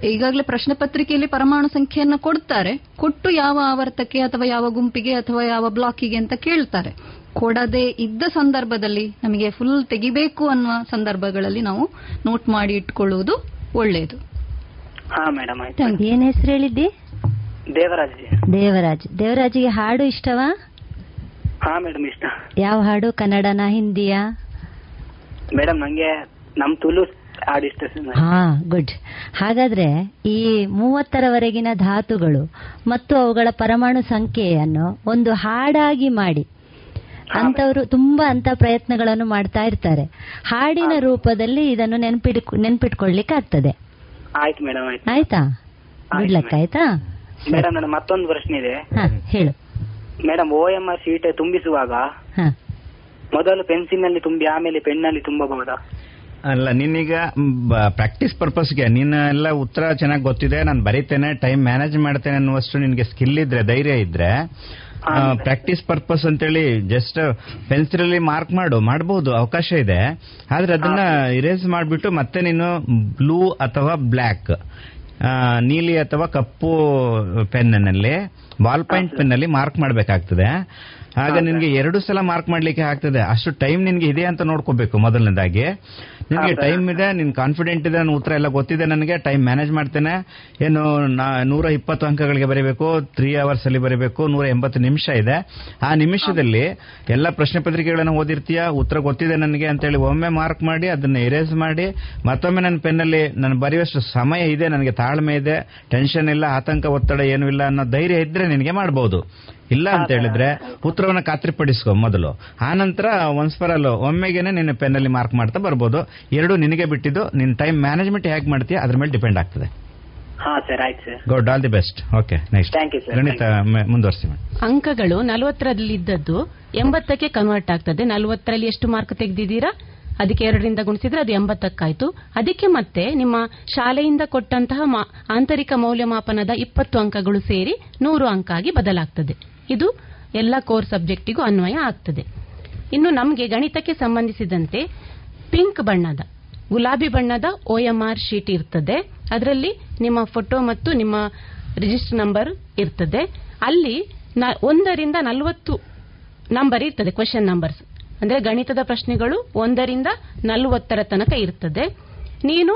ಈಗಾಗಲೇ ಪ್ರಶ್ನೆ ಪತ್ರಿಕೆಯಲ್ಲಿ ಪರಮಾಣು ಸಂಖ್ಯೆಯನ್ನು ಕೊಡ್ತಾರೆ. ಕೊಟ್ಟು ಯಾವ ಆವರ್ತಕ್ಕೆ ಅಥವಾ ಯಾವ ಗುಂಪಿಗೆ ಅಥವಾ ಯಾವ ಬ್ಲಾಕಿಗೆ ಅಂತ ಕೇಳ್ತಾರೆ. ಕೊಡದೆ ಇದ್ದ ಸಂದರ್ಭದಲ್ಲಿ ನಮಗೆ ಫುಲ್ ತೆಗಿಬೇಕು ಅನ್ನುವ ಸಂದರ್ಭಗಳಲ್ಲಿ ನಾವು ನೋಟ್ ಮಾಡಿ ಇಟ್ಕೊಳ್ಳುವುದು ಒಳ್ಳೆಯದು ಹಾ ಮೇಡಮ್ ಆಯ್ತು. ಏನ್ ಹೆಸರು ಹೇಳಿದ್ದಿ? ದೇವರಾಜ್. ದೇವರಾಜ್. ದೇವರಾಜಿಗೆ ಹಾಡು ಇಷ್ಟವಾ? ಹಾ ಮೇಡಮ್ ಇಷ್ಟ. ಯಾವ ಹಾಡು? ಕನ್ನಡನ ಹಿಂದಿಯಾ? ಮೇಡಮ್ ನಂಗೆ ನಮ್ ತುಲು ಹಾಡು ಇಷ್ಟ ಹಾ ಗುಡ್ ಹಾಗಾದ್ರೆ ಈ ಮೂವತ್ತರವರೆಗಿನ ಧಾತುಗಳು ಮತ್ತು ಅವುಗಳ ಪರಮಾಣು ಸಂಖ್ಯೆಯನ್ನು ಒಂದು ಹಾಡಾಗಿ ಮಾಡಿ ಅಂತವರು ತುಂಬಾ ಅಂತ ಪ್ರಯತ್ನಗಳನ್ನು ಮಾಡ್ತಾ ಇರ್ತಾರೆ. ಹಾಡಿನ ರೂಪದಲ್ಲಿ ಇದನ್ನು ನೆನ್ಪಿಡ್ ನೆನ್ಪಿಟ್ಕೊಳ್ಲಿಕ್ಕೆ ಆಗ್ತದೆ. ಆಯ್ತು ಮೇಡಮ್ ಆಯ್ತಾ. ಗುಡ್ ಲಕ್ ಆಯ್ತಾ? ಮೇಡಮ್ ಮತ್ತೊಂದು ಪ್ರಶ್ನೆ ಇದೆ. ಹೇಳು. Madam O M R sheet ತುಂಬಿಸುವಾಗ. ಮೊದಲು ಪೆನ್ಸಿಲ್ನಲ್ಲಿ ತುಂಬಿ ಆಮೇಲೆ ಪೆನ್ನಲ್ಲಿ ತುಂಬಬಹುದಾ? ಅಲ್ಲ ನಿನ್ನೀಗ ಪ್ರಾಕ್ಟೀಸ್ ಪರ್ಪಸ್ಗೆ ನಿನ್ನ ಎಲ್ಲ ಉತ್ತರ ಚೆನ್ನಾಗಿ ಗೊತ್ತಿದೆ ನಾನು ಬರೀತೇನೆ ಟೈಮ್ ಮ್ಯಾನೇಜ್ ಮಾಡ್ತೇನೆ ಅನ್ನುವಷ್ಟು ನಿನಗೆ ಸ್ಕಿಲ್ ಇದ್ರೆ ಧೈರ್ಯ ಇದ್ರೆ ಪ್ರಾಕ್ಟೀಸ್ ಪರ್ಪಸ್ ಅಂತೇಳಿ ಜಸ್ಟ್ ಪೆನ್ಸಿಲ್ ಅಲ್ಲಿ ಮಾರ್ಕ್ ಮಾಡು ಮಾಡಬಹುದು ಅವಕಾಶ ಇದೆ. ಆದ್ರೆ ಅದನ್ನ ಇರೇಸ್ ಮಾಡಿಬಿಟ್ಟು ಮತ್ತೆ ನೀನು ಬ್ಲೂ ಅಥವಾ ಬ್ಲ್ಯಾಕ್ ನೀಲಿ ಅಥವಾ ಕಪ್ಪು ಪೆನ್ನಲ್ಲಿ ಬಾಲ್ ಪಾಯಿಂಟ್ ಪೆನ್ ಅಲ್ಲಿ ಮಾರ್ಕ್ ಮಾಡಬೇಕಾಗ್ತದೆ. ಆಗ ನಿನ್ಗೆ ಎರಡು ಸಲ ಮಾರ್ಕ್ ಮಾಡ್ಲಿಕ್ಕೆ ಆಗ್ತದೆ. ಅಷ್ಟು ಟೈಮ್ ನಿನ್ಗೆ ಇದೆ ಅಂತ ನೋಡ್ಕೋಬೇಕು ಮೊದಲನೇದಾಗಿ. ನಿನ್ಗೆ ಟೈಮ್ ಇದೆ ನಿನ್ ಕಾನ್ಫಿಡೆಂಟ್ ಇದೆ ನನ್ನ ಉತ್ತರ ಎಲ್ಲ ಗೊತ್ತಿದೆ ನನಗೆ. ಟೈಮ್ ಮ್ಯಾನೇಜ್ ಮಾಡ್ತೇನೆ. ಏನು ನೂರ ಇಪ್ಪತ್ತು ಅಂಕಗಳಿಗೆ ಬರೀಬೇಕು ತ್ರೀ ಅವರ್ಸ್ ಅಲ್ಲಿ ಬರೀಬೇಕು ನೂರ ಎಂಬತ್ತು ನಿಮಿಷ ಇದೆ. ಆ ನಿಮಿಷದಲ್ಲಿ ಎಲ್ಲ ಪ್ರಶ್ನೆ ಪತ್ರಿಕೆಗಳನ್ನು ಓದಿರ್ತೀಯ? ಉತ್ತರ ಗೊತ್ತಿದೆ ನನಗೆ ಅಂತೇಳಿ ಒಮ್ಮೆ ಮಾರ್ಕ್ ಮಾಡಿ ಅದನ್ನ ಎರೇಸ್ ಮಾಡಿ ಮತ್ತೊಮ್ಮೆ ನನ್ನ ಪೆನ್ನಲ್ಲಿ ನಾನು ಬರೆಯುವಷ್ಟು ಸಮಯ ಇದೆ ನನಗೆ ತಾಳ್ಮೆ ಇದೆ ಟೆನ್ಷನ್ ಇಲ್ಲ ಆತಂಕ ಒತ್ತಡ ಏನೂ ಇಲ್ಲ ಅನ್ನೋ ಧೈರ್ಯ ಇದ್ರೆ ನಿನಗೆ ಮಾಡಬಹುದು ಇಲ್ಲ ಅಂತ ಹೇಳಿದ್ರೆ ಉತ್ತರವನ್ನ ಖಾತ್ರಿಪಡಿಸ್ಕೊ ಮೊದಲು. ಆ ನಂತರ ಒನ್ಸ್ ಫರ್ ಆಲ್ ಒಮ್ಮೆಗೆನೆ ನಿನ್ನ ಪೆನ್ನಲ್ಲಿ ಮಾರ್ಕ್ ಮಾಡ್ತಾ ಬರ್ಬೋದು. ಎರಡು ನಿನಗೆ ಬಿಟ್ಟಿದ್ದು ನಿನ್ ಟೈಮ್ ಮ್ಯಾನೇಜ್ಮೆಂಟ್ ಹೇಗೆ ಮಾಡ್ತೀಯ ಅದ್ರ ಮೇಲೆ ಡಿಪೆಂಡ್ ಆಗ್ತದೆ. ಹಾ ಸರ್ ಆಯ್ತು sir. Good all the best okay next. ಗಣಿತ ಮುಂದುವರಿಸಿ ಅಂಕಗಳು ನಲವತ್ತರಲ್ಲಿದ್ದದ್ದು ಎಂಬತ್ತಕ್ಕೆ ಕನ್ವರ್ಟ್ ಆಗ್ತದೆ. ನಲವತ್ತರಲ್ಲಿ ಎಷ್ಟು ಮಾರ್ಕ್ ತೆಗೆದಿದ್ದೀರಾ? ಅದಕ್ಕೆ ಎರಡರಿಂದ ಗುಣಿಸಿದ್ರೆ ಅದು ಎಂಬತ್ತಕ್ಕಾಯ್ತು. ಅದಕ್ಕೆ ಮತ್ತೆ ನಿಮ್ಮ ಶಾಲೆಯಿಂದ ಕೊಟ್ಟಂತಹ ಆಂತರಿಕ ಮೌಲ್ಯಮಾಪನದ ಇಪ್ಪತ್ತು ಅಂಕಗಳು ಸೇರಿ ನೂರು ಅಂಕ ಆಗಿ ಬದಲಾಗ್ತದೆ. ಇದು ಎಲ್ಲ ಕೋರ್ ಸಬ್ಜೆಕ್ಟಿಗೂ ಅನ್ವಯ ಆಗ್ತದೆ. ಇನ್ನು ನಮಗೆ ಗಣಿತಕ್ಕೆ ಸಂಬಂಧಿಸಿದಂತೆ ಪಿಂಕ್ ಬಣ್ಣದ, ಗುಲಾಬಿ ಬಣ್ಣದ ಓಎಂಆರ್ ಶೀಟ್ ಇರ್ತದೆ. ಅದರಲ್ಲಿ ನಿಮ್ಮ ಫೋಟೋ ಮತ್ತು ನಿಮ್ಮ ರಿಜಿಸ್ಟರ್ ನಂಬರ್ ಇರ್ತದೆ. ಅಲ್ಲಿ ಒಂದರಿಂದ ನಲವತ್ತು ನಂಬರ್ ಇರ್ತದೆ, ಕ್ವೆಶನ್ ನಂಬರ್ಸ್. ಅಂದರೆ ಗಣಿತದ ಪ್ರಶ್ನೆಗಳು ಒಂದರಿಂದ ನಲವತ್ತರ ತನಕ ಇರ್ತದೆ. ನೀನು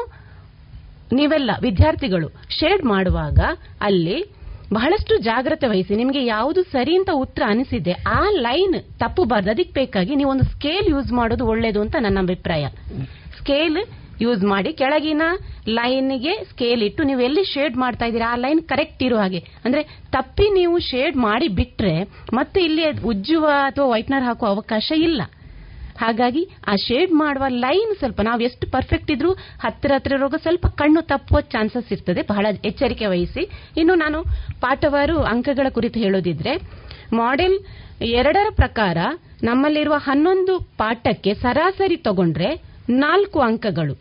ನೀವೆಲ್ಲ ವಿದ್ಯಾರ್ಥಿಗಳು ಶೇಡ್ ಮಾಡುವಾಗ ಅಲ್ಲಿ ಬಹಳಷ್ಟು ಜಾಗ್ರತೆ ವಹಿಸಿ, ನಿಮಗೆ ಯಾವುದು ಸರಿ ಅಂತ ಉತ್ತರ ಅನಿಸಿದೆ ಆ ಲೈನ್ ತಪ್ಪು ಬಾರ್ದು. ಅದಕ್ಕೆ ಬೇಕಾಗಿ ನೀವು ಒಂದು ಸ್ಕೇಲ್ ಯೂಸ್ ಮಾಡೋದು ಒಳ್ಳೇದು ಅಂತ ನನ್ನ ಅಭಿಪ್ರಾಯ. ಸ್ಕೇಲ್ ಯೂಸ್ ಮಾಡಿ, ಕೆಳಗಿನ ಲೈನ್ಗೆ ಸ್ಕೇಲ್ ಇಟ್ಟು ನೀವು ಎಲ್ಲಿ ಶೇಡ್ ಮಾಡ್ತಾ ಇದ್ದೀರಾ, ಆ ಲೈನ್ ಕರೆಕ್ಟ್ ಇರೋ ಹಾಗೆ. ಅಂದ್ರೆ ತಪ್ಪಿ ನೀವು ಶೇಡ್ ಮಾಡಿ ಬಿಟ್ರೆ ಮತ್ತೆ ಇಲ್ಲಿ ಉಜ್ಜುವ ಅಥವಾ ವೈಟ್ನರ್ ಹಾಕುವ ಅವಕಾಶ ಇಲ್ಲ. ಹಾಗಾಗಿ ಆ ಶೇಡ್ ಮಾಡುವ ಲೈನ್ ಸ್ವಲ್ಪ ನಾವು ಎಷ್ಟು ಪರ್ಫೆಕ್ಟ್ ಇದ್ರೂ ಹತ್ತಿರ ಹತ್ತಿರ ಇರುವಾಗ ಸ್ವಲ್ಪ ಕಣ್ಣು ತಪ್ಪುವ ಚಾನ್ಸಸ್ ಇರ್ತದೆ. ಬಹಳ ಎಚ್ಚರಿಕೆ ವಹಿಸಿ. ಇನ್ನು ನಾನು ಪಾಠವಾರು ಅಂಕಗಳ ಕುರಿತು ಹೇಳೋದಿದ್ರೆ ಮಾಡೆಲ್ ಎರಡರ ಪ್ರಕಾರ ನಮ್ಮಲ್ಲಿರುವ ಹನ್ನೊಂದು ಪಾಠಕ್ಕೆ ಸರಾಸರಿ ತಗೊಂಡ್ರೆ ನಾಲ್ಕು ಅಂಕಗಳು.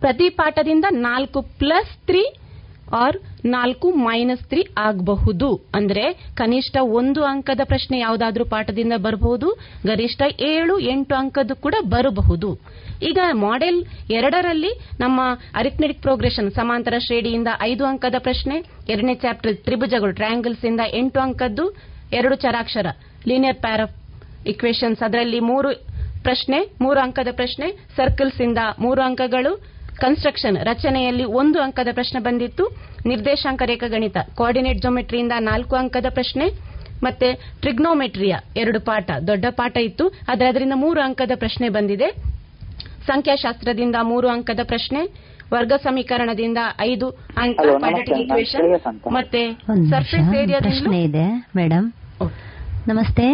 ಪ್ರತಿ ಪಾಠದಿಂದ ನಾಲ್ಕು ಪ್ಲಸ್ ತ್ರೀ ಆರ್ ನಾಲ್ಕು ಮೈನಸ್ ತ್ರೀ ಆಗಬಹುದು. ಅಂದ್ರೆ ಕನಿಷ್ಠ ಒಂದು ಅಂಕದ ಪ್ರಶ್ನೆ ಯಾವುದಾದ್ರೂ ಪಾಠದಿಂದ ಬರಬಹುದು, ಗರಿಷ್ಠ ಏಳು, ಎಂಟು ಅಂಕದ್ದು ಕೂಡ ಬರಬಹುದು. ಈಗ ಮಾಡೆಲ್ ಎರಡರಲ್ಲಿ ನಮ್ಮ ಅರಿಥ್ಮೆಟಿಕ್ ಪ್ರೋಗ್ರೆಷನ್ ಸಮಾಂತರ ಶ್ರೇಣಿಯಿಂದ ಐದು ಅಂಕದ ಪ್ರಶ್ನೆ, ಎರಡನೇ ಚಾಪ್ಟರ್ ತ್ರಿಭುಜಗಳು ಟ್ರಯಾಂಗಲ್ಸ್ ಇಂದ ಎಂಟು ಅಂಕದ್ದು, ಎರಡು ಚರಾಕ್ಷರ ಲೀನಿಯರ್ ಪ್ಯಾರ ಇಕ್ವೇಶನ್ಸ್ ಅದರಲ್ಲಿ ಮೂರು ಪ್ರಶ್ನೆ, ಮೂರು ಅಂಕದ ಪ್ರಶ್ನೆ ಸರ್ಕಲ್ಸ್ ಇಂದ ಮೂರು ಅಂಕಗಳು ಕನ್ಸ್ಟ್ರಕ್ಷನ್ ರಚನೆಯಲ್ಲಿ ಒಂದು ಅಂಕದ ಪ್ರಶ್ನೆ ಬಂದಿತ್ತು. ನಿರ್ದೇಶಾಂಕ ರೇಖಾಗಣಿತ ಕೋಆರ್ಡಿನೇಟ್ ಜೊಮೆಟ್ರಿಯಿಂದ ನಾಲ್ಕು ಅಂಕದ ಪ್ರಶ್ನೆ. ಮತ್ತೆ ಟ್ರಿಗ್ನೋಮೆಟ್ರಿಯ ಎರಡು ಪಾಠ ದೊಡ್ಡ ಪಾಠ ಇತ್ತು. ಆದರೆ ಅದರಿಂದ ಮೂರು ಅಂಕದ ಪ್ರಶ್ನೆ ಬಂದಿದೆ. ಸಂಖ್ಯಾಶಾಸ್ತ್ರದಿಂದ ಮೂರು ಅಂಕದ ಪ್ರಶ್ನೆ. ವರ್ಗ ಸಮೀಕರಣದಿಂದ ಐದು ಅಂಕ. ಮತ್ತೆ ಸರ್ಫೇಸ್ ಏರಿಯಾ ಪ್ರಶ್ನೆ ಇದೆ ಮೇಡಮ್ ನಮಸ್ತೆ.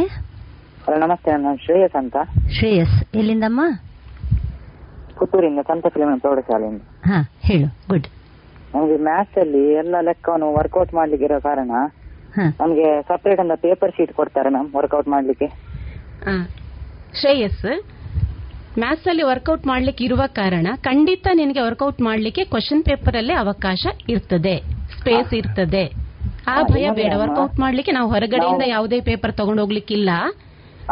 ಹಲೋ ನಮಸ್ತೆ ನಾನು ಶ್ರೇಯಸ್ ಅಂತ. ಶ್ರೇಯಸ್ ಎಲ್ಲಿಂದಮ್ಮ? ಪುತ್ತೂರಿಂದ ಸಂತ ಫಿಲಿಮಿನ ಪ್ರೌಢಶಾಲೆಯಿಂದ. ಹಾ ಹೇಳು ಗುಡ್ ನಮಗೆ ಮ್ಯಾಥ್ಸ್ ಅಲ್ಲಿ ಎಲ್ಲ ಲೆಕ್ಕವನ್ನು ವರ್ಕೌಟ್ ಮಾಡ್ಲಿಕ್ಕೆ ಇರೋ ಕಾರಣ. ನಮಗೆ ಸಪರೇಟ್ ಅಂತ ಪೇಪರ್ ಶೀಟ್ ಕೊಡ್ತಾರೆ ಮ್ಯಾಮ್ ವರ್ಕೌಟ್ ಮಾಡ್ಲಿಕ್ಕೆ. ಆ, ಶ್ರೇಯಸ್ ಮ್ಯಾಥ್ಸ್ ಅಲ್ಲಿ ವರ್ಕೌಟ್ ಮಾಡ್ಲಿಕ್ಕೆ ಇರುವ ಕಾರಣ ಖಂಡಿತ ನಿನಗೆ ವರ್ಕೌಟ್ ಮಾಡ್ಲಿಕ್ಕೆ ಕ್ವಶನ್ ಪೇಪರ್ ಅಲ್ಲೇ ಅವಕಾಶ ಇರ್ತದೆ ಸ್ಪೇಸ್ ಇರ್ತದೆ. ಆ ಭಯ ಬೇಡ ವರ್ಕೌಟ್ ಮಾಡ್ಲಿಕ್ಕೆ ನಾವು ಹೊರಗಡೆಯಿಂದ ಯಾವುದೇ ಪೇಪರ್ ತಗೊಂಡು ಹೋಗ್ಲಿಕ್ಕಿಲ್ಲ.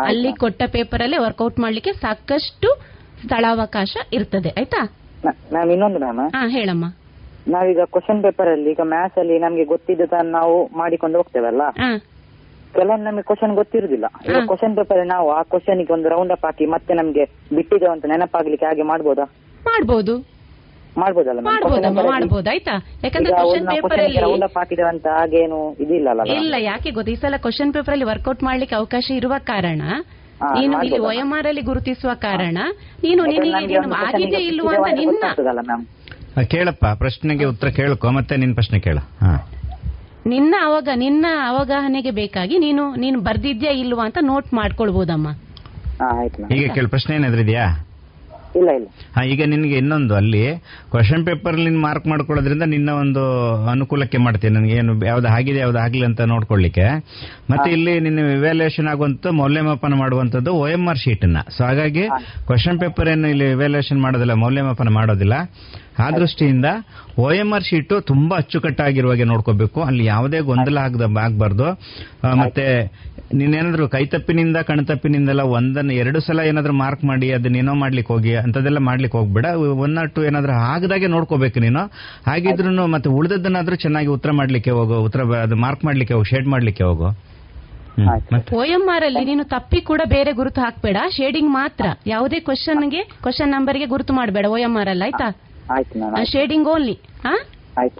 ಅಲ್ಲಿ ಕೊಟ್ಟ ಪೇಪರ್ ಅಲ್ಲೇ ವರ್ಕೌಟ್ ಮಾಡ್ಲಿಕ್ಕೆ ಸಾಕಷ್ಟು ಸ್ಥಳಾವಕಾಶ ಇರ್ತದೆ ಆಯ್ತಾ? ಮ್ಯಾಮ್ ಇನ್ನೊಂದು ಮ್ಯಾಮ್ ಹಾ ಹೇಳಮ್ಮ. ನಾವೀಗ ಕ್ವಶನ್ ಪೇಪರ್ ಅಲ್ಲಿ ಈಗ ಮ್ಯಾಥ್ಸ್ ಅಲ್ಲಿ ನಮ್ಗೆ ಗೊತ್ತಿದ್ದ ನಾವು ಮಾಡಿಕೊಂಡು ಹೋಗ್ತೇವಲ್ಲ? ಕೆಲವೊಂದು ನಮಗೆ ಕ್ವಶನ್ ಗೊತ್ತಿರುದಿಲ್ಲ. ಈಗ. ಕ್ವಶನ್ ಪೇಪರ್ ನಾವು ಆ ಕ್ವಶನ್ ಒಂದು ರೌಂಡ್ ಅಪ್ ಹಾಕಿ ಮತ್ತೆ ನಮ್ಗೆ ಬಿಟ್ಟಿದೆ ಅಂತ ನೆನಪಾಗ್ಲಿಕ್ಕೆ ಹಾಗೆ ಮಾಡ್ಬೋದಾ? ಮಾಡ್ಬೋದು. ಮಾಡ್ಬೋದಲ್ಲ ಮಾಡ್ಬೋದು ಆಯ್ತಾ? ಯಾಕಂದ್ರೆ ಕ್ವಶನ್ ಪೇಪರ್ ಅಲ್ಲಿ ಅಂತ ಹಾಗೇನು ma'am? ಇಲ್ಲ ಯಾಕೆ ಗೊತ್ತಾ? ಈ ಸಲ ಕ್ವಶನ್ ಪೇಪರ್ ಅಲ್ಲಿ ವರ್ಕೌಟ್ ಮಾಡ್ಲಿಕ್ಕೆ ಅವಕಾಶ ಇರುವ ಕಾರಣ ನೀನು ಇಲ್ಲಿ? ಒಎಂಆರ್ ಅಲ್ಲಿ ಗುರುತಿಸುವ ಕಾರಣ ನೀನು ನಿನಗೆ ಆಗಿದೆ ಇಲ್ವಾ ಅಂತ ನಿನ್ನ ಕೇಳಪ್ಪ ಪ್ರಶ್ನೆಗೆ ಉತ್ತರ ಕೇಳ್ಕೊ ಮತ್ತೆ ನಿನ್ ಪ್ರಶ್ನೆ ಕೇಳ. ಹಾ. ನಿನ್ನ ಅವಾಗ ನಿನ್ನ ಅವಗಾಹನೆಗೆ ಬೇಕಾಗಿ ನೀನು ನೀನು ಬರ್ದಿದ್ಯಾ ಇಲ್ವಾ ಅಂತ ನೋಟ್ ಮಾಡ್ಕೊಳ್ಬಹುದಮ್ಮ ಹಾ ಆಯ್ತು ಮ್ಯಾಮ್ ಈಗ ಕೇಳ ಪ್ರಶ್ನೆ ಏನಾದ್ರೂ ಇದೆಯಾ? ಇಲ್ಲ ಇಲ್ಲ. ಹಾ ಈಗ ನಿನ್ಗೆ ಇನ್ನೊಂದು ಅಲ್ಲಿ ಕ್ವಶನ್ ಪೇಪರ್ ನಿನ್ ಮಾರ್ಕ್ ಮಾಡ್ಕೊಳ್ಳೋದ್ರಿಂದ ನಿನ್ನ ಒಂದು ಅನುಕೂಲಕ್ಕೆ ಮಾಡ್ತೀನಿ ನನಗೆ ಏನು ಯಾವ್ದು ಆಗಿದೆ ಯಾವ್ದು ಆಗ್ಲಿ ಅಂತ ನೋಡ್ಕೊಳ್ಳಿಕ್ಕೆ. ಮತ್ತೆ ಇಲ್ಲಿ ನಿನ್ನ ಇವ್ಯಾಲ್ಯೂಯೇಷನ್ ಆಗುವಂತ ಮೌಲ್ಯಮಾಪನ ಮಾಡುವಂತದ್ದು ಒ ಎಂ ಆರ್ ಶೀಟ್ನ. ಸೊ ಹಾಗಾಗಿ ಕ್ವಶನ್ ಪೇಪರ್ ಏನು ಇಲ್ಲಿ ಇವ್ಯಾಲ್ಯೂಯೇಷನ್ ಮಾಡೋದಿಲ್ಲ ಮೌಲ್ಯಮಾಪನ ಮಾಡೋದಿಲ್ಲ. ಆ ದೃಷ್ಟಿಯಿಂದ ಒ ಎಂ ಆರ್ ಶೀಟು ತುಂಬಾ ಅಚ್ಚುಕಟ್ಟಾಗಿರುವಾಗೆ ನೋಡ್ಕೋಬೇಕು. ಅಲ್ಲಿ ಯಾವುದೇ ಗೊಂದಲ ಆಗದ ಆಗ್ಬಾರ್ದು. ಮತ್ತೆ ನೀನೇನಾದ್ರೂ ಕೈತಪ್ಪಿನಿಂದ ಕಣ್ತಪ್ಪಿನಿಂದೆಲ್ಲ ಒಂದನ್ನ ಎರಡು ಸಲ ಏನಾದ್ರೂ ಮಾರ್ಕ್ ಮಾಡಿ ಅದನ್ನೇನೋ ಮಾಡ್ಲಿಕ್ಕೆ ಹೋಗಿ ಅಂತದೆಲ್ಲ ಮಾಡ್ಲಿಕ್ಕೆ ಹೋಗ್ಬೇಡ. ಒನ್ ಆರ್ ಟು ಏನಾದ್ರೂ ಆಗದಾಗೆ ನೋಡ್ಕೋಬೇಕು ನೀನು. ಹಾಗಿದ್ರು ಮತ್ತೆ ಉಳಿದದ್ದನ್ನಾದ್ರೂ ಚೆನ್ನಾಗಿ ಉತ್ತರ ಮಾಡ್ಲಿಕ್ಕೆ ಹೋಗು ಉತ್ತರ ಅದು ಮಾರ್ಕ್ ಮಾಡ್ಲಿಕ್ಕೆ ಹೋಗು ಶೇಡ್ ಮಾಡ್ಲಿಕ್ಕೆ ಹೋಗು. ಓಎಂಆರ್ ಅಲ್ಲಿ ನೀನು ತಪ್ಪಿ ಕೂಡ ಬೇರೆ ಗುರುತು ಹಾಕ್ಬೇಡ. ಶೇಡಿಂಗ್ ಮಾತ್ರ. ಯಾವುದೇ ಕ್ವಶನ್ಗೆ ಕ್ವಶನ್ ನಂಬರ್ಗೆ ಗುರುತು ಮಾಡಬೇಡ ಓಎಂಆರ್ ಅಲ್ಲ ಆಯ್ತಾ? ಶೇಡಿಂಗ್ ಓನ್ಲಿ ಹಾ?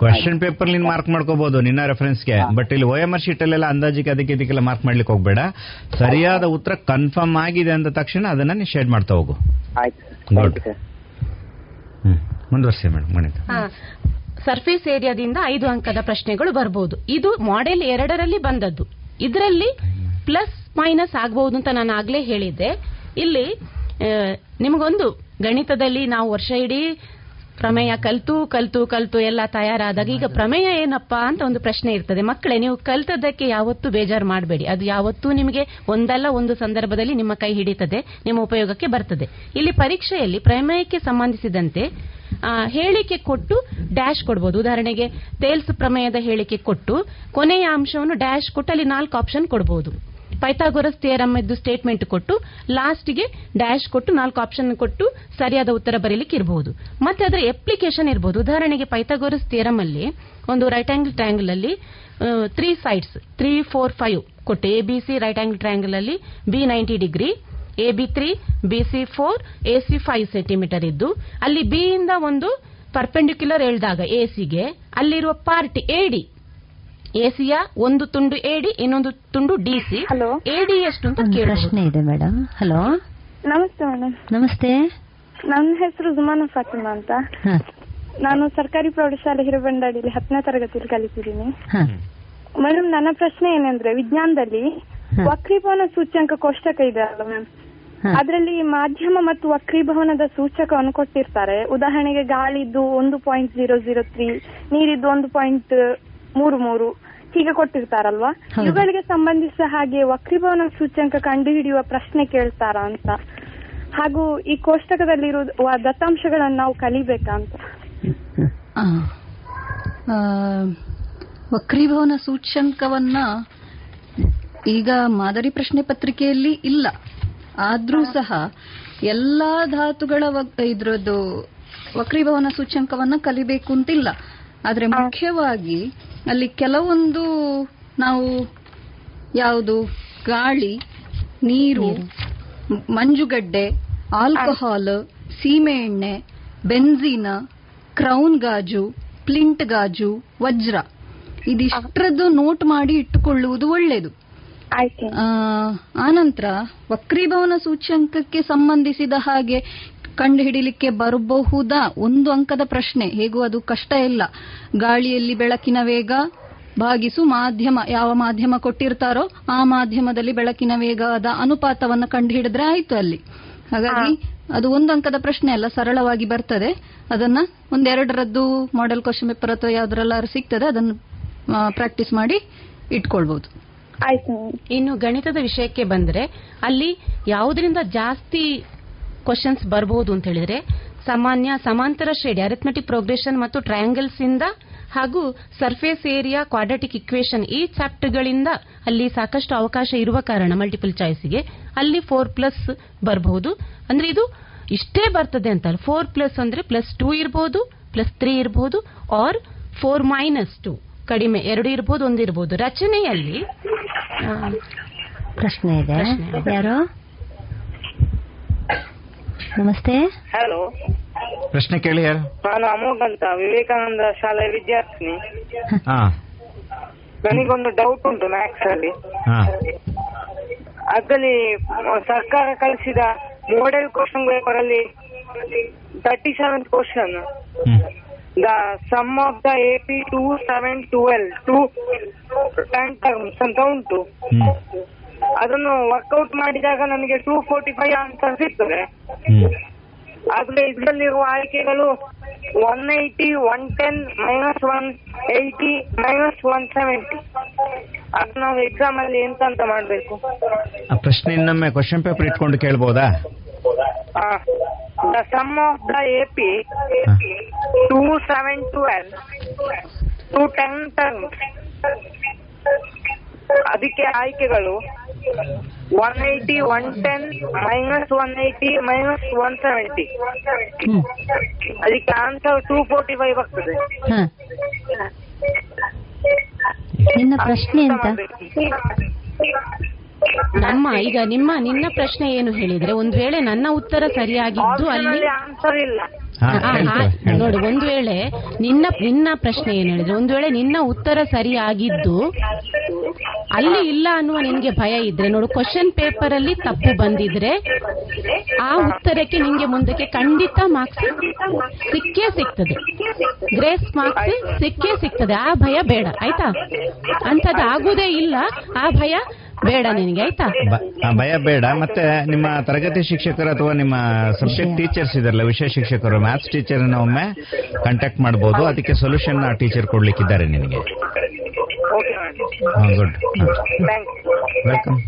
ಕ್ವಶನ್ ಪೇಪರ್ ನಿನ್ ಮಾರ್ಕ್ ಮಾಡ್ಕೋಬಹುದು ನಿನ್ನ ರೆಫರೆನ್ಸ್ಗೆ ಬಟ್ ಇಲ್ಲಿ ಒ ಎಂ ಆರ್ ಶೀಟ್ ಅಲ್ಲೆಲ್ಲ ಅಂದಾಜಿಗೆ ಅದಕ್ಕೆ ಇದಕ್ಕೆಲ್ಲ ಮಾರ್ಕ್ ಮಾಡ್ಲಿಕ್ಕೆ ಹೋಗ್ಬೇಡ. ಸರಿಯಾದ ಉತ್ತರ ಕನ್ಫರ್ಮ್ ಆಗಿದೆ ಅಂದ ತಕ್ಷಣ ಅದನ್ನ ನೀನ್ ಶೇಡ್ ಮಾಡ್ತಾ ಹೋಗು. ಗುಡ್ ಮುಂದುವರ್ಸಿ ಮೇಡಮ್ ಸರ್ಫೇಸ್ ಏರಿಯಾದಿಂದ ಐದು ಅಂಕದ ಪ್ರಶ್ನೆಗಳು ಬರಬಹುದು ಇದು ಮಾಡೆಲ್ ಎರಡರಲ್ಲಿ ಬಂದದ್ದು. ಇದರಲ್ಲಿ ಪ್ಲಸ್ ಮೈನಸ್ ಆಗಬಹುದು ಅಂತ ನಾನು ಆಗ್ಲೇ ಹೇಳಿದ್ದೆ. ಇಲ್ಲಿ ನಿಮಗೊಂದು ಗಣಿತದಲ್ಲಿ ನಾವು ವರ್ಷ ಇಡೀ ಪ್ರಮೇಯ ಕಲ್ತು ಕಲ್ತು ಕಲ್ತು ಎಲ್ಲ ತಯಾರಾದಾಗ ಈಗ ಪ್ರಮೇಯ ಏನಪ್ಪಾ ಅಂತ ಒಂದು ಪ್ರಶ್ನೆ ಇರ್ತದೆ. ಮಕ್ಕಳೇ, ನೀವು ಕಲ್ತದಕ್ಕೆ ಯಾವತ್ತೂ ಬೇಜಾರು ಮಾಡಬೇಡಿ. ಅದು ಯಾವತ್ತೂ ನಿಮಗೆ ಒಂದಲ್ಲ, ಒಂದು ಸಂದರ್ಭದಲ್ಲಿ ನಿಮ್ಮ ಕೈ ಹಿಡಿತದೆ, ನಿಮ್ಮ ಉಪಯೋಗಕ್ಕೆ ಬರ್ತದೆ. ಇಲ್ಲಿ ಪರೀಕ್ಷೆಯಲ್ಲಿ ಪ್ರಮೇಯಕ್ಕೆ ಸಂಬಂಧಿಸಿದಂತೆ ಹೇಳಿಕೆ ಕೊಟ್ಟು ಡ್ಯಾಶ್ ಕೊಡ್ಬೋದು. ಉದಾಹರಣೆಗೆ, ತೇಲ್ಸ್ ಪ್ರಮೇಯದ ಹೇಳಿಕೆ ಕೊಟ್ಟು ಕೊನೆಯ ಅಂಶವನ್ನು ಡ್ಯಾಶ್ ಕೊಟ್ಟು ನಾಲ್ಕು ಆಪ್ಷನ್ ಕೊಡಬಹುದು ಪೈಥಾಗೊರಸ್ ಥಿಯರಮ್ ಇದ್ದು ಸ್ಟೇಟ್ಮೆಂಟ್ ಕೊಟ್ಟು ಲಾಸ್ಟ್ಗೆ ಡ್ಯಾಶ್ ಕೊಟ್ಟು, ನಾಲ್ಕು ಆಪ್ಷನ್ ಕೊಟ್ಟು ಸರಿಯಾದ ಉತ್ತರ ಬರೀಲಿಕ್ಕೆ ಇರಬಹುದು ಮತ್ತೆ ಅದರ ಅಪ್ಲಿಕೇಶನ್ ಇರಬಹುದು ಉದಾಹರಣೆಗೆ ಪೈಥಾಗೊರಸ್ ಥಿಯರಮ್ ಅಲ್ಲಿ ಒಂದು ರೈಟ್ ಆಂಗಲ್ ಟ್ರಯಾಂಗಲ್ ಅಲ್ಲಿ three sides three four five ಕೊಟ್ಟು A B C right angle triangle ಅಲ್ಲಿ B ninety degree A B three B C four A C five centimetre ಇದ್ದು, ಅಲ್ಲಿ ಬಿ ಇಂದ ಒಂದು ಪರ್ಪೆಂಡಿಕ್ಯುಲರ್ ಎಳ್ದಾಗ ಎ ಸಿಗೆ ಅಲ್ಲಿರುವ ಪಾರ್ಟ್ ಎಡಿ ಎಸಿಯ ಒಂದು ತುಂಡು ಎಡಿ ಇನ್ನೊಂದು ತುಂಡು ಡಿಸಿ. ಎಡಿ ಎಷ್ಟು ಅಂತ ಪ್ರಶ್ನೆ ಇದೆ ಮೇಡಮ್ ಹಲೋ. ನಮಸ್ತೆ ಮೇಡಮ್ ನಮಸ್ತೆ. ನನ್ನ ಹೆಸರು ಜುಮಾನ ಫಾತಿಮಾ ಅಂತ. ನಾನು ಸರ್ಕಾರಿ ಪ್ರೌಢಶಾಲೆ ಹಿರಬಂಡಾಡಿಲಿ ಹತ್ತನೇ ತರಗತಿಯಲ್ಲಿ ಕಲಿತಿದ್ದೀನಿ. ಮೇಡಮ್ ನನ್ನ ಪ್ರಶ್ನೆ ಏನಂದ್ರೆ ವಿಜ್ಞಾನದಲ್ಲಿ ವಕ್ರೀಭವನ ಸೂಚ್ಯಂಕ ಕೋಷ್ಟಕ ಇದೆ ಅಲ್ಲ ಮ್ಯಾಮ್ ಅದರಲ್ಲಿ ಮಾಧ್ಯಮ ಮತ್ತು ವಕ್ರೀಭವನದ ಸೂಚಕವನ್ನು ಕೊಟ್ಟಿರ್ತಾರೆ ಉದಾಹರಣೆಗೆ ಗಾಳಿದ್ದು ಒಂದು ಪಾಯಿಂಟ್ ಜೀರೋ ಜೀರೋ ತ್ರೀ ನೀರಿದ್ದು ಒಂದು ಪಾಯಿಂಟ್ ಮೂರು ಮೂರು ಹೀಗೆ ಕೊಟ್ಟಿರ್ತಾರಲ್ವಾ. ಇವುಗಳಿಗೆ ಸಂಬಂಧಿಸಿದ ಹಾಗೆ ವಕ್ರೀಭವನ ಸೂಚ್ಯಂಕ ಕಂಡುಹಿಡಿಯುವ ಪ್ರಶ್ನೆ ಕೇಳ್ತಾರ ಅಂತ. ಹಾಗೂ ಈ ಕೋಷ್ಟಕದಲ್ಲಿರುವ ದತ್ತಾಂಶಗಳನ್ನು ನಾವು ಕಲಿಬೇಕಂತ ವಕ್ರೀಭವನ ಸೂಚ್ಯಂಕವನ್ನ ಈಗ ಮಾದರಿ ಪ್ರಶ್ನೆ ಪತ್ರಿಕೆಯಲ್ಲಿ ಇಲ್ಲ. ಆದ್ರೂ ಸಹ ಎಲ್ಲಾ ಧಾತುಗಳ ಇದ್ರದ್ದು ವಕ್ರೀಭವನ ಸೂಚ್ಯಂಕವನ್ನ ಕಲಿಬೇಕು ಅಂತಿಲ್ಲ ಆದ್ರೆ ಮುಖ್ಯವಾಗಿ ಅಲ್ಲಿ ಕೆಲವೊಂದು ನಾವು ಯಾವುದು ಗಾಳಿ ನೀರು ಮಂಜುಗಡ್ಡೆ ಆಲ್ಕೋಹಾಲ್ ಸೀಮೆಎಣ್ಣೆ ಬೆನ್ಸಿನ ಕ್ರೌನ್ ಗಾಜು ಪ್ಲಿಂಟ್ ಗಾಜು ವಜ್ರ. ಇದಿಷ್ಟರದ್ದು ನೋಟ್ ಮಾಡಿ ಇಟ್ಟುಕೊಳ್ಳುವುದು ಒಳ್ಳೆಯದು ಆ, ಆನಂತರ ವಕ್ರೀಭವನ ಸೂಚ್ಯಂಕಕ್ಕೆ ಸಂಬಂಧಿಸಿದ ಹಾಗೆ ಕಂಡುಹಿಡಿಲಿಕ್ಕೆ ಬರಬಹುದಾ ಒಂದು ಅಂಕದ ಪ್ರಶ್ನೆ. ಹೇಗೂ ಅದು ಕಷ್ಟ ಇಲ್ಲ. ಗಾಳಿಯಲ್ಲಿ ಬೆಳಕಿನ ವೇಗ ಭಾಗಿಸು ಮಾಧ್ಯಮ ಯಾವ ಮಾಧ್ಯಮ ಕೊಟ್ಟಿರ್ತಾರೋ ಆ ಮಾಧ್ಯಮದಲ್ಲಿ ಬೆಳಕಿನ ವೇಗದ ಅನುಪಾತವನ್ನು ಕಂಡುಹಿಡಿದ್ರೆ ಆಯ್ತು ಅಲ್ಲಿ. ಹಾಗಾಗಿ ಅದು ಒಂದು ಅಂಕದ ಪ್ರಶ್ನೆ ಅಲ್ಲ ಸರಳವಾಗಿ ಬರ್ತದೆ. ಅದನ್ನ ಒಂದೆರಡರದ್ದು ಮಾಡೆಲ್ ಕ್ವಶನ್ ಪೇಪರ್ ಅಥವಾ ಯಾವ್ದ್ರಲ್ಲಾರು ಸಿಗ್ತದೆ ಅದನ್ನು ಪ್ರಾಕ್ಟೀಸ್ ಮಾಡಿ ಇಟ್ಕೊಳ್ಬಹುದು ಆಯ್ತು. ಇನ್ನು ಗಣಿತದ ವಿಷಯಕ್ಕೆ ಬಂದ್ರೆ ಅಲ್ಲಿ ಯಾವುದರಿಂದ ಜಾಸ್ತಿ ಕ್ವಶನ್ಸ್ ಬರಬಹುದು ಅಂತ ಹೇಳಿದ್ರೆ ಸಾಮಾನ್ಯ ಸಮಾಂತರ ಶ್ರೇಣಿ ಅರಿಥ್ಮೆಟಿಕ್ ಪ್ರೋಗ್ರೆಷನ್ ಮತ್ತು ಟ್ರಯಾಂಗಲ್ಸ್ ಇಂದ ಹಾಗೂ ಸರ್ಫೇಸ್ ಏರಿಯಾ ಕ್ವಾಡ್ರಾಟಿಕ್ ಇಕ್ವೇಷನ್ ಈ ಚಾಪ್ಟರ್ಗಳಿಂದ ಅಲ್ಲಿ ಸಾಕಷ್ಟು ಅವಕಾಶ ಇರುವ ಕಾರಣ ಮಲ್ಟಿಪಲ್ ಚಾಯ್ಸ್ಗೆ ಅಲ್ಲಿ ಫೋರ್ ಪ್ಲಸ್ ಬರಬಹುದು ಅಂದ್ರೆ ಇದು ಇಷ್ಟೇ ಬರ್ತದೆ ಅಂತ ಫೋರ್ ಪ್ಲಸ್ ಅಂದ್ರೆ ಪ್ಲಸ್ ಟೂ ಇರಬಹುದು ಪ್ಲಸ್ ತ್ರೀ ಇರಬಹುದು ಆರ್ ಫೋರ್ ಮೈನಸ್ ಟೂ ಕಡಿಮೆ ಎರಡು ಇರಬಹುದು ಒಂದು ಇರಬಹುದು ರಚನೆಯಲ್ಲಿ ಪ್ರಶ್ನೆ ಇದೆ. ಯಾರು? ನಮಸ್ತೆ. ಹಲೋ. ಪ್ರಶ್ನೆ ಕೇಳಿ ಯಾರು ನಾನು ಅಮೋಘ್ ಅಂತ ವಿವೇಕಾನಂದ ಶಾಲೆ ವಿದ್ಯಾರ್ಥಿನಿ. ನನಗೊಂದು ಡೌಟ್ ಉಂಟು ಮ್ಯಾಥ್ಸ್ ಅಲ್ಲಿ. ಅದರಲ್ಲಿ ಸರ್ಕಾರ ಕಳಿಸಿದ ಮೋಡೆಲ್ ಕ್ವಶನ್ ಪೇಪರ್ ಅಲ್ಲಿ thirty seven question the sum of the A P two seven twelve to ten terms ಅಂತ ಉಂಟು. ಅದನ್ನು ವರ್ಕೌಟ್ ಮಾಡಿದಾಗ ನನಗೆ ಟೂ ಫೋರ್ಟಿ ಫೈವ್ ಅಂತ ಸಿಗ್ತದೆ. ಆದ್ರೆ ಇದರಲ್ಲಿರುವ ಆಯ್ಕೆಗಳು one eighty one ten minus one eighty minus one seventy ಅದು ನಾವು ಎಕ್ಸಾಮ್ ಅಲ್ಲಿ ಎಂತ ಅಂತ ಮಾಡ್ಬೇಕು? ಆ ಪ್ರಶ್ನೆ ಇನ್ನೊಮ್ಮೆ ಕ್ವಶನ್ ಪೇಪರ್ ಇಟ್ಕೊಂಡು ಕೇಳ್ಬೋದಾ? The sum of the A P two seven twelve to ten terms ಅದಕ್ಕೆ ಆಯ್ಕೆಗಳು one eighty one ten minus one eighty minus one seventy ಅದಕ್ಕೆ ಆನ್ಸರ್ ಟೂ ಫೋರ್ಟಿ ಫೈವ್ ಆಗ್ತದೆ. ನಿನ್ನ ಪ್ರಶ್ನೆ ಎಂತ? ನಮ್ಮ ಈಗ ನಿಮ್ಮ ನಿನ್ನ ಪ್ರಶ್ನೆ ಏನು ಹೇಳಿದ್ರೆ ಒಂದ್ ವೇಳೆ ನನ್ನ ಉತ್ತರ ಸರಿಯಾಗಿದ್ದು ಅಲ್ಲಿ ಆನ್ಸರ್ ಇಲ್ಲ. ನೋಡು ಒಂದು ವೇಳೆ ನಿನ್ನ ನಿನ್ನ ಪ್ರಶ್ನೆ ಏನ್ ಹೇಳಿದ್ರೆ ಒಂದು ವೇಳೆ ನಿನ್ನ ಉತ್ತರ ಸರಿ ಆಗಿದ್ದು ಅಲ್ಲಿ ಇಲ್ಲ ಅನ್ನುವ ನಿನ್ಗೆ ಭಯ ಇದ್ರೆ ನೋಡು ಕ್ವಶನ್ ಪೇಪರ್ ಅಲ್ಲಿ ತಪ್ಪು ಬಂದಿದ್ರೆ ಆ ಉತ್ತರಕ್ಕೆ ನಿಂಗೆ ಮುಂದಕ್ಕೆ ಖಂಡಿತ ಮಾರ್ಕ್ಸ್ ಸಿಕ್ಕೇ ಸಿಗ್ತದೆ. ಗ್ರೇಸ್ ಮಾರ್ಕ್ಸ್ ಸಿಕ್ಕೇ ಸಿಗ್ತದೆ. ಆ ಭಯ ಬೇಡ ಆಯ್ತಾ? ಅಂತದ ಆಗುದೇ ಇಲ್ಲ. ಆ ಭಯ ಬೇಡ ನಿನಗೆ ಆಯ್ತಾ? ಭಯ ಬೇಡ. ಮತ್ತೆ ನಿಮ್ಮ ತರಗತಿ ಶಿಕ್ಷಕರು ಅಥವಾ ನಿಮ್ಮ ಸಬ್ಜೆಕ್ಟ್ ಟೀಚರ್ಸ್ ಇದಾರಲ್ಲ ವಿಷಯ ಶಿಕ್ಷಕರು ಮ್ಯಾಥ್ಸ್ ಟೀಚರ್ ಒಮ್ಮೆ ಕಾಂಟ್ಯಾಕ್ಟ್ ಮಾಡಬಹುದು ಅದಕ್ಕೆ ಸೊಲ್ಯೂಷನ್ ಆ ಟೀಚರ್ ಕೊಡ್ಲಿಕ್ಕಿದ್ದಾರೆ ನಿನಗೆ. ಗುಡ್ ವೆಲ್ಕಮ್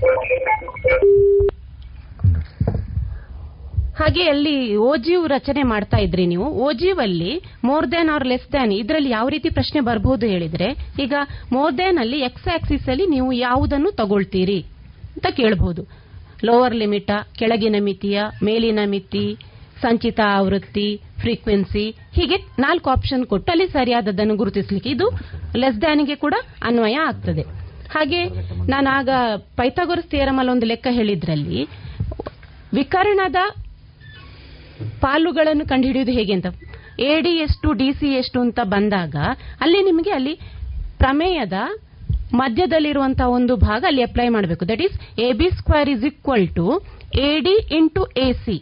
ಹಾಗೆ ಅಲ್ಲಿ ಓಜೀವ್ ರಚನೆ ಮಾಡ್ತಾ ಇದ್ರಿ ನೀವು. ಓಜಿವ್ ಅಲ್ಲಿ more than or less than ಇದರಲ್ಲಿ ಯಾವ ರೀತಿ ಪ್ರಶ್ನೆ ಬರಬಹುದು ಹೇಳಿದ್ರೆ, ಈಗ ಮೋರ್ ದ್ಯಾನ್ ಅಲ್ಲಿ ಎಕ್ಸ್ ಆಕ್ಸಿಸ್ ಅಲ್ಲಿ ನೀವು ಯಾವುದನ್ನು ತಗೊಳ್ತೀರಿ ಅಂತ ಕೇಳಬಹುದು ಲೋವರ್ ಲಿಮಿಟ ಕೆಳಗಿನ ಮಿತಿಯ, ಮೇಲಿನ ಮಿತಿ, ಸಂಚಿತ ಆವೃತ್ತಿ ಫ್ರೀಕ್ವೆನ್ಸಿ ಹೀಗೆ ನಾಲ್ಕು ಆಪ್ಷನ್ ಕೊಟ್ಟು ಅಲ್ಲಿ ಸರಿಯಾದದನ್ನು ಗುರುತಿಸಲಿಕ್ಕೆ ಇದು ಲೆಸ್ ದ್ಯಾನ್ಗೆ ಕೂಡ ಅನ್ವಯ ಆಗ್ತದೆ. ಹಾಗೆ ನಾನು ಆಗ ಪೈಥಾಗೊರಸ್ ಥಿಯರಮ್ ಒಂದು ಲೆಕ್ಕ ಹೇಳಿದ್ರಲ್ಲಿ, ವಿಕರ್ಣದ ಪಾಲುಗಳನ್ನು ಕಂಡುಹಿಡಿಯೋದು ಹೇಗೆ ಅಂತ. ಎ ಡಿ ಎಷ್ಟು ಡಿ ಸಿ ಎಷ್ಟು ಅಂತ ಬಂದಾಗ ಅಲ್ಲಿ ನಿಮಗೆ ಅಲ್ಲಿ ಪ್ರಮೇಯದ ಮಧ್ಯದಲ್ಲಿರುವಂತಹ ಒಂದು ಭಾಗ ಅಲ್ಲಿ ಅಪ್ಲೈ ಮಾಡಬೇಕು. That is A B square is equal to A D into A C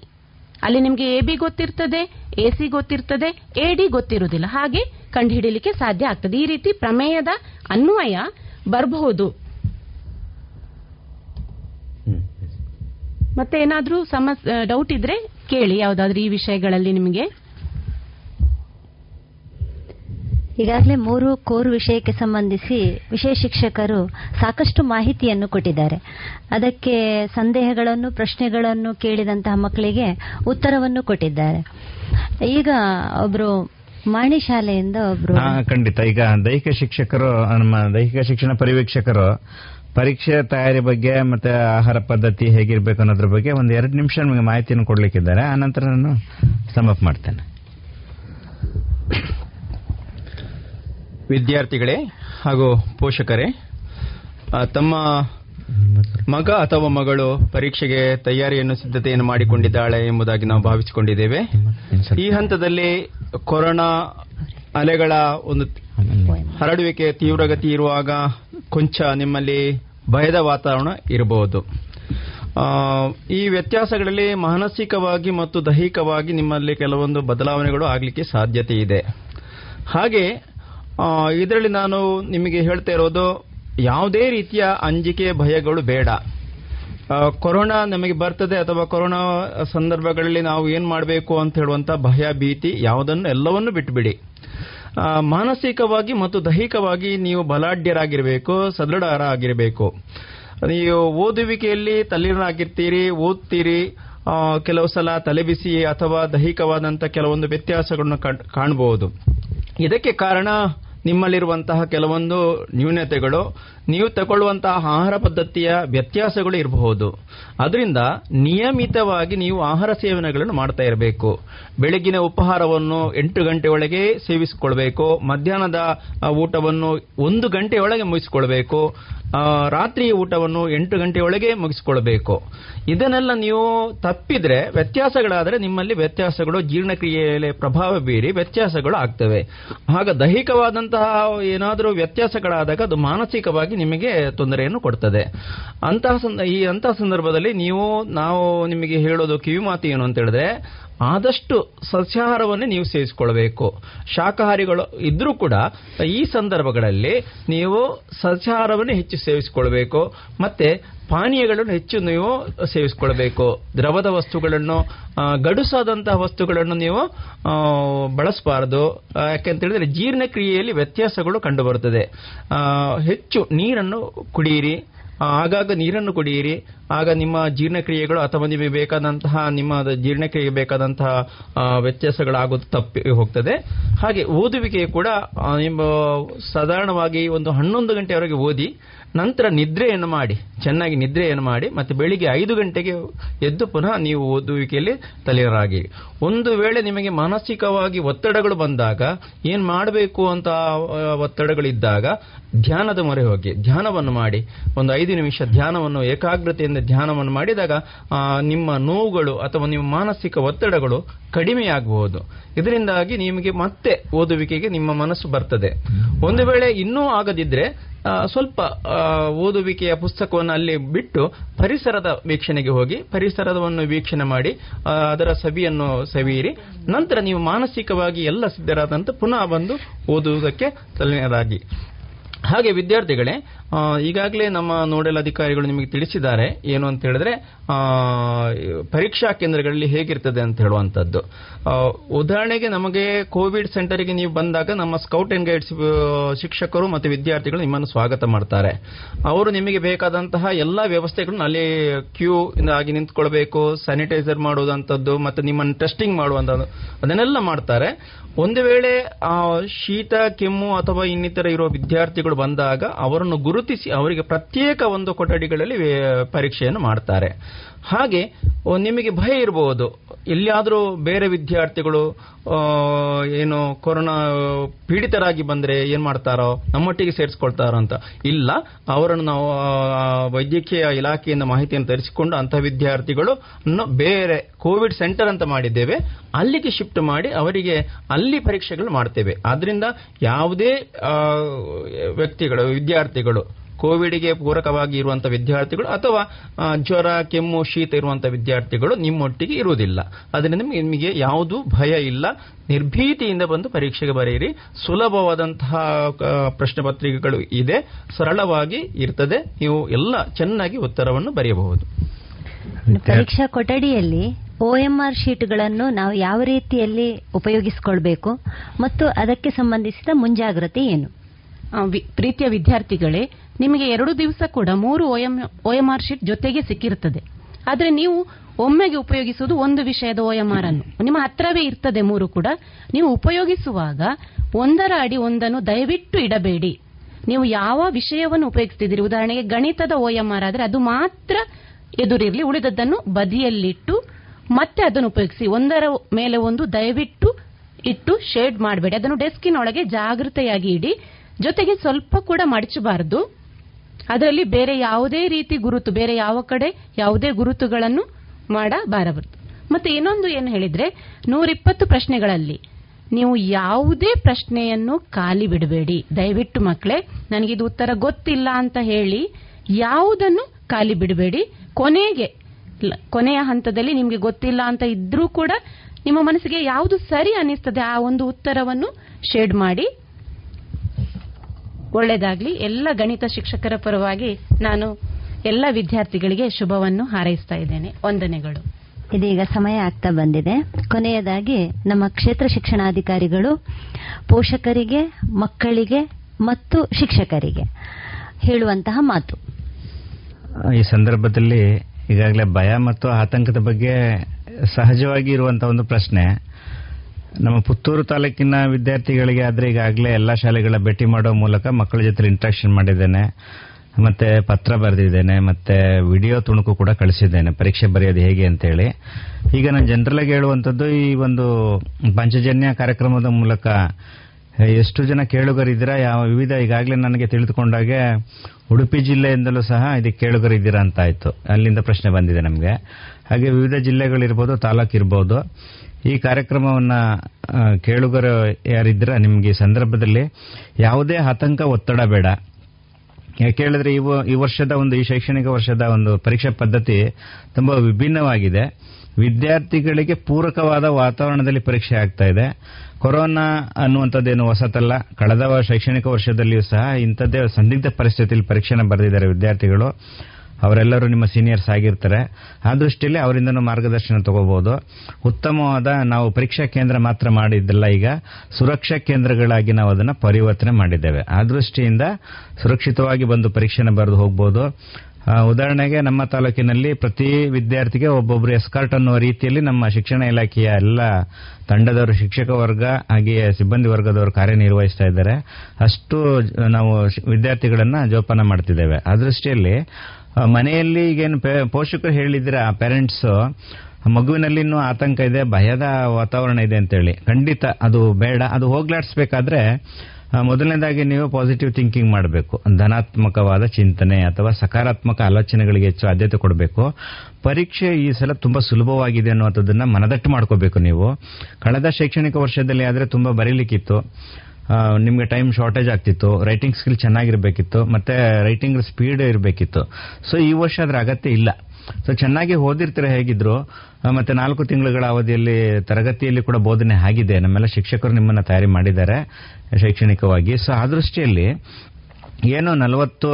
ಅಲ್ಲಿ ನಿಮಗೆ ಎ ಬಿ ಗೊತ್ತಿರ್ತದೆ ಎ ಸಿ ಗೊತ್ತಿರ್ತದೆ ಎ ಡಿ ಗೊತ್ತಿರುವುದಿಲ್ಲ. ಹಾಗೆ ಕಂಡುಹಿಡಿಯಲಿಕ್ಕೆ ಸಾಧ್ಯ ಆಗ್ತದೆ. ಈ ರೀತಿ ಪ್ರಮೇಯದ ಅನ್ವಯ ಬರಬಹುದು. ಮತ್ತೆ ಏನಾದರೂ ಸಮಸ್ಯೆ ಡೌಟ್ ಇದ್ರೆ ಕೇಳಿ ಯಾವ್ದಾದ್ರೂ ಈ ವಿಷಯಗಳಲ್ಲಿ ನಿಮಗೆ? ಈಗಾಗಲೇ ಮೂರು ಕೋರ್ ವಿಷಯಕ್ಕೆ ಸಂಬಂಧಿಸಿ ವಿಷಯ ಶಿಕ್ಷಕರು ಸಾಕಷ್ಟು ಮಾಹಿತಿಯನ್ನು ಕೊಟ್ಟಿದ್ದಾರೆ. ಅದಕ್ಕೆ ಸಂದೇಹಗಳನ್ನು ಪ್ರಶ್ನೆಗಳನ್ನು ಕೇಳಿದಂತಹ ಮಕ್ಕಳಿಗೆ ಉತ್ತರವನ್ನು ಕೊಟ್ಟಿದ್ದಾರೆ. ಈಗ ಒಬ್ರು ಮಾಣಿ ಶಾಲೆಯಿಂದ ಒಬ್ರು ಖಂಡಿತ. ಈಗ ದೈಹಿಕ ಶಿಕ್ಷಕರು ನಮ್ಮ ದೈಹಿಕ ಶಿಕ್ಷಣ ಪರಿವೀಕ್ಷಕರು ಪರೀಕ್ಷೆ ತಯಾರಿ ಬಗ್ಗೆ ಮತ್ತೆ ಆಹಾರ ಪದ್ಧತಿ ಹೇಗಿರ್ಬೇಕು ಅನ್ನೋದ್ರ ಬಗ್ಗೆ ಒಂದು ಎರಡು ನಿಮಿಷ ನಿಮಗೆ ಮಾಹಿತಿಯನ್ನು ಕೊಡ್ಲಿಕ್ಕಿದ್ದಾರೆ. ಆನಂತರ ನಾನು ಸಮಪ್ ಮಾಡ್ತೇನೆ. ವಿದ್ಯಾರ್ಥಿಗಳೇ ಹಾಗೂ ಪೋಷಕರೇ ತಮ್ಮ ಮಗ ಅಥವಾ ಮಗಳು ಪರೀಕ್ಷೆಗೆ ತಯಾರಿಯನ್ನು ಸಿದ್ಧತೆಯನ್ನು ಮಾಡಿಕೊಂಡಿದ್ದಾಳೆ ಎಂಬುದಾಗಿ ನಾವು ಭಾವಿಸಿಕೊಂಡಿದ್ದೇವೆ. ಈ ಹಂತದಲ್ಲಿ ಕೊರೋನಾ ಅಲೆಗಳ ಒಂದು ಹರಡುವಿಕೆ ತೀವ್ರಗತಿ ಇರುವಾಗ ಕೊಂಚ ನಿಮ್ಮಲ್ಲಿ ಭಯದ ವಾತಾವರಣ ಇರಬಹುದು. ಈ ವ್ಯತ್ಯಾಸಗಳಲ್ಲಿ ಮಾನಸಿಕವಾಗಿ ಮತ್ತು ದೈಹಿಕವಾಗಿ ನಿಮ್ಮಲ್ಲಿ ಕೆಲವೊಂದು ಬದಲಾವಣೆಗಳು ಆಗಲಿಕ್ಕೆ ಸಾಧ್ಯತೆ ಇದೆ. ಹಾಗೆ ಇದರಲ್ಲಿ ನಾನು ನಿಮಗೆ ಹೇಳ್ತಾ ಇರೋದು ಯಾವುದೇ ರೀತಿಯ ಅಂಜಿಕೆ ಭಯಗಳು ಬೇಡ. ಕೊರೋನಾ ನಮಗೆ ಬರ್ತದೆ ಅಥವಾ ಕೊರೋನಾ ಸಂದರ್ಭಗಳಲ್ಲಿ ನಾವು ಏನ್ ಮಾಡಬೇಕು ಅಂತ ಹೇಳುವಂತ ಭಯ ಭೀತಿ ಯಾವುದನ್ನು ಎಲ್ಲವನ್ನೂ ಬಿಟ್ಟುಬಿಡಿ ಮಾನಸಿಕವಾಗಿ ಮತ್ತು ದೈಹಿಕವಾಗಿ ನೀವು ಬಲಾಢ್ಯರಾಗಿರಬೇಕು, ಸದೃಢರಾಗಿರಬೇಕು. ನೀವು ಓದುವಿಕೆಯಲ್ಲಿ ತಲ್ಲೀನರಾಗಿರ್ತೀರಿ, ಓದ್ತೀರಿ ಕೆಲವು ಸಲ ತಲೆಬಿಸಿ ಅಥವಾ ದೈಹಿಕವಾದಂಥ ಕೆಲವೊಂದು ವ್ಯತ್ಯಾಸಗಳನ್ನು ಕಾಣ್- ಕಾಣಬಹುದು ಇದಕ್ಕೆ ಕಾರಣ ನಿಮ್ಮಲ್ಲಿರುವಂತಹ ಕೆಲವೊಂದು ನ್ಯೂನತೆಗಳು ನೀವು ತಗೊಳ್ಳುವಂತಹ ಆಹಾರ ಪದ್ಧತಿಯ ವ್ಯತ್ಯಾಸಗಳು ಇರಬಹುದು. ಅದರಿಂದ ನಿಯಮಿತವಾಗಿ ನೀವು ಆಹಾರ ಸೇವನೆಗಳನ್ನು ಮಾಡ್ತಾ ಇರಬೇಕು. ಬೆಳಗಿನ ಉಪಹಾರವನ್ನು ಎಂಟು ಗಂಟೆ ಒಳಗೆ ಸೇವಿಸಿಕೊಳ್ಬೇಕು. ಮಧ್ಯಾಹ್ನದ ಊಟವನ್ನು ಒಂದು ಗಂಟೆಯೊಳಗೆ ಮುಗಿಸಿಕೊಳ್ಬೇಕು. ಆ, ರಾತ್ರಿಯ ಊಟವನ್ನು ಎಂಟು ಗಂಟೆಯೊಳಗೆ ಮುಗಿಸಿಕೊಳ್ಬೇಕು. ಇದನ್ನೆಲ್ಲ ನೀವು ತಪ್ಪಿದ್ರೆ ವ್ಯತ್ಯಾಸಗಳಾದರೆ ನಿಮ್ಮಲ್ಲಿ ವ್ಯತ್ಯಾಸಗಳು ಜೀರ್ಣಕ್ರಿಯೆಯಲ್ಲಿ ಪ್ರಭಾವ ಬೀರಿ ವ್ಯತ್ಯಾಸಗಳು ಆಗ್ತವೆ. ಆಗ ದೈಹಿಕವಾದಂತಹ ಏನಾದರೂ ವ್ಯತ್ಯಾಸಗಳಾದಾಗ ಅದು ಮಾನಸಿಕವಾಗಿ ನಿಮಗೆ ತೊಂದರೆಯನ್ನು ಕೊಡ್ತದೆ. ಅಂತಹ ಈ ಅಂತಹ ಸಂದರ್ಭದಲ್ಲಿ ನೀವು, ನಾವು ನಿಮಗೆ ಹೇಳೋದು ಕಿವಿಮಾತು ಏನು ಅಂತ ಹೇಳಿದ್ರೆ, ಆದಷ್ಟು ಸಸ್ಯಾಹಾರವನ್ನೇ ನೀವು ಸೇವಿಸಿಕೊಳ್ಬೇಕು ಶಾಖಾಹಾರಿಗಳು ಇದ್ರೂ ಕೂಡ ಈ ಸಂದರ್ಭಗಳಲ್ಲಿ ನೀವು ಸಸ್ಯಾಹಾರವನ್ನೇ ಹೆಚ್ಚು ಸೇವಿಸಿಕೊಳ್ಬೇಕು ಮತ್ತೆ ಪಾನೀಯಗಳನ್ನು ಹೆಚ್ಚು ನೀವು ಸೇವಿಸಿಕೊಳ್ಬೇಕು. ದ್ರವದ ವಸ್ತುಗಳನ್ನು ಗಡುಸಾದಂತಹ ವಸ್ತುಗಳನ್ನು ನೀವು ಬಳಸಬಾರದು. ಯಾಕೆಂತ ಹೇಳಿದ್ರೆ ಜೀರ್ಣಕ್ರಿಯೆಯಲ್ಲಿ ವ್ಯತ್ಯಾಸಗಳು ಕಂಡುಬರುತ್ತದೆ. ಹೆಚ್ಚು ನೀರನ್ನು ಕುಡಿಯಿರಿ. ಆಗಾಗ ನೀರನ್ನು ಕುಡಿಯಿರಿ. ಆಗ ನಿಮ್ಮ ಜೀರ್ಣಕ್ರಿಯೆಗಳು ಅಥವಾ ನಿಮಗೆ ಬೇಕಾದಂತಹ, ನಿಮ್ಮ ಜೀರ್ಣಕ್ರಿಯೆಗೆ ಬೇಕಾದಂತಹ ವ್ಯತ್ಯಾಸಗಳಾಗೋದು ತಪ್ಪಿ ಹೋಗ್ತದೆ. ಹಾಗೆ ಓದುವಿಕೆ ಕೂಡ ನಿಮ್ಮ ಸಾಧಾರಣವಾಗಿ ಒಂದು ಹನ್ನೊಂದು ಗಂಟೆವರೆಗೆ ಓದಿ ನಂತರ ನಿದ್ರೆಯನ್ನು ಮಾಡಿ, ಚೆನ್ನಾಗಿ ನಿದ್ರೆಯನ್ನು ಮಾಡಿ, ಮತ್ತೆ ಬೆಳಿಗ್ಗೆ ಐದು ಗಂಟೆಗೆ ಎದ್ದು ಪುನಃ ನೀವು ಓದುವಿಕೆಯಲ್ಲಿ ತಲೆಯರಾಗಿ. ಒಂದು ವೇಳೆ ನಿಮಗೆ ಮಾನಸಿಕವಾಗಿ ಒತ್ತಡಗಳು ಬಂದಾಗ, ಏನ್ ಮಾಡಬೇಕು ಅಂತ ಒತ್ತಡಗಳಿದ್ದಾಗ, ಧ್ಯಾನದ ಮೊರೆ ಹೋಗಿ, ಧ್ಯಾನವನ್ನು ಮಾಡಿ, ಒಂದು ಐದು ನಿಮಿಷ ಧ್ಯಾನವನ್ನು, ಏಕಾಗ್ರತೆಯಿಂದ ಧ್ಯಾನವನ್ನು ಮಾಡಿದಾಗ ನಿಮ್ಮ ನೋವುಗಳು ಅಥವಾ ನಿಮ್ಮ ಮಾನಸಿಕ ಒತ್ತಡಗಳು ಕಡಿಮೆಯಾಗಬಹುದು. ಇದರಿಂದಾಗಿ ನಿಮಗೆ ಮತ್ತೆ ಓದುವಿಕೆಗೆ ನಿಮ್ಮ ಮನಸ್ಸು ಬರ್ತದೆ. ಒಂದು ವೇಳೆ ಇನ್ನೂ ಆಗದಿದ್ರೆ ಸ್ವಲ್ಪ ಓದುವಿಕೆಯ ಪುಸ್ತಕವನ್ನು ಅಲ್ಲಿ ಬಿಟ್ಟು ಪರಿಸರದ ವೀಕ್ಷಣೆಗೆ ಹೋಗಿ ಪರಿಸರವನ್ನು ವೀಕ್ಷಣೆ ಮಾಡಿ ಅದರ ಸವಿಯನ್ನು ಸವಿಯಿರಿ. ನಂತರ ನೀವು ಮಾನಸಿಕವಾಗಿ ಎಲ್ಲ ಸಿದ್ಧರಾದಂತ ಪುನಃ ಬಂದು ಓದುವುದಕ್ಕೆ ತಲೆನರಾಗಿ ಹಾಗೆ ವಿದ್ಯಾರ್ಥಿಗಳೇ ಈಗಾಗಲೇ ನಮ್ಮ ನೋಡೆಲ್ ಅಧಿಕಾರಿಗಳು ನಿಮಗೆ ತಿಳಿಸಿದ್ದಾರೆ. ಏನು ಅಂತ ಹೇಳಿದ್ರೆ ಪರೀಕ್ಷಾ ಕೇಂದ್ರಗಳಲ್ಲಿ ಹೇಗಿರ್ತದೆ ಅಂತ ಹೇಳುವಂತದ್ದು ಉದಾಹರಣೆಗೆ ನಮಗೆ ಕೋವಿಡ್ ಸೆಂಟರ್ಗೆ ನೀವು ಬಂದಾಗ ನಮ್ಮ ಸ್ಕೌಟ್ ಅಂಡ್ ಗೈಡ್ಸ್ ಶಿಕ್ಷಕರು ಮತ್ತು ವಿದ್ಯಾರ್ಥಿಗಳು ನಿಮ್ಮನ್ನು ಸ್ವಾಗತ ಮಾಡ್ತಾರೆ. ಅವರು ನಿಮಗೆ ಬೇಕಾದಂತಹ ಎಲ್ಲಾ ವ್ಯವಸ್ಥೆಗಳನ್ನು ಅಲ್ಲಿ ಕ್ಯೂ ಆಗಿ ನಿಂತ್ಕೊಳ್ಬೇಕು, ಸ್ಯಾನಿಟೈಸರ್ ಮಾಡುವಂತದ್ದು ಮತ್ತು ನಿಮ್ಮನ್ನು ಟೆಸ್ಟಿಂಗ್ ಮಾಡುವಂತದ್ದು ಅದನ್ನೆಲ್ಲ ಮಾಡ್ತಾರೆ. ಒಂದು ವೇಳೆ ಶೀತ, ಕೆಮ್ಮು ಅಥವಾ ಇನ್ನಿತರ ಇರುವ ವಿದ್ಯಾರ್ಥಿಗಳು ಬಂದಾಗ ಅವರನ್ನು ಗುರುತಿಸಿ ಅವರಿಗೆ ಪ್ರತ್ಯೇಕ ಒಂದು ಕೊಠಡಿಗಳಲ್ಲಿ ಪರೀಕ್ಷೆಯನ್ನು ಮಾಡ್ತಾರೆ. ಹಾಗೆ ನಿಮಗೆ ಭಯ ಇರಬಹುದು ಎಲ್ಲಿಯಾದರೂ ಬೇರೆ ವಿದ್ಯಾರ್ಥಿಗಳು ಏನು ಕೊರೋನಾ, ಪೀಡಿತರಾಗಿ ಬಂದರೆ ಏನು ಮಾಡ್ತಾರೋ, ನಮ್ಮೊಟ್ಟಿಗೆ ಸೇರಿಸ್ಕೊಳ್ತಾರೋ ಅಂತ. ಇಲ್ಲ, ಅವರನ್ನು ನಾವು ವೈದ್ಯಕೀಯ ಇಲಾಖೆಯಿಂದ ಮಾಹಿತಿಯನ್ನು ತರಿಸಿಕೊಂಡು ಅಂತಹ ವಿದ್ಯಾರ್ಥಿಗಳು ಬೇರೆ ಕೋವಿಡ್ ಸೆಂಟರ್ ಅಂತ ಮಾಡಿದ್ದೇವೆ. ಅಲ್ಲಿಗೆ ಶಿಫ್ಟ್ ಮಾಡಿ ಅವರಿಗೆ ಅಲ್ಲಿ ಪರೀಕ್ಷೆಗಳು ಮಾಡ್ತೇವೆ. ಆದ್ರಿಂದ ಯಾವುದೇ ವ್ಯಕ್ತಿಗಳು, ವಿದ್ಯಾರ್ಥಿಗಳು ಕೋವಿಡ್ಗೆ ಪೂರಕವಾಗಿ ಇರುವಂತಹ ವಿದ್ಯಾರ್ಥಿಗಳು ಅಥವಾ ಜ್ವರ ಕೆಮ್ಮು ಶೀತ ಇರುವಂತಹ ವಿದ್ಯಾರ್ಥಿಗಳು ನಿಮ್ಮೊಟ್ಟಿಗೆ ಇರುವುದಿಲ್ಲ. ಅದರಿಂದ ನಿಮಗೆ- ನಿಮಗೆ ಯಾವುದೂ ಭಯ ಇಲ್ಲ. ನಿರ್ಭೀತಿಯಿಂದ ಬಂದು ಪರೀಕ್ಷೆಗೆ ಬರೆಯಿರಿ. ಸುಲಭವಾದಂತಹ ಪ್ರಶ್ನೆ ಪತ್ರಿಕೆಗಳು ಇದೆ. ಸರಳವಾಗಿ ಇರ್ತದೆ. ನೀವು ಎಲ್ಲ ಚೆನ್ನಾಗಿ ಉತ್ತರವನ್ನು ಬರೆಯಬಹುದು. ಪರೀಕ್ಷಾ ಕೊಠಡಿಯಲ್ಲಿ ಓಎಂಆರ್ ಶೀಟ್ಗಳನ್ನು ನಾವು ಯಾವ ರೀತಿಯಲ್ಲಿ ಉಪಯೋಗಿಸಿಕೊಳ್ಬೇಕು ಮತ್ತು ಅದಕ್ಕೆ ಸಂಬಂಧಿಸಿದ ಮುಂಜಾಗ್ರತೆ ಏನು? ಪ್ರೀತಿಯ ವಿದ್ಯಾರ್ಥಿಗಳೇ, ನಿಮಗೆ ಎರಡು ದಿವಸ ಕೂಡ ಮೂರು ಓಎಂಆರ್ ಶೀಟ್ ಜೊತೆಗೆ ಸಿಕ್ಕಿರುತ್ತದೆ. ಆದರೆ ನೀವು ಒಮ್ಮೆಗೆ ಉಪಯೋಗಿಸುವುದು ಒಂದು ವಿಷಯದ ಓಎಂಆರ್ ಅನ್ನು ನಿಮ್ಮ ಹತ್ರವೇ ಇರ್ತದೆ ಮೂರು ಕೂಡ. ನೀವು ಉಪಯೋಗಿಸುವಾಗ ಒಂದರ ಅಡಿ ಒಂದನ್ನು ದಯವಿಟ್ಟು ಇಡಬೇಡಿ. ನೀವು ಯಾವ ವಿಷಯವನ್ನು ಉಪಯೋಗಿಸ್ತಿದ್ದೀರಿ? ಉದಾಹರಣೆಗೆ ಗಣಿತದ ಓಎಂಆರ್ ಆದರೆ ಅದು ಮಾತ್ರ ಎದುರಿರಲಿ, ಉಳಿದದ್ದನ್ನು ಬದಿಯಲ್ಲಿಟ್ಟು ಮತ್ತೆ ಅದನ್ನು ಉಪಯೋಗಿಸಿ. ಒಂದರ ಮೇಲೆ ಒಂದು ದಯವಿಟ್ಟು ಇಟ್ಟು ಶೇಡ್ ಮಾಡಬೇಡಿ. ಅದನ್ನು ಡೆಸ್ಕಿನೊಳಗೆ ಜಾಗೃತೆಯಾಗಿ ಇಡಿ. ಜೊತೆಗೆ ಸ್ವಲ್ಪ ಕೂಡ ಮಡಚಬಾರದು. ಅದರಲ್ಲಿ ಬೇರೆ ಯಾವುದೇ ರೀತಿ ಗುರುತು, ಬೇರೆ ಯಾವ ಕಡೆ ಯಾವುದೇ ಗುರುತುಗಳನ್ನು ಮಾಡಬಾರದು. ಮತ್ತೆ ಇನ್ನೊಂದು ಏನು ಹೇಳಿದ್ರೆ, ನೂರಿಪ್ಪತ್ತು ಪ್ರಶ್ನೆಗಳಲ್ಲಿ ನೀವು ಯಾವುದೇ ಪ್ರಶ್ನೆಯನ್ನು ಖಾಲಿ ಬಿಡಬೇಡಿ. ದಯವಿಟ್ಟು ಮಕ್ಕಳೇ ನನಗಿದು ಉತ್ತರ ಗೊತ್ತಿಲ್ಲ ಅಂತ ಹೇಳಿ ಯಾವುದನ್ನು ಖಾಲಿ ಬಿಡಬೇಡಿ. ಕೊನೆಗೆ ಕೊನೆಯ ಹಂತದಲ್ಲಿ ನಿಮಗೆ ಗೊತ್ತಿಲ್ಲ ಅಂತ ಇದ್ರೂ ಕೂಡ ನಿಮ್ಮ ಮನಸ್ಸಿಗೆ ಯಾವುದು ಸರಿ ಅನ್ನಿಸ್ತದೆ ಆ ಒಂದು ಉತ್ತರವನ್ನು ಶೇಡ್ ಮಾಡಿ. ಒಳ್ಳೆಯದಾಗ್ಲಿ ಎಲ್ಲ ಗಣಿತ ಶಿಕ್ಷಕರ ಪರವಾಗಿ ನಾನು ಎಲ್ಲ ವಿದ್ಯಾರ್ಥಿಗಳಿಗೆ ಶುಭವನ್ನು ಹಾರೈಸ್ತಾ ಇದ್ದೇನೆ. ವಂದನೆಗಳು. ಇದೀಗ ಸಮಯ ಆಗ್ತಾ ಬಂದಿದೆ. ಕೊನೆಯದಾಗಿ ನಮ್ಮ ಕ್ಷೇತ್ರ ಶಿಕ್ಷಣಾಧಿಕಾರಿಗಳು ಪೋಷಕರಿಗೆ ಮಕ್ಕಳಿಗೆ ಮತ್ತು ಶಿಕ್ಷಕರಿಗೆ ಹೇಳುವಂತಹ ಮಾತು. ಈ ಸಂದರ್ಭದಲ್ಲಿ ಈಗಾಗಲೇ ಭಯ ಮತ್ತು ಆತಂಕದ ಬಗ್ಗೆ ಸಹಜವಾಗಿ ಇರುವಂತಹ ಒಂದು ಪ್ರಶ್ನೆ. ನಮ್ಮ ಪುತ್ತೂರು ತಾಲೂಕಿನ ವಿದ್ಯಾರ್ಥಿಗಳಿಗೆ ಆದರೆ ಈಗಾಗಲೇ ಎಲ್ಲ ಶಾಲೆಗಳ ಭೇಟಿ ಮಾಡೋ ಮೂಲಕ ಮಕ್ಕಳ ಜೊತೆ ಇಂಟ್ರಾಕ್ಷನ್ ಮಾಡಿದ್ದೇನೆ. ಮತ್ತೆ ಪತ್ರ ಬರೆದಿದ್ದೇನೆ, ಮತ್ತೆ ವಿಡಿಯೋ ತುಣುಕು ಕೂಡ ಕಳಿಸಿದ್ದೇನೆ. ಪರೀಕ್ಷೆ ಬರೆಯೋದು ಹೇಗೆ ಅಂತೇಳಿ. ಈಗ ನಾನು ಜನರಲ್ಲಾಗಿ ಹೇಳುವಂಥದ್ದು, ಈ ಒಂದು ಪಂಚಜನ್ಯ ಕಾರ್ಯಕ್ರಮದ ಮೂಲಕ ಎಷ್ಟು ಜನ ಕೇಳುಗರಿದ್ದೀರಾ, ಯಾವ ವಿವಿಧ ಈಗಾಗಲೇ ನನಗೆ ತಿಳಿದುಕೊಂಡಾಗೆ ಉಡುಪಿ ಜಿಲ್ಲೆಯಿಂದಲೂ ಸಹ ಇದಕ್ಕೆ ಕೇಳುಗರಿದ್ದೀರಾ ಅಂತ ಆಯಿತು. ಅಲ್ಲಿಂದ ಪ್ರಶ್ನೆ ಬಂದಿದೆ ನಮಗೆ. ಹಾಗೆ ವಿವಿಧ ಜಿಲ್ಲೆಗಳಿರ್ಬೋದು ತಾಲೂಕು ಇರ್ಬೋದು ಈ ಕಾರ್ಯಕ್ರಮವನ್ನ ಕೇಳುಗರು ಯಾರಿದ್ರ ನಿಮಗೆ ಸಂದರ್ಭದಲ್ಲಿ ಯಾವುದೇ ಆತಂಕ, ಒತ್ತಡ ಬೇಡ. ಯಾಕೆ ಹೇಳಿದ್ರೆ ಈ ವರ್ಷದ ಒಂದು, ಈ ಶೈಕ್ಷಣಿಕ ವರ್ಷದ ಒಂದು ಪರೀಕ್ಷಾ ಪದ್ಧತಿ ತುಂಬಾ ವಿಭಿನ್ನವಾಗಿದೆ. ವಿದ್ಯಾರ್ಥಿಗಳಿಗೆ ಪೂರಕವಾದ ವಾತಾವರಣದಲ್ಲಿ ಪರೀಕ್ಷೆ ಆಗ್ತಾ ಇದೆ. ಕೊರೋನಾ ಅನ್ನುವಂಥದ್ದೇನು ಹೊಸತಲ್ಲ. ಕಳೆದ ಶೈಕ್ಷಣಿಕ ವರ್ಷದಲ್ಲಿಯೂ ಸಹ ಇಂಥದ್ದೇ ಸಂದಿಗ್ಧ ಪರಿಸ್ಥಿತಿಯಲ್ಲಿ ಪರೀಕ್ಷೆನ ಬರೆದಿದ್ದಾರೆ ವಿದ್ಯಾರ್ಥಿಗಳು. ಅವರೆಲ್ಲರೂ ನಿಮ್ಮ ಸೀನಿಯರ್ಸ್ ಆಗಿರ್ತಾರೆ. ಆ ದೃಷ್ಟಿಯಲ್ಲಿ ಅವರಿಂದನೂ ಮಾರ್ಗದರ್ಶನ ತಗೋಬಹುದು ಉತ್ತಮವಾದ ನಾವು ಪರೀಕ್ಷಾ ಕೇಂದ್ರ ಮಾತ್ರ ಮಾಡಿದ್ದಲ್ಲ ಈಗ. ಸುರಕ್ಷಾ ಕೇಂದ್ರಗಳಾಗಿ ನಾವು ಅದನ್ನು ಪರಿವರ್ತನೆ ಮಾಡಿದ್ದೇವೆ. ಆ ದೃಷ್ಟಿಯಿಂದ ಸುರಕ್ಷಿತವಾಗಿ ಬಂದು ಪರೀಕ್ಷೆನ ಬರೆದು ಹೋಗ್ಬೋದು. ಉದಾಹರಣೆಗೆ ನಮ್ಮ ತಾಲೂಕಿನಲ್ಲಿ ಪ್ರತಿ ವಿದ್ಯಾರ್ಥಿಗೆ ಒಬ್ಬೊಬ್ಬರು ಎಸ್ಕಾರ್ಟ್ ಅನ್ನುವ ರೀತಿಯಲ್ಲಿ ನಮ್ಮ ಶಿಕ್ಷಣ ಇಲಾಖೆಯ ಎಲ್ಲ ತಂಡದವರು, ಶಿಕ್ಷಕ ವರ್ಗ, ಹಾಗೆಯೇ ಸಿಬ್ಬಂದಿ ವರ್ಗದವರು ಕಾರ್ಯನಿರ್ವಹಿಸ್ತಾ ಇದ್ದಾರೆ. ಅಷ್ಟು ನಾವು ವಿದ್ಯಾರ್ಥಿಗಳನ್ನು ಜೋಪಾನ ಮಾಡ್ತಿದ್ದೇವೆ. ಆ ದೃಷ್ಟಿಯಲ್ಲಿ ಮನೆಯಲ್ಲಿ ಈಗೇನು ಪೋಷಕರು ಹೇಳಿದ್ರ ಪೇರೆಂಟ್ಸ್ ಮಗುವಿನಲ್ಲಿ ಆತಂಕ ಇದೆ, ಭಯದ ವಾತಾವರಣ ಇದೆ ಅಂತೇಳಿ. ಖಂಡಿತ ಅದು ಬೇಡ. ಅದು ಹೋಗ್ಲಾಡಿಸ್ಬೇಕಾದ್ರೆ ಮೊದಲನೇದಾಗಿ ನೀವು ಪಾಸಿಟಿವ್ ಥಿಂಕಿಂಗ್ ಮಾಡಬೇಕು. ಧನಾತ್ಮಕವಾದ ಚಿಂತನೆ ಅಥವಾ ಸಕಾರಾತ್ಮಕ ಆಲೋಚನೆಗಳಿಗೆ ಹೆಚ್ಚು ಆದ್ಯತೆ ಕೊಡಬೇಕು. ಪರೀಕ್ಷೆ ಈ ಸಲ ತುಂಬಾ ಸುಲಭವಾಗಿದೆ ಅನ್ನುವಂಥದ್ದನ್ನ ಮನದಟ್ಟು ಮಾಡ್ಕೋಬೇಕು ನೀವು. ಕಳೆದ ಶೈಕ್ಷಣಿಕ ವರ್ಷದಲ್ಲಿ ಆದರೆ ತುಂಬಾ ಬರೀಲಿಕ್ಕಿತ್ತು. ನಿಮ್ಗೆ ಟೈಮ್ ಶಾರ್ಟೇಜ್ ಆಗ್ತಿತ್ತು ರೈಟಿಂಗ್ ಸ್ಕಿಲ್ ಚೆನ್ನಾಗಿರ್ಬೇಕಿತ್ತು, ಮತ್ತೆ ರೈಟಿಂಗ್ ಸ್ಪೀಡ್ ಇರಬೇಕಿತ್ತು. ಸೊ ಈ ವರ್ಷ ಅದ್ರ ಅಗತ್ಯ ಇಲ್ಲ. ಸೊ ಚೆನ್ನಾಗಿ ಓದಿರ್ತೀರ ಹೇಗಿದ್ರು ಮತ್ತೆ ನಾಲ್ಕು ತಿಂಗಳುಗಳ ಅವಧಿಯಲ್ಲಿ, ತರಗತಿಯಲ್ಲಿ ಕೂಡ ಬೋಧನೆ ಆಗಿದೆ. ನಮ್ಮೆಲ್ಲ ಶಿಕ್ಷಕರು ನಿಮ್ಮನ್ನ ತಯಾರಿ ಮಾಡಿದ್ದಾರೆ, ಶೈಕ್ಷಣಿಕವಾಗಿ. ಸೊ ಆ ದೃಷ್ಟಿಯಲ್ಲಿ ಏನು ನಲವತ್ತು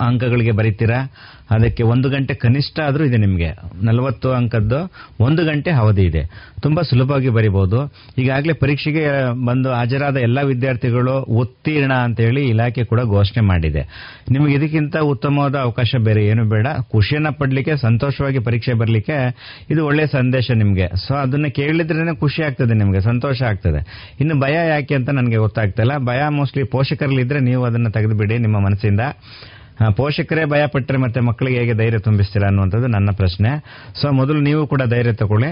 ಅಂಕಗಳಿಗೆ ಬರೀತೀರಾ? ಅದಕ್ಕೆ ಒಂದು ಗಂಟೆ ಕನಿಷ್ಠ ಆದರೂ ಇದೆ ನಿಮಗೆ. ನಲವತ್ತು ಅಂಕದ್ದು ಒಂದು ಗಂಟೆ ಅವಧಿ ಇದೆ. ತುಂಬ ಸುಲಭವಾಗಿ ಬರಿಬೋದು ಈಗಾಗಲೇ ಪರೀಕ್ಷೆಗೆ ಬಂದು ಹಾಜರಾದ ಎಲ್ಲ ವಿದ್ಯಾರ್ಥಿಗಳು ಉತ್ತೀರ್ಣ ಅಂತ ಹೇಳಿ ಇಲಾಖೆ ಕೂಡ ಘೋಷಣೆ ಮಾಡಿದೆ. ನಿಮಗೆ ಇದಕ್ಕಿಂತ ಉತ್ತಮವಾದ ಅವಕಾಶ ಬೇರೆ ಏನು ಬೇಡ. ಖುಷಿಯನ್ನು ಪಡಲಿಕ್ಕೆ, ಸಂತೋಷವಾಗಿ ಪರೀಕ್ಷೆ ಬರಲಿಕ್ಕೆ ಇದು ಒಳ್ಳೆಯ ಸಂದೇಶ ನಿಮಗೆ. ಸೊ ಅದನ್ನು ಕೇಳಿದ್ರೇ ಖುಷಿ ಆಗ್ತದೆ ನಿಮಗೆ, ಸಂತೋಷ ಆಗ್ತದೆ. ಇನ್ನು ಭಯ ಯಾಕೆ ಅಂತ ನನಗೆ ಗೊತ್ತಾಗ್ತಿಲ್ಲ ಭಯ ಮೋಸ್ಟ್ಲಿ ಪೋಷಕರಲ್ಲಿದ್ದರೆ ನೀವು ಅದನ್ನು ತೆಗೆದುಬಿಡಿ ನಿಮ್ಮ ಮನಸ್ಸಿಂದ. ಪೋಷಕರೇ ಭಯ ಪಟ್ಟರೆ ಮತ್ತೆ ಮಕ್ಕಳಿಗೆ ಹೇಗೆ ಧೈರ್ಯ ತುಂಬಿಸ್ತೀರಾ ಅನ್ನುವಂಥದ್ದು ನನ್ನ ಪ್ರಶ್ನೆ. ಸೊ, ಮೊದಲು ನೀವು ಕೂಡ ಧೈರ್ಯ ತಗೊಳ್ಳಿ.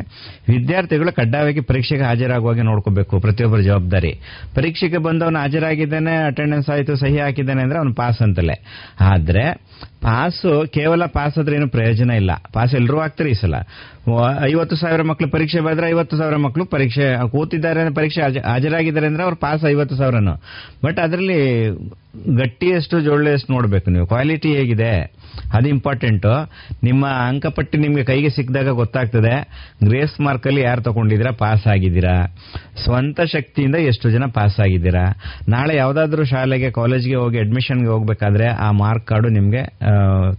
ವಿದ್ಯಾರ್ಥಿಗಳು ಕಡ್ಡಾಯವಾಗಿ ಪರೀಕ್ಷೆಗೆ ಹಾಜರಾಗುವಾಗೆ ನೋಡ್ಕೋಬೇಕು, ಪ್ರತಿಯೊಬ್ಬರ ಜವಾಬ್ದಾರಿ. ಪರೀಕ್ಷೆಗೆ ಬಂದವನು ಹಾಜರಾಗಿದ್ದಾನೆ ಅಟೆಂಡೆನ್ಸ್ ಆಯಿತು, ಸಹಿ ಹಾಕಿದ್ದಾನೆ ಅಂದ್ರೆ ಅವನು ಪಾಸ್ ಅಂತಲೇ. ಆದ್ರೆ ಪಾಸು, ಕೇವಲ ಪಾಸ್ ಆದ್ರೆ ಏನು ಪ್ರಯೋಜನ ಇಲ್ಲ. ಪಾಸ್ ಎಲ್ಲರೂ ಆಗ್ತಾರೆ ಈ ಸಲ. ಐವತ್ತು ಸಾವಿರ ಮಕ್ಕಳು ಪರೀಕ್ಷೆ ಬರೆದ್ರೆ ಐವತ್ತು ಸಾವಿರ ಮಕ್ಕಳು ಪರೀಕ್ಷೆ, ಕೂತಿದ್ದಾರೆ ಅಂದ್ರೆ ಪರೀಕ್ಷೆ ಹಾಜ- ಹಾಜರಾಗಿದ್ದಾರೆ ಅಂದ್ರೆ ಅವ್ರು ಪಾಸ್ ಐವತ್ತು ಸಾವಿರನು. ಬಟ್ ಅದರಲ್ಲಿ ಗಟ್ಟಿಯಷ್ಟು ಜೋಳೆಯಷ್ಟು ನೋಡಬೇಕು ನೀವು. ಕ್ವಾಲಿಟಿ ಹೇಗಿದೆ? ಅದು ಇಂಪಾರ್ಟೆಂಟು ನಿಮ್ಮ ಅಂಕಪಟ್ಟಿ ನಿಮಗೆ ಕೈಗೆ ಸಿಕ್ಕಿದಾಗ ಗೊತ್ತಾಗ್ತದೆ. ಗ್ರೇಸ್ ಮಾರ್ಕಲ್ಲಿ ಯಾರು ತಗೊಂಡಿದ್ದೀರಾ? ಪಾಸ್ ಆಗಿದ್ದೀರಾ? ಸ್ವಂತ ಶಕ್ತಿಯಿಂದ ಎಷ್ಟು ಜನ ಪಾಸ್ ಆಗಿದ್ದೀರಾ? ನಾಳೆ ಯಾವುದಾದ್ರೂ ಶಾಲೆಗೆ ಕಾಲೇಜ್ಗೆ ಹೋಗಿ ಅಡ್ಮಿಷನ್ಗೆ ಹೋಗಬೇಕಾದ್ರೆ ಆ ಮಾರ್ಕ್ ಕಾರ್ಡು ನಿಮಗೆ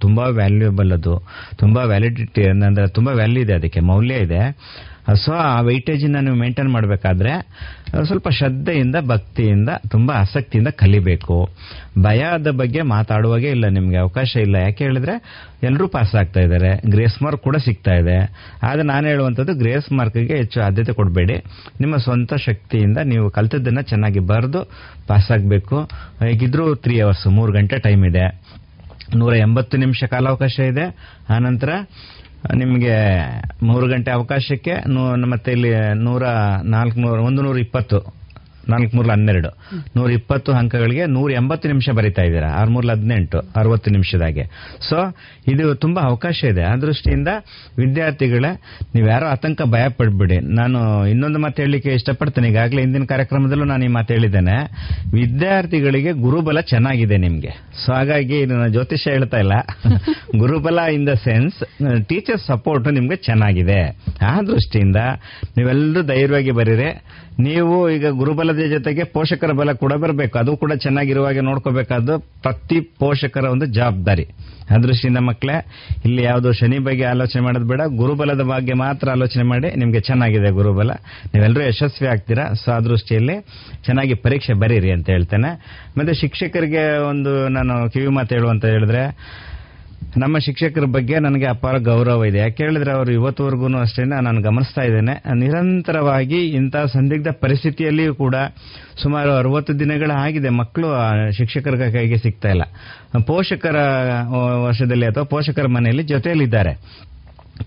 ತುಂಬ ವ್ಯಾಲ್ಯೂಬಲ್ ಅದು. ತುಂಬ ವ್ಯಾಲಿಡಿಟಿ ಅಂದರೆ ತುಂಬ ವ್ಯಾಲ್ಯೂ ಇದೆ ಅದಕ್ಕೆ, ಮೌಲ್ಯ ಇದೆ. ಸೊ ಆ ವೈಟೇಜನ್ನ ನೀವು ಮೇಂಟೈನ್ ಮಾಡಬೇಕಾದ್ರೆ ಸ್ವಲ್ಪ ಶ್ರದ್ಧೆಯಿಂದ, ಭಕ್ತಿಯಿಂದ, ತುಂಬಾ ಆಸಕ್ತಿಯಿಂದ ಕಲಿಬೇಕು. ಭಯದ ಬಗ್ಗೆ ಮಾತಾಡುವಾಗೆ ಇಲ್ಲ, ನಿಮಗೆ ಅವಕಾಶ ಇಲ್ಲ. ಯಾಕೆ ಹೇಳಿದ್ರೆ ಎಲ್ಲರೂ ಪಾಸ್ ಆಗ್ತಾ ಇದ್ದಾರೆ. ಗ್ರೇಸ್ ಮಾರ್ಕ್ ಕೂಡ ಸಿಗ್ತಾ ಇದೆ. ಆದ್ರೆ ನಾನು ಹೇಳುವಂಥದ್ದು ಗ್ರೇಸ್ ಮಾರ್ಕ್ಗೆ ಹೆಚ್ಚು ಆದ್ಯತೆ ಕೊಡಬೇಡಿ. ನಿಮ್ಮ ಸ್ವಂತ ಶಕ್ತಿಯಿಂದ ನೀವು ಕಲ್ತದ್ದನ್ನ ಚೆನ್ನಾಗಿ ಬರೆದು ಪಾಸ್ ಆಗಬೇಕು. ಹೇಗಿದ್ರೂ ತ್ರೀ ಅವರ್ಸ್ ಮೂರು ಗಂಟೆ ಟೈಮ್ ಇದೆ. ನೂರ ಎಂಬತ್ತು ನಿಮಿಷ ಕಾಲಾವಕಾಶ ಇದೆ. ಆನಂತರ ನಿಮಗೆ ಮೂರು ಗಂಟೆ ಅವಕಾಶಕ್ಕೆ ಮತ್ತೆ ಇಲ್ಲಿ ನೂರ ನಾಲ್ಕುನೂರ ಒಂದು ನೂರ ಇಪ್ಪತ್ತು. ನಾಲ್ಕು ಮೂರ್ಲ ಹನ್ನೆರಡು ನೂರ ಇಪ್ಪತ್ತು ಅಂಕಗಳಿಗೆ ನೂರ ಎಂಬತ್ತು ನಿಮಿಷ ಬರಿತಾ ಇದ್ದೀರಾ? ಆರು ಮೂರ್ಲ ಹದಿನೆಂಟು ಅರವತ್ತು ನಿಮಿಷದಾಗೆ. ಸೊ ಇದು ತುಂಬಾ ಅವಕಾಶ ಇದೆ. ಆ ದೃಷ್ಟಿಯಿಂದ ವಿದ್ಯಾರ್ಥಿಗಳೇ, ನೀವ್ಯಾರೋ ಆತಂಕ ಭಯ ಪಡ್ಬಿಡಿ ನಾನು ಇನ್ನೊಂದು ಮಾತು ಹೇಳಲಿಕ್ಕೆ ಇಷ್ಟಪಡ್ತೇನೆ. ಈಗಾಗಲೇ ಹಿಂದಿನ ಕಾರ್ಯಕ್ರಮದಲ್ಲೂ ನಾನು ಈ ಮಾತು ಹೇಳಿದ್ದೇನೆ. ವಿದ್ಯಾರ್ಥಿಗಳಿಗೆ ಗುರುಬಲ ಚೆನ್ನಾಗಿದೆ ನಿಮಗೆ. ಸೊ ಹಾಗಾಗಿ ನಾನು ಜ್ಯೋತಿಷ್ಯ ಹೇಳ್ತಾ ಇಲ್ಲ. *laughs* ಗುರುಬಲ in the sense teacher support ನಿಮ್ಗೆ ಚೆನ್ನಾಗಿದೆ. ಆ ದೃಷ್ಟಿಯಿಂದ ನೀವೆಲ್ಲರೂ ಧೈರ್ಯವಾಗಿ ಬರೀರಿ. ನೀವು ಈಗ ಗುರುಬಲದ ಜೊತೆಗೆ ಪೋಷಕರ ಬಲ ಕೂಡ ಬರಬೇಕು. ಅದು ಕೂಡ ಚೆನ್ನಾಗಿರುವಾಗೆ ನೋಡ್ಕೋಬೇಕಾದ್ದು ಪ್ರತಿ ಪೋಷಕರ ಒಂದು ಜವಾಬ್ದಾರಿ. ಅದೃಷ್ಟಿಯಿಂದ ದೃಷ್ಟಿಯಿಂದ ಮಕ್ಕಳೇ ಇಲ್ಲಿ ಯಾವುದೋ ಶನಿ ಬಗ್ಗೆ ಆಲೋಚನೆ ಮಾಡೋದು ಬೇಡ. ಗುರುಬಲದ ಬಗ್ಗೆ ಮಾತ್ರ ಆಲೋಚನೆ ಮಾಡಿ ನಿಮಗೆ ಚೆನ್ನಾಗಿದೆ ಗುರುಬಲ. ನೀವೆಲ್ಲರೂ ಯಶಸ್ವಿ ಆಗ್ತೀರಾ? ಸೊ ಅದೃಷ್ಟಿಯಲ್ಲಿ ದೃಷ್ಟಿಯಲ್ಲಿ ಚೆನ್ನಾಗಿ ಪರೀಕ್ಷೆ ಬರೀರಿ ಅಂತ ಹೇಳ್ತೇನೆ. ಮತ್ತೆ ಶಿಕ್ಷಕರಿಗೆ ಒಂದು ನಾನು ಕಿವಿ ಮಾತು ಹೇಳುವಂತ ಹೇಳಿದ್ರೆ ನಮ್ಮ ಶಿಕ್ಷಕರ ಬಗ್ಗೆ ನನಗೆ ಅಪಾರ ಗೌರವ ಇದೆ. ಯಾಕೆ ಹೇಳಿದ್ರೆ ಅವರು ಇವತ್ತುವರೆಗೂ ಅಷ್ಟೇ ನಾನು ಗಮನಿಸ್ತಾ ಇದ್ದೇನೆ. ನಿರಂತರವಾಗಿ ಇಂತಹ ಸಂದಿಗ್ಧ ಪರಿಸ್ಥಿತಿಯಲ್ಲಿಯೂ ಕೂಡ ಸುಮಾರು ಅರವತ್ತು ದಿನಗಳ ಆಗಿದೆ. ಮಕ್ಕಳು ಶಿಕ್ಷಕರ ಕೈಗೆ ಸಿಗ್ತಾ ಇಲ್ಲ. ಪೋಷಕರ ವರ್ಷದಲ್ಲಿ ಅಥವಾ ಪೋಷಕರ ಮನೆಯಲ್ಲಿ ಜೊತೆಯಲ್ಲಿದ್ದಾರೆ.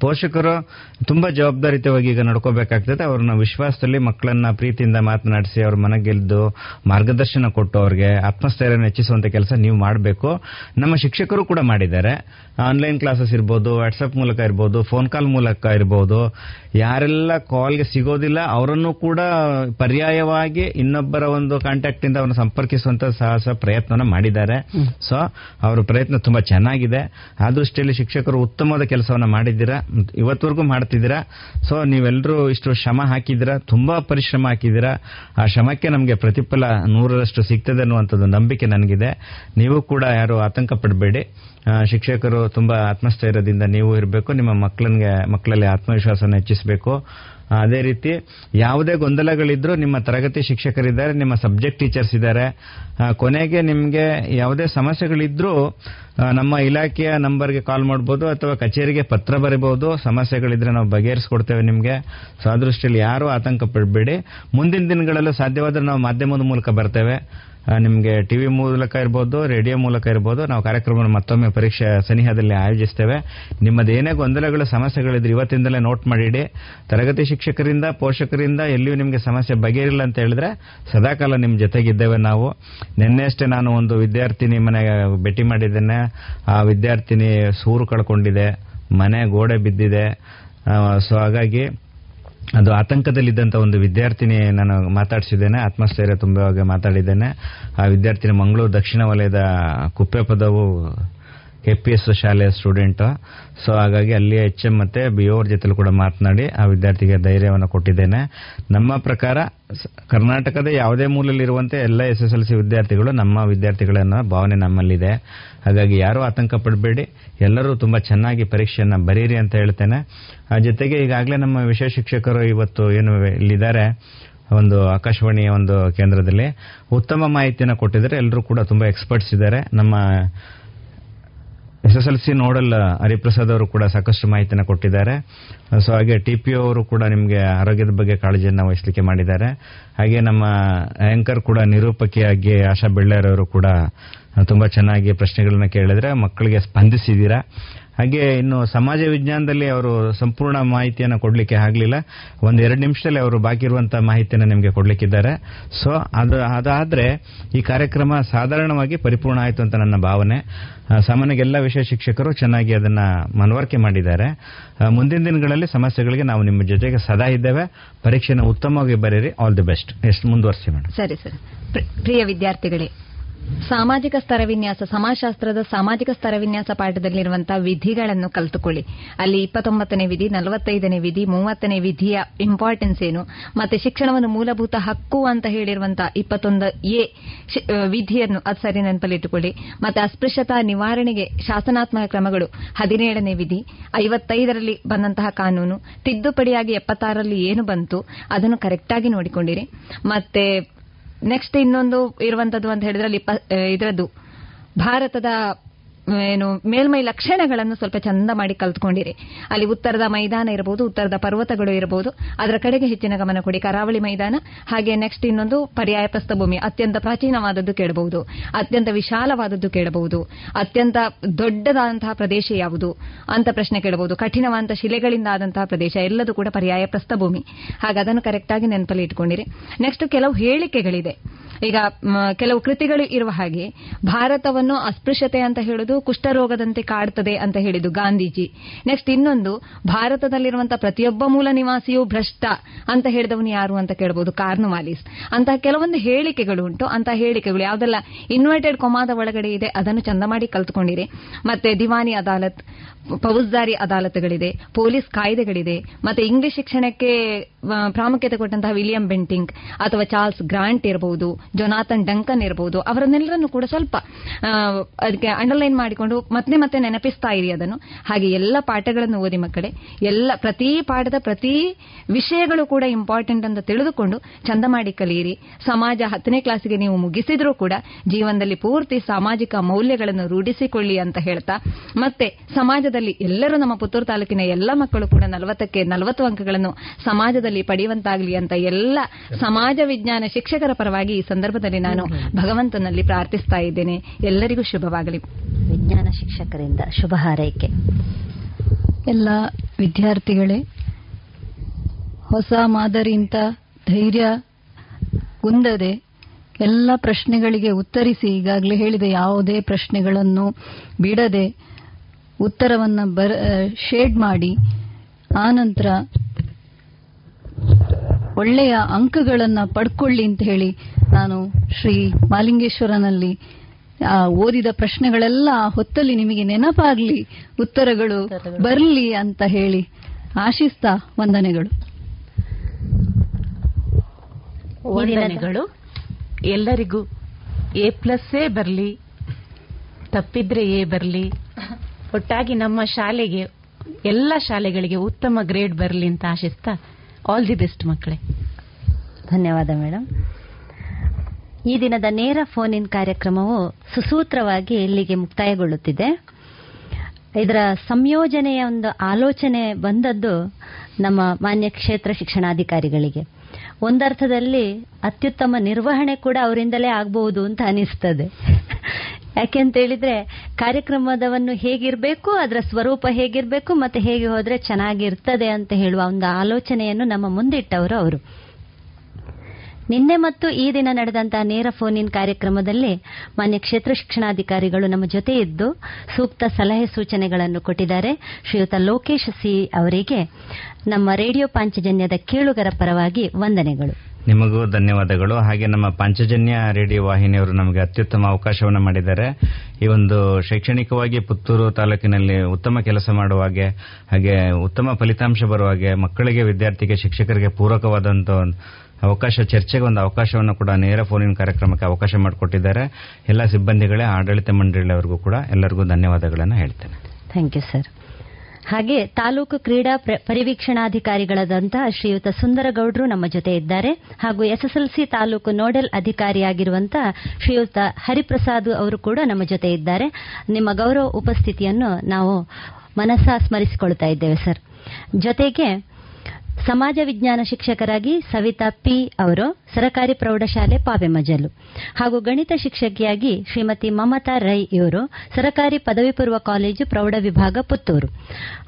ಪೋಷಕರು ತುಂಬಾ ಜವಾಬ್ದಾರಿತವಾಗಿ ಈಗ ನಡ್ಕೋಬೇಕಾಗ್ತದೆ. ಅವ್ರನ್ನ ವಿಶ್ವಾಸದಲ್ಲಿ ಮಕ್ಕಳನ್ನ ಪ್ರೀತಿಯಿಂದ ಮಾತನಾಡಿಸಿ, ಅವ್ರ ಮನಗೆಲ್ದು ಮಾರ್ಗದರ್ಶನ ಕೊಟ್ಟು ಅವ್ರಿಗೆ ಆತ್ಮಸ್ಥೈರ್ಯನ ಹೆಚ್ಚಿಸುವಂತ ಕೆಲಸ ನೀವು ಮಾಡಬೇಕು. ನಮ್ಮ ಶಿಕ್ಷಕರು ಕೂಡ ಮಾಡಿದ್ದಾರೆ. ಆನ್ಲೈನ್ ಕ್ಲಾಸಸ್ ಇರ್ಬೋದು ವಾಟ್ಸಪ್ ಮೂಲಕ ಇರ್ಬೋದು ಫೋನ್ ಕಾಲ್ ಮೂಲಕ ಇರ್ಬೋದು. ಯಾರೆಲ್ಲ ಕಾಲ್ಗೆ ಸಿಗೋದಿಲ್ಲ ಅವರನ್ನು ಕೂಡ ಪರ್ಯಾಯವಾಗಿ ಇನ್ನೊಬ್ಬರ ಒಂದು ಕಾಂಟ್ಯಾಕ್ಟ್ ಇಂದ ಅವರನ್ನು ಸಂಪರ್ಕಿಸುವಂತ ಸಾಹಸ ಪ್ರಯತ್ನ ಮಾಡಿದ್ದಾರೆ. ಸೊ ಅವರ ಪ್ರಯತ್ನ ತುಂಬಾ ಚೆನ್ನಾಗಿದೆ. ಆ ದೃಷ್ಟಿಯಲ್ಲಿ ಶಿಕ್ಷಕರು ಉತ್ತಮವಾದ ಕೆಲಸವನ್ನು ಮಾಡಿದ್ದೀರಾ? ಇವತ್ತವರೆಗೂ ಮಾಡ್ತಿದ್ದೀರಾ? ಸೊ ನೀವೆಲ್ಲರೂ ಇಷ್ಟು ಶ್ರಮ ಹಾಕಿದ್ದೀರಾ? ತುಂಬಾ ಪರಿಶ್ರಮ ಹಾಕಿದ್ದೀರಾ? ಆ ಶ್ರಮಕ್ಕೆ ನಮಗೆ ಪ್ರತಿಫಲ ನೂರರಷ್ಟು ಸಿಗ್ತದೆ ಅನ್ನುವಂಥದ್ದು ನಂಬಿಕೆ ನನಗಿದೆ. ನೀವು ಕೂಡ ಯಾರು ಆತಂಕ ಪಡಬೇಡಿ. ಶಿಕ್ಷಕರು ತುಂಬಾ ಆತ್ಮಸ್ಥೈರ್ಯದಿಂದ ನೀವು ಇರಬೇಕು, ನಿಮ್ಮ ಮಕ್ಕಳಿಗೆ ಮಕ್ಕಳಲ್ಲಿ ಆತ್ಮವಿಶ್ವಾಸನ ಹೆಚ್ಚಿಸಬೇಕು. ಅದೇ ರೀತಿ ಯಾವುದೇ ಗೊಂದಲಗಳಿದ್ರೂ ನಿಮ್ಮ ತರಗತಿ ಶಿಕ್ಷಕರಿದ್ದಾರೆ, ನಿಮ್ಮ ಸಬ್ಜೆಕ್ಟ್ ಟೀಚರ್ಸ್ ಇದ್ದಾರೆ. ಕೊನೆಗೆ ನಿಮಗೆ ಯಾವುದೇ ಸಮಸ್ಯೆಗಳಿದ್ರೂ ನಮ್ಮ ಇಲಾಖೆಯ ನಂಬರ್ಗೆ ಕಾಲ್ ಮಾಡ್ಬೋದು ಅಥವಾ ಕಚೇರಿಗೆ ಪತ್ರ ಬರೀಬಹುದು ಸಮಸ್ಯೆಗಳಿದ್ರೆ ನಾವು ಬಗೆಹರಿಸ್ಕೊಡ್ತೇವೆ ನಿಮಗೆ. ಸೊ ಯಾರೂ ಆತಂಕ ಪಡಬೇಡಿ. ಮುಂದಿನ ದಿನಗಳಲ್ಲೂ ಸಾಧ್ಯವಾದರೆ ನಾವು ಮಾಧ್ಯಮದ ಮೂಲಕ ಬರ್ತೇವೆ. ನಿಮ್ಗೆ ಟಿವಿ ಮೂಲಕ ಇರ್ಬೋದು, ರೇಡಿಯೋ ಮೂಲಕ ಇರ್ಬೋದು, ನಾವು ಕಾರ್ಯಕ್ರಮ ಮತ್ತೊಮ್ಮೆ ಪರೀಕ್ಷೆ ಸನಿಹದಲ್ಲಿ ಆಯೋಜಿಸ್ತೇವೆ. ನಿಮ್ಮದೇನೇ ಗೊಂದಲಗಳು, ಸಮಸ್ಯೆಗಳಿದ್ರೆ ಇವತ್ತಿಂದಲೇ ನೋಟ್ ಮಾಡಿಡಿ. ತರಗತಿ ಶಿಕ್ಷಕರಿಂದ, ಪೋಷಕರಿಂದ ಎಲ್ಲಿಯೂ ನಿಮಗೆ ಸಮಸ್ಯೆ ಬಗೆಹರಿಲ್ಲ ಅಂತ ಹೇಳಿದ್ರೆ ಸದಾಕಾಲ ನಿಮ್ಮ ಜೊತೆಗಿದ್ದೇವೆ ನಾವು. ನಿನ್ನೆ ಅಷ್ಟೇ ನಾನು ಒಂದು ವಿದ್ಯಾರ್ಥಿನಿ ಮನೆಗೆ ಭೇಟಿ ಮಾಡಿದ್ದೇನೆ. ಆ ವಿದ್ಯಾರ್ಥಿನಿ ಸೂರು ಕಳ್ಕೊಂಡಿದೆ, ಮನೆ ಗೋಡೆ ಬಿದ್ದಿದೆ. ಸೊ ಹಾಗಾಗಿ ಅದು ಆತಂಕದಲ್ಲಿದ್ದಂಥ ಒಂದು ವಿದ್ಯಾರ್ಥಿನಿ ನಾನು ಮಾತಾಡಿಸಿದ್ದೇನೆ. ಆತ್ಮಸ್ಥೈರ್ಯ ತುಂಬುವಾಗ ಮಾತಾಡಿದ್ದೇನೆ. ಆ ವಿದ್ಯಾರ್ಥಿನಿ ಮಂಗಳೂರು ದಕ್ಷಿಣ ವಲಯದ ಕುಪ್ಪೆ ಪದವು ಕೆಪಿಎಸ್ ಶಾಲೆಯ ಸ್ಟೂಡೆಂಟ್ ಸೊ ಹಾಗಾಗಿ ಅಲ್ಲಿ ಎಚ್ ಎಂ ಮತ್ತೆ ಬಿ ಅವ್ರ ಜೊತೆಲೂ ಕೂಡ ಮಾತನಾಡಿ ಆ ವಿದ್ಯಾರ್ಥಿಗೆ ಧೈರ್ಯವನ್ನು ಕೊಟ್ಟಿದ್ದೇನೆ. ನಮ್ಮ ಪ್ರಕಾರ ಕರ್ನಾಟಕದ ಯಾವುದೇ ಮೂಲಲ್ಲಿರುವಂತೆ ಎಲ್ಲ ಎಸ್ ಎಸ್ ಎಲ್ ಸಿ ವಿದ್ಯಾರ್ಥಿಗಳು ನಮ್ಮ ವಿದ್ಯಾರ್ಥಿಗಳನ್ನ ಭಾವನೆ ನಮ್ಮಲ್ಲಿದೆ. ಹಾಗಾಗಿ ಯಾರೂ ಆತಂಕ ಪಡಬೇಡಿ. ಎಲ್ಲರೂ ತುಂಬಾ ಚೆನ್ನಾಗಿ ಪರೀಕ್ಷೆಯನ್ನು ಬರೀರಿ ಅಂತ ಹೇಳ್ತೇನೆ. ಆ, ಜೊತೆಗೆ ಈಗಾಗಲೇ ನಮ್ಮ ವಿಶೇಷ ಶಿಕ್ಷಕರು ಇವತ್ತು ಏನು ಇಲ್ಲಿದ್ದಾರೆ, ಒಂದು ಆಕಾಶವಾಣಿಯ ಒಂದು ಕೇಂದ್ರದಲ್ಲಿ. ಉತ್ತಮ ಮಾಹಿತಿಯನ್ನು ಕೊಟ್ಟಿದ್ದಾರೆ. ಎಲ್ಲರೂ ಕೂಡ ತುಂಬಾ ಎಕ್ಸ್ಪರ್ಟ್ಸ್ ಇದ್ದಾರೆ. ನಮ್ಮ S S L C nodal Hariprasad ಅವರು ಕೂಡ ಸಾಕಷ್ಟು ಮಾಹಿತಿಯನ್ನು ಕೊಟ್ಟಿದ್ದಾರೆ. ಸೊ, ಹಾಗೆ ಟಿ ಪಿ ಅವರು ಕೂಡ ನಿಮಗೆ ಆರೋಗ್ಯದ ಬಗ್ಗೆ ಕಾಳಜಿಯನ್ನು ವಹಿಸಲಿಕ್ಕೆ ಮಾಡಿದ್ದಾರೆ. ಹಾಗೆ ನಮ್ಮ ಆಂಕರ್ ಕೂಡ ನಿರೂಪಕಿಯಾಗಿ ಆಶಾ ಬೆಳ್ಳೇರವರು ಕೂಡ ತುಂಬಾ ಚೆನ್ನಾಗಿ ಪ್ರಶ್ನೆಗಳನ್ನ ಕೇಳಿದ್ರೆ ಮಕ್ಕಳಿಗೆ ಸ್ಪಂದಿಸಿದ್ದೀರಾ ಹಾಗೆ ಇನ್ನು ಸಮಾಜ ವಿಜ್ಞಾನದಲ್ಲಿ ಅವರು ಸಂಪೂರ್ಣ ಮಾಹಿತಿಯನ್ನು ಕೊಡಲಿಕ್ಕೆ ಆಗಲಿಲ್ಲ. ಒಂದು ಎರಡು ನಿಮಿಷದಲ್ಲಿ ಅವರು ಬಾಕಿ ಇರುವಂತಹ ಮಾಹಿತಿಯನ್ನು ನಿಮಗೆ ಕೊಡಲಿಕ್ಕಿದ್ದಾರೆ. ಸೊ ಅದು ಅದಾದ್ರೆ ಈ ಕಾರ್ಯಕ್ರಮ ಸಾಧಾರಣವಾಗಿ ಪರಿಪೂರ್ಣ ಆಯಿತು ಅಂತ ನನ್ನ ಭಾವನೆ. ಸಾಮಾನ್ಯಗೆ ಎಲ್ಲ ವಿಷಯ ಶಿಕ್ಷಕರು ಚೆನ್ನಾಗಿ ಅದನ್ನ ಮನವರಿಕೆ ಮಾಡಿದ್ದಾರೆ. ಮುಂದಿನ ದಿನಗಳಲ್ಲಿ ಸಮಸ್ಯೆಗಳಿಗೆ ನಾವು ನಿಮ್ಮ ಜೊತೆಗೆ ಸದಾ ಇದ್ದೇವೆ. ಪರೀಕ್ಷೆನ ಉತ್ತಮವಾಗಿ ಬರೀರಿ ಆಲ್ ದಿ ಬೆಸ್ಟ್ ಎಷ್ಟು ಮುಂದುವರಿಸಿ ಮೇಡಮ್. ಸರಿ ಸರಿ. ಪ್ರಿಯ ವಿದ್ಯಾರ್ಥಿಗಳೇ ಸಾಮಾಜಿಕ ಸ್ತರ ವಿನ್ಯಾಸ, ಸಮಾಜಶಾಸ್ತ್ರದ ಸಾಮಾಜಿಕ ಸ್ತರ ವಿನ್ಯಾಸ ಪಾಠದಲ್ಲಿರುವಂತಹ ವಿಧಿಗಳನ್ನು ಕಲಿತುಕೊಳ್ಳಿ. ಅಲ್ಲಿ ಇಪ್ಪತ್ತೊಂಬತ್ತನೇ ವಿಧಿ, ನಲವತ್ತೈದನೇ ವಿಧಿ, ಮೂವತ್ತನೇ ವಿಧಿಯ ಇಂಪಾರ್ಟೆನ್ಸ್ ಏನು, ಮತ್ತೆ ಶಿಕ್ಷಣವನ್ನು ಮೂಲಭೂತ ಹಕ್ಕು ಅಂತ ಹೇಳಿರುವಂತಹ ಇಪ್ಪತ್ತೊಂದು ಎ ವಿಧಿಯನ್ನು ಅದು ಸರಿ ನೆನಪಲ್ಲಿಟ್ಟುಕೊಳ್ಳಿ. ಮತ್ತೆ ಅಸ್ಪೃಶ್ಯತಾ ನಿವಾರಣೆಗೆ ಶಾಸನಾತ್ಮಕ ಕ್ರಮಗಳು. ಹದಿನೇಳನೇ ವಿಧಿ, ಐವತ್ತೈದರಲ್ಲಿ ಬಂದಂತಹ ಕಾನೂನು, ತಿದ್ದುಪಡಿಯಾಗಿ ಎಪ್ಪತ್ತಾರರಲ್ಲಿ ಏನು ಬಂತು, ಅದನ್ನು ಕರೆಕ್ಟಾಗಿ ನೋಡಿಕೊಂಡಿರಿ. ಮತ್ತೆ ನೆಕ್ಸ್ಟ್ ಇನ್ನೊಂದು ಇರುವಂತದ್ದು ಅಂತ ಹೇಳಿದ್ರೆ ಅಲ್ಲಿ ಇದರದ್ದು. ಭಾರತದ ಏನು, ಮೇಲ್ಮೈ ಲಕ್ಷಣಗಳನ್ನು ಸ್ವಲ್ಪ ಚಂದ ಮಾಡಿ ಕಲ್ತ್ಕೊಂಡಿರಿ. ಅಲ್ಲಿ ಉತ್ತರದ ಮೈದಾನ ಇರಬಹುದು ಉತ್ತರದ ಪರ್ವತಗಳು ಇರಬಹುದು ಅದರ ಕಡೆಗೆ ಹೆಚ್ಚಿನ ಗಮನ ಕೊಡಿ. ಕರಾವಳಿ ಮೈದಾನ, ಹಾಗೆ ನೆಕ್ಸ್ಟ್ ಇನ್ನೊಂದು ಪರ್ಯಾಯ ಪ್ರಸ್ಥಭೂಮಿ ಅತ್ಯಂತ ಪ್ರಾಚೀನವಾದದ್ದು ಕೇಳಬಹುದು. ಅತ್ಯಂತ ವಿಶಾಲವಾದದ್ದು ಕೇಳಬಹುದು. ಅತ್ಯಂತ ದೊಡ್ಡದಾದಂತಹ ಪ್ರದೇಶ ಯಾವುದು ಅಂತ ಪ್ರಶ್ನೆ ಕೇಳಬಹುದು. ಕಠಿಣವಾದ ಶಿಲೆಗಳಿಂದ ಆದಂತಹ ಪ್ರದೇಶ, ಎಲ್ಲದೂ ಕೂಡ ಪರ್ಯಾಯ ಪ್ರಸ್ಥಭೂಮಿ ಹಾಗೆ ಅದನ್ನು ಕರೆಕ್ಟ್ ಆಗಿ ನೆನಪಲ್ಲಿ ಇಟ್ಕೊಂಡಿರಿ. ನೆಕ್ಸ್ಟ್ ಕೆಲವು ಹೇಳಿಕೆಗಳಿದೆ. ಈಗ ಕೆಲವು ಕೃತಿಗಳು ಇರುವ ಹಾಗೆ, ಭಾರತವನ್ನು ಅಸ್ಪೃಶ್ಯತೆ ಅಂತ ಹೇಳುದು ಕುಷ್ಠರೋಗದಂತೆ ಕಾಡ್ತದೆ ಅಂತ ಹೇಳಿದ್ದು ಗಾಂಧೀಜಿ. ನೆಕ್ಸ್ಟ್ ಇನ್ನೊಂದು ಭಾರತದಲ್ಲಿರುವಂತಹ ಪ್ರತಿಯೊಬ್ಬ ಮೂಲ ನಿವಾಸಿಯೂ ಭ್ರಷ್ಟ ಅಂತ ಹೇಳಿದವನು ಯಾರು ಅಂತ ಕೇಳಬಹುದು ಕಾರ್ನುವಾಲಿಸ್. ಅಂತಹ ಕೆಲವೊಂದು ಹೇಳಿಕೆಗಳು ಉಂಟು, ಅಂತಹ ಹೇಳಿಕೆಗಳು ಯಾವುದೆಲ್ಲ ಇನ್ವರ್ಟೆಡ್ ಕೊಮಾದ ಒಳಗಡೆ ಇದೆ, ಅದನ್ನು ಚಂದ ಮಾಡಿ ಕಲ್ತುಕೊಂಡಿರಿ. ಮತ್ತೆ ದಿವಾನಿ ಅದಾಲತ್ ಫೌಜ್ದಾರಿ ಅದಾಲತ್ಗಳಿದೆ, ಪೊಲೀಸ್ ಕಾಯ್ದೆಗಳಿದೆ, ಮತ್ತೆ ಇಂಗ್ಲಿಷ್ ಶಿಕ್ಷಣಕ್ಕೆ ಪ್ರಾಮುಖ್ಯತೆ ಕೊಟ್ಟಂತಹ ವಿಲಿಯಂ ಬೆಂಟಿಂಗ್ ಅಥವಾ ಚಾರ್ಲ್ಸ್ ಗ್ರಾಂಟ್ ಇರಬಹುದು ಜೊನಾಥನ್ ಡಂಕನ್ ಇರಬಹುದು ಅವರನ್ನೆಲ್ಲರನ್ನು ಕೂಡ ಸ್ವಲ್ಪ ಅದಕ್ಕೆ ಅಂಡರ್ಲೈನ್ ಮಾಡಿಕೊಂಡು ಮತ್ತೆ ಮತ್ತೆ ನೆನಪಿಸ್ತಾ ಇರಿ ಅದನ್ನು. ಹಾಗೆ ಎಲ್ಲ ಪಾಠಗಳನ್ನು ಓದಿ ಮಕ್ಕಳೇ, ಎಲ್ಲ ಪ್ರತಿ ಪಾಠದ ಪ್ರತಿ ವಿಷಯಗಳು ಕೂಡ ಇಂಪಾರ್ಟೆಂಟ್ ಅಂತ ತಿಳಿದುಕೊಂಡು ಚಂದ ಮಾಡಿ ಕಲಿಯಿರಿ ಸಮಾಜ ಹತ್ತನೇ ಕ್ಲಾಸಿಗೆ ನೀವು ಮುಗಿಸಿದ್ರೂ ಕೂಡ ಜೀವನದಲ್ಲಿ ಪೂರ್ತಿ ಸಾಮಾಜಿಕ ಮೌಲ್ಯಗಳನ್ನು ರೂಢಿಸಿಕೊಳ್ಳಿ ಅಂತ ಹೇಳ್ತಾ, ಮತ್ತೆ ಸಮಾಜದಲ್ಲಿ ಎಲ್ಲರೂ ನಮ್ಮ ಪುತ್ತೂರು ತಾಲೂಕಿನ ಎಲ್ಲ ಮಕ್ಕಳು ಕೂಡ ನಲವತ್ತಕ್ಕೆ ನಲವತ್ತು ಅಂಕಗಳನ್ನು ಸಮಾಜದಲ್ಲಿ ಪಡೆಯುವಂತಾಗಲಿ ಅಂತ ಎಲ್ಲ ಸಮಾಜ ವಿಜ್ಞಾನ ಶಿಕ್ಷಕರ ಪರವಾಗಿ ಈ ಸಂದರ್ಭದಲ್ಲಿ ನಾನು ಭಗವಂತನಲ್ಲಿ ಪ್ರಾರ್ಥಿಸ್ತಾ ಇದ್ದೇನೆ. ಎಲ್ಲರಿಗೂ ಶುಭವಾಗಲಿ. ವಿಜ್ಞಾನ ಶಿಕ್ಷಕರಿಂದ ಶುಭ ಹಾರೈಕೆ. ಎಲ್ಲ ವಿದ್ಯಾರ್ಥಿಗಳೇ ಹೊಸ ಮಾದರಿಯಿಂದ ಧೈರ್ಯ ಕುಂದದೆ ಎಲ್ಲ ಪ್ರಶ್ನೆಗಳಿಗೆ ಉತ್ತರಿಸಿ ಈಗಾಗಲೇ ಹೇಳಿದ ಯಾವುದೇ ಪ್ರಶ್ನೆಗಳನ್ನು ಬಿಡದೆ ಉತ್ತರವನ್ನ ಬರ ಶೇಡ್ ಮಾಡಿ ಆನಂತರ ಒಳ್ಳೆಯ ಅಂಕಗಳನ್ನ ಪಡ್ಕೊಳ್ಳಿ ಅಂತ ಹೇಳಿ ನಾನು ಶ್ರೀ ಮಾಲಿಂಗೇಶ್ವರನಲ್ಲಿ ಆ ಓದಿದ ಪ್ರಶ್ನೆಗಳೆಲ್ಲ ಹೊತ್ತಲ್ಲಿ ನಿಮಗೆ ನೆನಪಾಗ್ಲಿ ಉತ್ತರಗಳು ಬರಲಿ ಅಂತ ಹೇಳಿ ಆಶಿಸ್ತಾ ವಂದನೆಗಳು. ವಂದನೆಗಳು. ಎಲ್ಲರಿಗೂ ಎ ಪ್ಲಸ್ಸೇ ಬರಲಿ ತಪ್ಪಿದ್ರೆ ಎ ಬರಲಿ ಒಟ್ಟಾಗಿ ನಮ್ಮ ಶಾಲೆಗೆ ಎಲ್ಲ ಶಾಲೆಗಳಿಗೆ ಉತ್ತಮ ಗ್ರೇಡ್ ಬರಲಿ ಅಂತ ಆಶಿಸ್ತಾ. ಆಲ್ ದಿ ಬೆಸ್ಟ್ ಮಕ್ಕಳೇ. ಧನ್ಯವಾದ ಮೇಡಮ್ ಈ ದಿನದ ನೇರ ಫೋನ್ ಇನ್ ಕಾರ್ಯಕ್ರಮವು ಸುಸೂತ್ರವಾಗಿ ಇಲ್ಲಿಗೆ ಮುಕ್ತಾಯಗೊಳ್ಳುತ್ತಿದೆ. ಇದರ ಸಂಯೋಜನೆಯ ಒಂದು ಆಲೋಚನೆ ಬಂದದ್ದು ನಮ್ಮ ಮಾನ್ಯ ಕ್ಷೇತ್ರ ಶಿಕ್ಷಣಾಧಿಕಾರಿಗಳಿಗೆ. ಒಂದರ್ಥದಲ್ಲಿ ಅತ್ಯುತ್ತಮ ನಿರ್ವಹಣೆ ಕೂಡ ಅವರಿಂದಲೇ ಆಗಬಹುದು ಅಂತ ಅನಿಸ್ತದೆ. ಯಾಕೆಂತ ಹೇಳಿದ್ರೆ ಕಾರ್ಯಕ್ರಮದವನ್ನು ಹೇಗಿರಬೇಕು, ಅದರ ಸ್ವರೂಪ ಹೇಗಿರಬೇಕು, ಮತ್ತೆ ಹೇಗೆ ಹೋದ್ರೆ ಚೆನ್ನಾಗಿರ್ತದೆ ಅಂತ ಹೇಳುವ ಒಂದು ಆಲೋಚನೆಯನ್ನು ನಮ್ಮ ಮುಂದಿಟ್ಟವರು ಅವರು. ನಿನ್ನೆ ಮತ್ತು ಈ ದಿನ ನಡೆದಂತಹ ನೇರ ಫೋನ್ ಇನ್ ಕಾರ್ಯಕ್ರಮದಲ್ಲಿ ಮಾನ್ಯ ಕ್ಷೇತ್ರ ಶಿಕ್ಷಣಾಧಿಕಾರಿಗಳು ನಮ್ಮ ಜೊತೆ ಇದ್ದು ಸೂಕ್ತ ಸಲಹೆ ಸೂಚನೆಗಳನ್ನು ಕೊಟ್ಟಿದ್ದಾರೆ. ಶ್ರೀಯುತ ಲೋಕೇಶ್ ಸಿ ಅವರಿಗೆ ನಮ್ಮ ರೇಡಿಯೋ ಪಾಂಚಜನ್ಯದ ಕೇಳುಗರ ಪರವಾಗಿ ವಂದನೆಗಳು. ನಿಮಗೂ ಧನ್ಯವಾದಗಳು. ಹಾಗೆ ನಮ್ಮ ಪಾಂಚಜನ್ಯ ರೇಡಿಯೋ ವಾಹಿನಿಯವರು ನಮಗೆ ಅತ್ಯುತ್ತಮ ಅವಕಾಶವನ್ನು ಮಾಡಿದ್ದಾರೆ. ಈ ಒಂದು ಶೈಕ್ಷಣಿಕವಾಗಿ ಪುತ್ತೂರು ತಾಲೂಕಿನಲ್ಲಿ ಉತ್ತಮ ಕೆಲಸ ಮಾಡುವ ಹಾಗೆ ಹಾಗೆ ಉತ್ತಮ ಫಲಿತಾಂಶ ಬರುವ ಹಾಗೆ ಮಕ್ಕಳಿಗೆ, ವಿದ್ಯಾರ್ಥಿಗೆ, ಶಿಕ್ಷಕರಿಗೆ ಪೂರಕವಾದಂತ ಅವಕಾಶ, ಚರ್ಚೆಗೆ ಒಂದು ಅವಕಾಶವನ್ನು ಕೂಡ ನೇರ ಫೋನಿನ ಕಾರ್ಯಕ್ರಮಕ್ಕೆ ಅವಕಾಶ ಮಾಡಿಕೊಟ್ಟಿದ್ದಾರೆ. ಎಲ್ಲ ಸಿಬ್ಬಂದಿಗಳೇ, ಆಡಳಿತ ಮಂಡಳಿಯವರಿಗೂ ಕೂಡ ಎಲ್ಲರಿಗೂ ಧನ್ಯವಾದಗಳನ್ನು ಹೇಳ್ತೇನೆ. ಥ್ಯಾಂಕ್ ಯು ಸರ್ ಹಾಗೆ ತಾಲೂಕು ಕ್ರೀಡಾ ಪ್ರ- ಪರಿವೀಕ್ಷಣಾಧಿಕಾರಿಗಳಾದಂತಹ ಶ್ರೀಯುತ ಸುಂದರಗೌಡರು ನಮ್ಮ ಜೊತೆ ಇದ್ದಾರೆ. ಹಾಗೂ ಎಸ್ಎಸ್ಎಲ್ಸಿ ತಾಲೂಕು ನೋಡೆಲ್ ಅಧಿಕಾರಿಯಾಗಿರುವಂತಹ ಶ್ರೀಯುತ ಹರಿಪ್ರಸಾದ್ ಅವರು ಕೂಡ ನಮ್ಮ ಜೊತೆ ಇದ್ದಾರೆ. ನಿಮ್ಮ ಗೌರವ ಉಪಸ್ಥಿತಿಯನ್ನು ನಾವು ಮನಸ್ಸ ಸ್ಮರಿಸಿಕೊಳ್ತಾ ಇದ್ದೇವೆ ಸರ್. ಜೊತೆಗೆ ಸಮಾಜ ವಿಜ್ಞಾನ ಶಿಕ್ಷಕರಾಗಿ ಸವಿತಾ ಪಿ ಅವರು ಸರಕಾರಿ ಪ್ರೌಢಶಾಲೆ ಪಾವೆಮಜಲು. ಹಾಗೂ ಗಣಿತ ಶಿಕ್ಷಕಿಯಾಗಿ ಶ್ರೀಮತಿ ಮಮತಾ ರೈ ಇವರು ಸರಕಾರಿ ಪದವಿ ಪೂರ್ವ ಕಾಲೇಜು ಪ್ರೌಢ ವಿಭಾಗ ಪುತ್ತೂರು.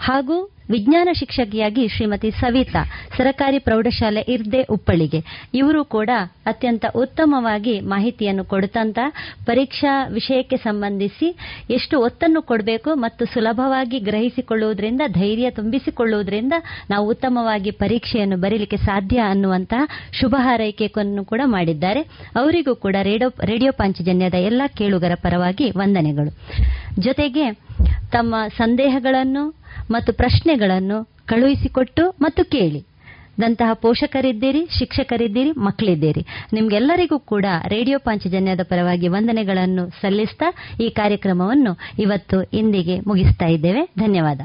ಹಾಗೂ ವಿಜ್ಞಾನ ಶಿಕ್ಷಕಿಯಾಗಿ ಶ್ರೀಮತಿ ಸವಿತಾ, ಸರಕಾರಿ ಪ್ರೌಢಶಾಲೆ ಇರ್ದೆ ಉಪ್ಪಳಿಗೆ. ಇವರು ಕೂಡ ಅತ್ಯಂತ ಉತ್ತಮವಾಗಿ ಮಾಹಿತಿಯನ್ನು ಕೊಡುತ್ತಂತ, ಪರೀಕ್ಷಾ ವಿಷಯಕ್ಕೆ ಸಂಬಂಧಿಸಿ ಎಷ್ಟು ಒತ್ತನ್ನು ಕೊಡಬೇಕು ಮತ್ತು ಸುಲಭವಾಗಿ ಗ್ರಹಿಸಿಕೊಳ್ಳುವುದರಿಂದ, ಧೈರ್ಯ ತುಂಬಿಸಿಕೊಳ್ಳುವುದರಿಂದ ನಾವು ಉತ್ತಮವಾಗಿ ಪರೀಕ್ಷೆಯನ್ನು ಬರೀಲಿಕ್ಕೆ ಸಾಧ್ಯ ಅನ್ನುವಂತಹ ಶುಭ ಹಾರೈಕೆಯನ್ನು ಕೂಡ ಮಾಡಿದ್ದಾರೆ. ಅವರಿಗೂ ಕೂಡ ರೇಡಿಯೋ ರೇಡಿಯೋ ಪಾಂಚಜನ್ಯದ ಎಲ್ಲ ಕೇಳುಗರ ಪರವಾಗಿ ವಂದನೆಗಳು. ಜೊತೆಗೆ ತಮ್ಮ ಸಂದೇಹಗಳನ್ನು ಮತ್ತು ಪ್ರಶ್ನೆಗಳನ್ನು ಕಳುಹಿಸಿಕೊಟ್ಟು ಮತ್ತು ಕೇಳಿ. ದಂತಹ ಪೋಷಕರಿದ್ದೀರಿ, ಶಿಕ್ಷಕರಿದ್ದೀರಿ, ಮಕ್ಕಳಿದ್ದೀರಿ. ನಿಮ್ಗೆಲ್ಲರಿಗೂ ಕೂಡ ರೇಡಿಯೋ ಪಾಂಚಜನ್ಯದ ಪರವಾಗಿ ವಂದನೆಗಳನ್ನು ಸಲ್ಲಿಸ್ತಾ ಈ ಕಾರ್ಯಕ್ರಮವನ್ನು ಇವತ್ತು ಇಂದಿಗೆ ಮುಗಿಸ್ತಾ ಇದ್ದೇವೆ. ಧನ್ಯವಾದ.